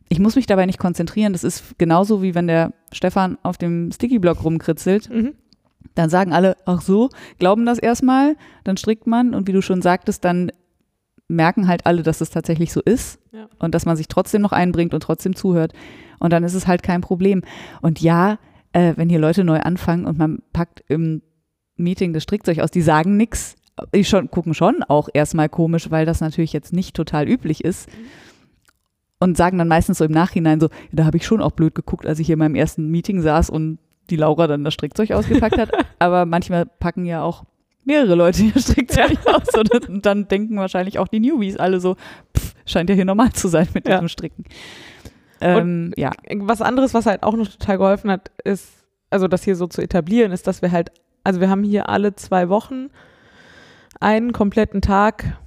ich muss mich dabei nicht konzentrieren, das ist genauso wie wenn der Stefan auf dem Sticky-Block rumkritzelt, Mhm. dann sagen alle, ach so, glauben das erstmal, dann strickt man und wie du schon sagtest, dann merken halt alle, dass es tatsächlich so ist Ja. und dass man sich trotzdem noch einbringt und trotzdem zuhört. Und dann ist es halt kein Problem. Und ja, äh, wenn hier Leute neu anfangen und man packt im Meeting das Strickzeug aus, die sagen nichts, die schon, gucken schon auch erstmal komisch, weil das natürlich jetzt nicht total üblich ist. Und sagen dann meistens so im Nachhinein so, ja, da habe ich schon auch blöd geguckt, als ich hier in meinem ersten Meeting saß und die Laura dann das Strickzeug ausgepackt hat. Aber manchmal packen ja auch mehrere Leute ihr Strickzeug aus und und dann denken wahrscheinlich auch die Newbies alle so, pff, scheint ja hier normal zu sein mit Ja. diesem Stricken. Ähm, ja, Was anderes, was halt auch noch total geholfen hat, ist, also das hier so zu etablieren, ist, dass wir halt, also wir haben hier alle zwei Wochen einen kompletten Tag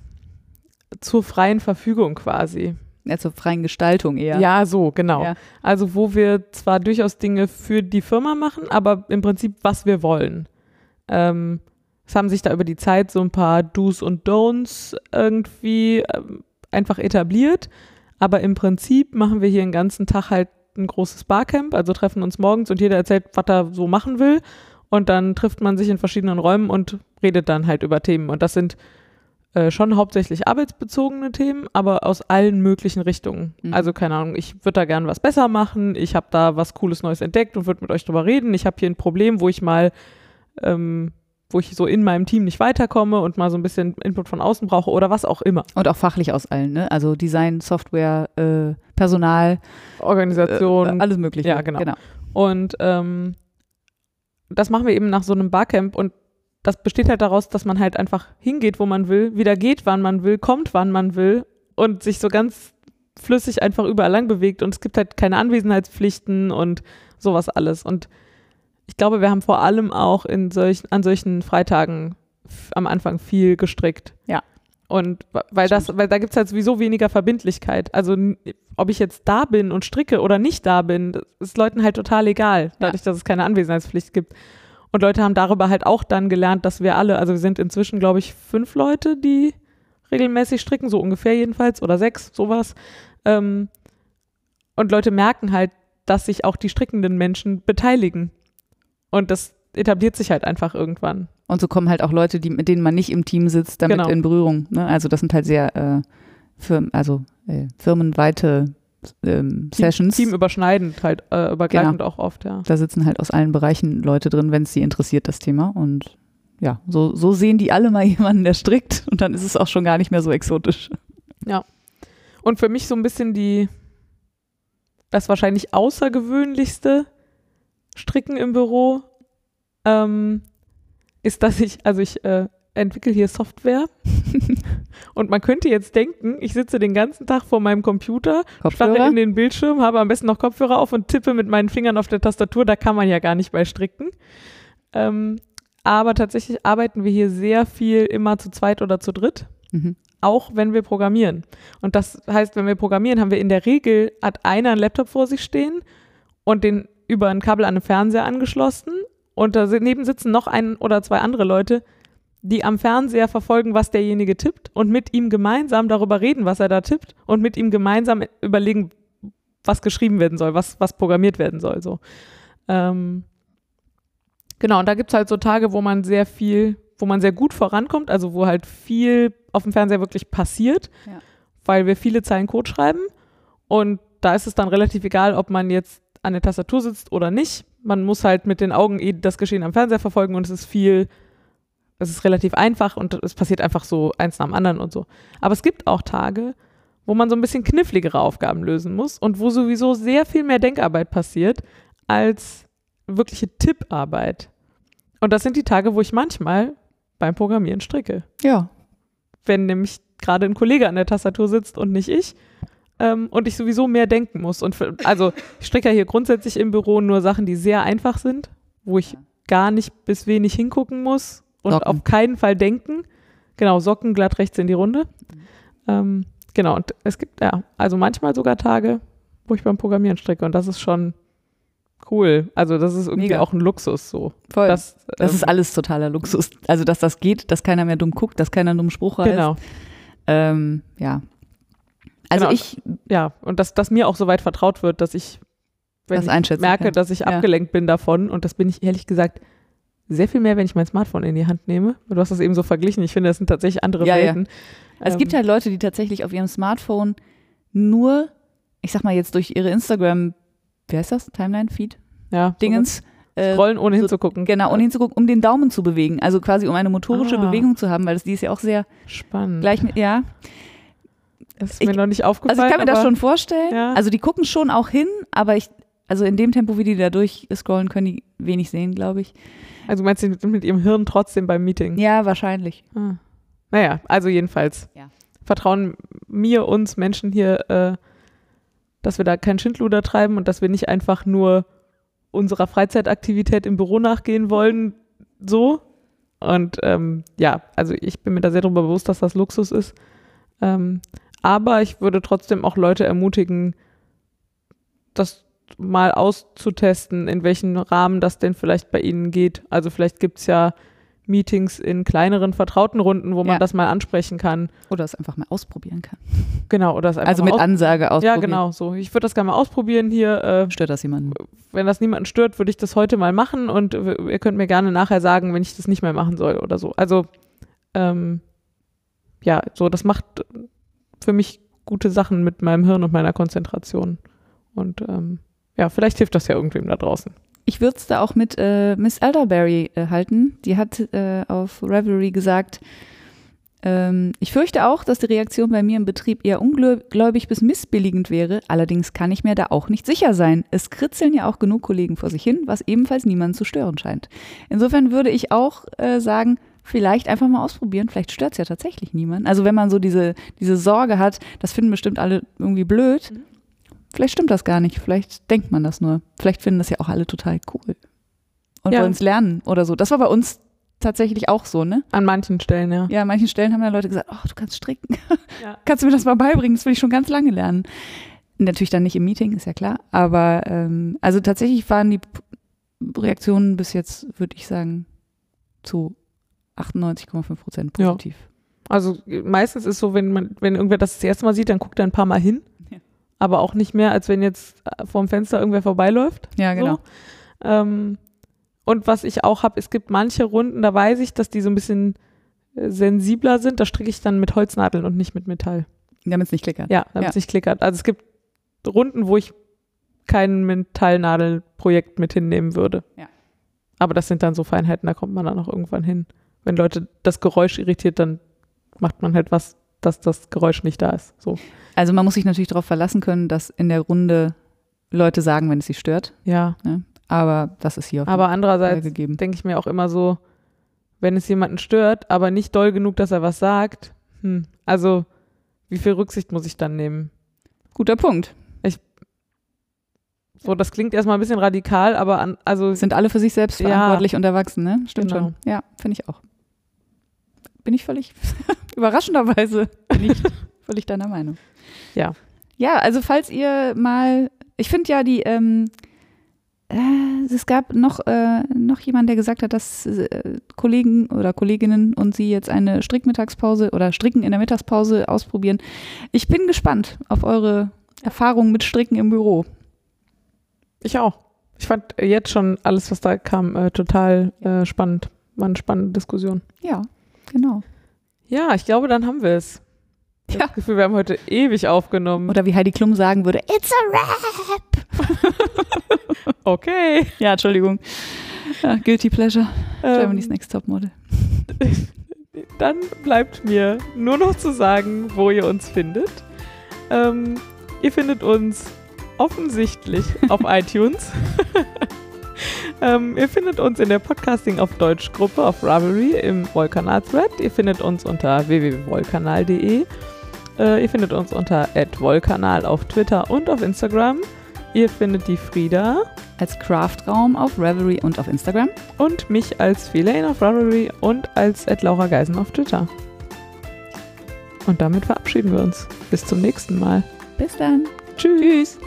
zur freien Verfügung quasi. ja, zur freien Gestaltung eher. Ja, so, genau. Ja. Also wo wir zwar durchaus Dinge für die Firma machen, aber im Prinzip, was wir wollen. Ähm, es haben sich da über die Zeit so ein paar Do's und Don'ts irgendwie ähm, einfach etabliert. Aber im Prinzip machen wir hier den ganzen Tag halt ein großes Barcamp, also treffen uns morgens und jeder erzählt, was er so machen will. Und dann trifft man sich in verschiedenen Räumen und redet dann halt über Themen. Und das sind äh, schon hauptsächlich arbeitsbezogene Themen, aber aus allen möglichen Richtungen. Mhm. Also keine Ahnung, ich würde da gern was besser machen, ich habe da was Cooles Neues entdeckt und würde mit euch drüber reden. Ich habe hier ein Problem, wo ich mal, ähm, wo ich so in meinem Team nicht weiterkomme und mal so ein bisschen Input von außen brauche oder was auch immer. Und auch fachlich aus allen, ne? Also Design, Software, äh, Personal, Organisation, äh, alles Mögliche. Ja, genau. Und ähm, das machen wir eben nach so einem Barcamp und das besteht halt daraus, dass man halt einfach hingeht, wo man will, wieder geht, wann man will, kommt, wann man will und sich so ganz flüssig einfach überall lang bewegt und es gibt halt keine Anwesenheitspflichten und sowas alles. Und ich glaube, wir haben vor allem auch in solchen, an solchen Freitagen am Anfang viel gestrickt. Ja. Und weil das, weil da gibt es halt sowieso weniger Verbindlichkeit. Also ob ich jetzt da bin und stricke oder nicht da bin, das ist Leuten halt total egal, dadurch, dass es keine Anwesenheitspflicht gibt. Und Leute haben darüber halt auch dann gelernt, dass wir alle, also wir sind inzwischen, glaube ich, fünf Leute, die regelmäßig stricken, so ungefähr jedenfalls, oder sechs, sowas. Ähm, und Leute merken halt, dass sich auch die strickenden Menschen beteiligen. Und das etabliert sich halt einfach irgendwann. Und so kommen halt auch Leute, die, mit denen man nicht im Team sitzt, damit Genau. in Berührung. Ne? Also das sind halt sehr äh, Firmen, also äh, firmenweite ähm, Sessions. Team überschneidend halt, äh, übergreifend genau. auch oft, ja. Da sitzen halt aus allen Bereichen Leute drin, wenn es sie interessiert, das Thema. Und ja, so, so sehen die alle mal jemanden, der strickt und dann ist es auch schon gar nicht mehr so exotisch. Ja. Und für mich so ein bisschen die, das wahrscheinlich außergewöhnlichste Stricken im Büro ähm, ist, dass ich, also ich äh, entwickle hier Software und man könnte jetzt denken, ich sitze den ganzen Tag vor meinem Computer, starre in den Bildschirm, habe am besten noch Kopfhörer auf und tippe mit meinen Fingern auf der Tastatur. Da kann man ja gar nicht bei stricken. Ähm, aber tatsächlich arbeiten wir hier sehr viel immer zu zweit oder zu dritt. Mhm. Auch wenn wir programmieren. Und das heißt, wenn wir programmieren, haben wir in der Regel, hat einer einen Laptop vor sich stehen und den über ein Kabel an den Fernseher angeschlossen. Und daneben sitzen noch ein oder zwei andere Leute, die am Fernseher verfolgen, was derjenige tippt und mit ihm gemeinsam darüber reden, was er da tippt und mit ihm gemeinsam überlegen, was geschrieben werden soll, was, was programmiert werden soll. So. Ähm, genau, und da gibt es halt so Tage, wo man sehr viel, wo man sehr gut vorankommt, also wo halt viel auf dem Fernseher wirklich passiert, ja. weil wir viele Zeilen Code schreiben. Und da ist es dann relativ egal, ob man jetzt an der Tastatur sitzt oder nicht. Man muss halt mit den Augen eh das Geschehen am Fernseher verfolgen und es ist viel es ist relativ einfach und es passiert einfach so eins nach dem anderen und so. Aber es gibt auch Tage, wo man so ein bisschen kniffligere Aufgaben lösen muss und wo sowieso sehr viel mehr Denkarbeit passiert als wirkliche Tipparbeit. Und das sind die Tage, wo ich manchmal beim Programmieren stricke. Ja. Wenn nämlich gerade ein Kollege an der Tastatur sitzt und nicht ich ähm, und ich sowieso mehr denken muss. Und für, also ich stricke ja hier grundsätzlich im Büro nur Sachen, die sehr einfach sind, wo ich gar nicht bis wenig hingucken muss und Socken. auf keinen Fall denken. Genau, Socken glatt rechts in die Runde. Ähm, genau, und es gibt ja, also manchmal sogar Tage, wo ich beim Programmieren stricke und das ist schon cool. Also das ist irgendwie Mega. auch ein Luxus so. Voll. Das, das ähm, ist alles totaler Luxus. Also dass das geht, dass keiner mehr dumm guckt, dass keiner einen dummen Spruch hat. Genau. Ähm, ja. Also genau. ich. Ja, und dass, dass mir auch so weit vertraut wird, dass ich, wenn das ich merke, kann. dass ich ja. abgelenkt bin davon, und das bin ich ehrlich gesagt sehr viel mehr, wenn ich mein Smartphone in die Hand nehme. Du hast das eben so verglichen. Ich finde, das sind tatsächlich andere ja, Welten. Ja. Es ähm, gibt halt Leute, die tatsächlich auf ihrem Smartphone nur, ich sag mal jetzt durch ihre Instagram, wie heißt das? Timeline-Feed? Ja. Dingens. Äh, Scrollen, ohne so, hinzugucken. Genau, ohne hinzugucken, um den Daumen zu bewegen. Also quasi um eine motorische ah. Bewegung zu haben, weil das, die ist ja auch sehr spannend. Gleich mit, ja. Das ist mir noch nicht aufgefallen. Also ich kann mir das schon vorstellen. Ja. Also die gucken schon auch hin, aber ich, also in dem Tempo, wie die da durchscrollen, können die wenig sehen, glaube ich. Also meinst du mit, mit ihrem Hirn trotzdem beim Meeting? Ja, wahrscheinlich. Ah. Naja, also jedenfalls. Ja. Vertrauen mir, uns Menschen hier, äh, dass wir da keinen Schindluder treiben und dass wir nicht einfach nur unserer Freizeitaktivität im Büro nachgehen wollen, so. Und ähm, ja, also ich bin mir da sehr darüber bewusst, dass das Luxus ist. Ähm, aber ich würde trotzdem auch Leute ermutigen, das mal auszutesten, in welchem Rahmen das denn vielleicht bei Ihnen geht. Also vielleicht gibt es ja Meetings in kleineren, vertrauten Runden, wo man ja. das mal ansprechen kann. Oder es einfach mal ausprobieren kann. Genau, oder es einfach Also mit Ansage ausprobieren. Ja, genau, so. Ich würde das gerne mal ausprobieren hier. Äh, stört das jemanden? Wenn das niemanden stört, würde ich das heute mal machen und ihr könnt mir gerne nachher sagen, wenn ich das nicht mehr machen soll oder so. Also, ähm, ja, so, das macht für mich gute Sachen mit meinem Hirn und meiner Konzentration. Und ähm, ja, vielleicht hilft das ja irgendwem da draußen. Ich würde es da auch mit äh, Miss Elderberry äh, halten. Die hat äh, auf Revelry gesagt, ähm, ich fürchte auch, dass die Reaktion bei mir im Betrieb eher ungläubig bis missbilligend wäre. Allerdings kann ich mir da auch nicht sicher sein. Es kritzeln ja auch genug Kollegen vor sich hin, was ebenfalls niemanden zu stören scheint. Insofern würde ich auch äh, sagen, vielleicht einfach mal ausprobieren. Vielleicht stört es ja tatsächlich niemanden. Also wenn man so diese, diese Sorge hat, das finden bestimmt alle irgendwie blöd. Mhm vielleicht stimmt das gar nicht. Vielleicht denkt man das nur. Vielleicht finden das ja auch alle total cool und ja. wollen es lernen oder so. Das war bei uns tatsächlich auch so, ne? An manchen Stellen, ja. Ja, an manchen Stellen haben ja Leute gesagt, oh, du kannst stricken. Ja. kannst du mir das mal beibringen? Das will ich schon ganz lange lernen. Natürlich dann nicht im Meeting, ist ja klar. Aber ähm, also tatsächlich waren die Reaktionen bis jetzt, würde ich sagen, zu 98,5 Prozent positiv. Ja. Also meistens ist so, wenn man, wenn irgendwer das das erste Mal sieht, dann guckt er ein paar Mal hin aber auch nicht mehr, als wenn jetzt äh, vorm Fenster irgendwer vorbeiläuft. Ja, genau. So. Ähm, und was ich auch habe, es gibt manche Runden, da weiß ich, dass die so ein bisschen äh, sensibler sind. Da stricke ich dann mit Holznadeln und nicht mit Metall. Damit es nicht klickert. Ja, damit es ja. nicht klickert. Also es gibt Runden, wo ich kein Metallnadelprojekt mit hinnehmen würde. Ja. Aber das sind dann so Feinheiten, da kommt man dann auch irgendwann hin. Wenn Leute das Geräusch irritiert, dann macht man halt was, dass das Geräusch nicht da ist. So. Also man muss sich natürlich darauf verlassen können, dass in der Runde Leute sagen, wenn es sie stört. Ja. Aber das ist hier auf Aber andererseits denke ich mir auch immer so, wenn es jemanden stört, aber nicht doll genug, dass er was sagt, hm, also wie viel Rücksicht muss ich dann nehmen? Guter Punkt. So, das klingt erstmal ein bisschen radikal, aber an, also Sind alle für sich selbst Ja. verantwortlich und erwachsen, ne? Stimmt Genau. schon. Ja, finde ich auch. Bin ich völlig überraschenderweise bin ich völlig deiner Meinung. Ja. Ja, also falls ihr mal, ich finde ja die, ähm, äh, es gab noch, äh, noch jemand, der gesagt hat, dass äh, Kollegen oder Kolleginnen und sie jetzt eine Strickmittagspause oder Stricken in der Mittagspause ausprobieren. Ich bin gespannt auf eure Erfahrungen mit Stricken im Büro. ich auch. Ich fand jetzt schon alles, was da kam, äh, total äh, spannend. War eine spannende Diskussion. Ja, genau. Ja, ich glaube, dann haben wir es. Ich Ja. habe das Gefühl, wir haben heute ewig aufgenommen. Oder wie Heidi Klum sagen würde, it's a rap. okay. Ja, Entschuldigung. Ja, Guilty Pleasure. Germany's Ähm, Next Topmodel. dann bleibt mir nur noch zu sagen, wo ihr uns findet. Ähm, ihr findet uns offensichtlich auf iTunes. Ähm, ihr findet uns in der Podcasting auf Deutsch Gruppe auf Ravelry im Wollkanal-Thread. Ihr findet uns unter www.wollkanal.de. Äh, ihr findet uns unter @wollkanal auf Twitter und auf Instagram. Ihr findet die Frieda Als Craftraum auf Revelry und auf Instagram. und mich als Feline auf Ravelry und als Laura Geisen auf Twitter. Und damit verabschieden wir uns. Bis zum nächsten Mal. Bis dann. Tschüss.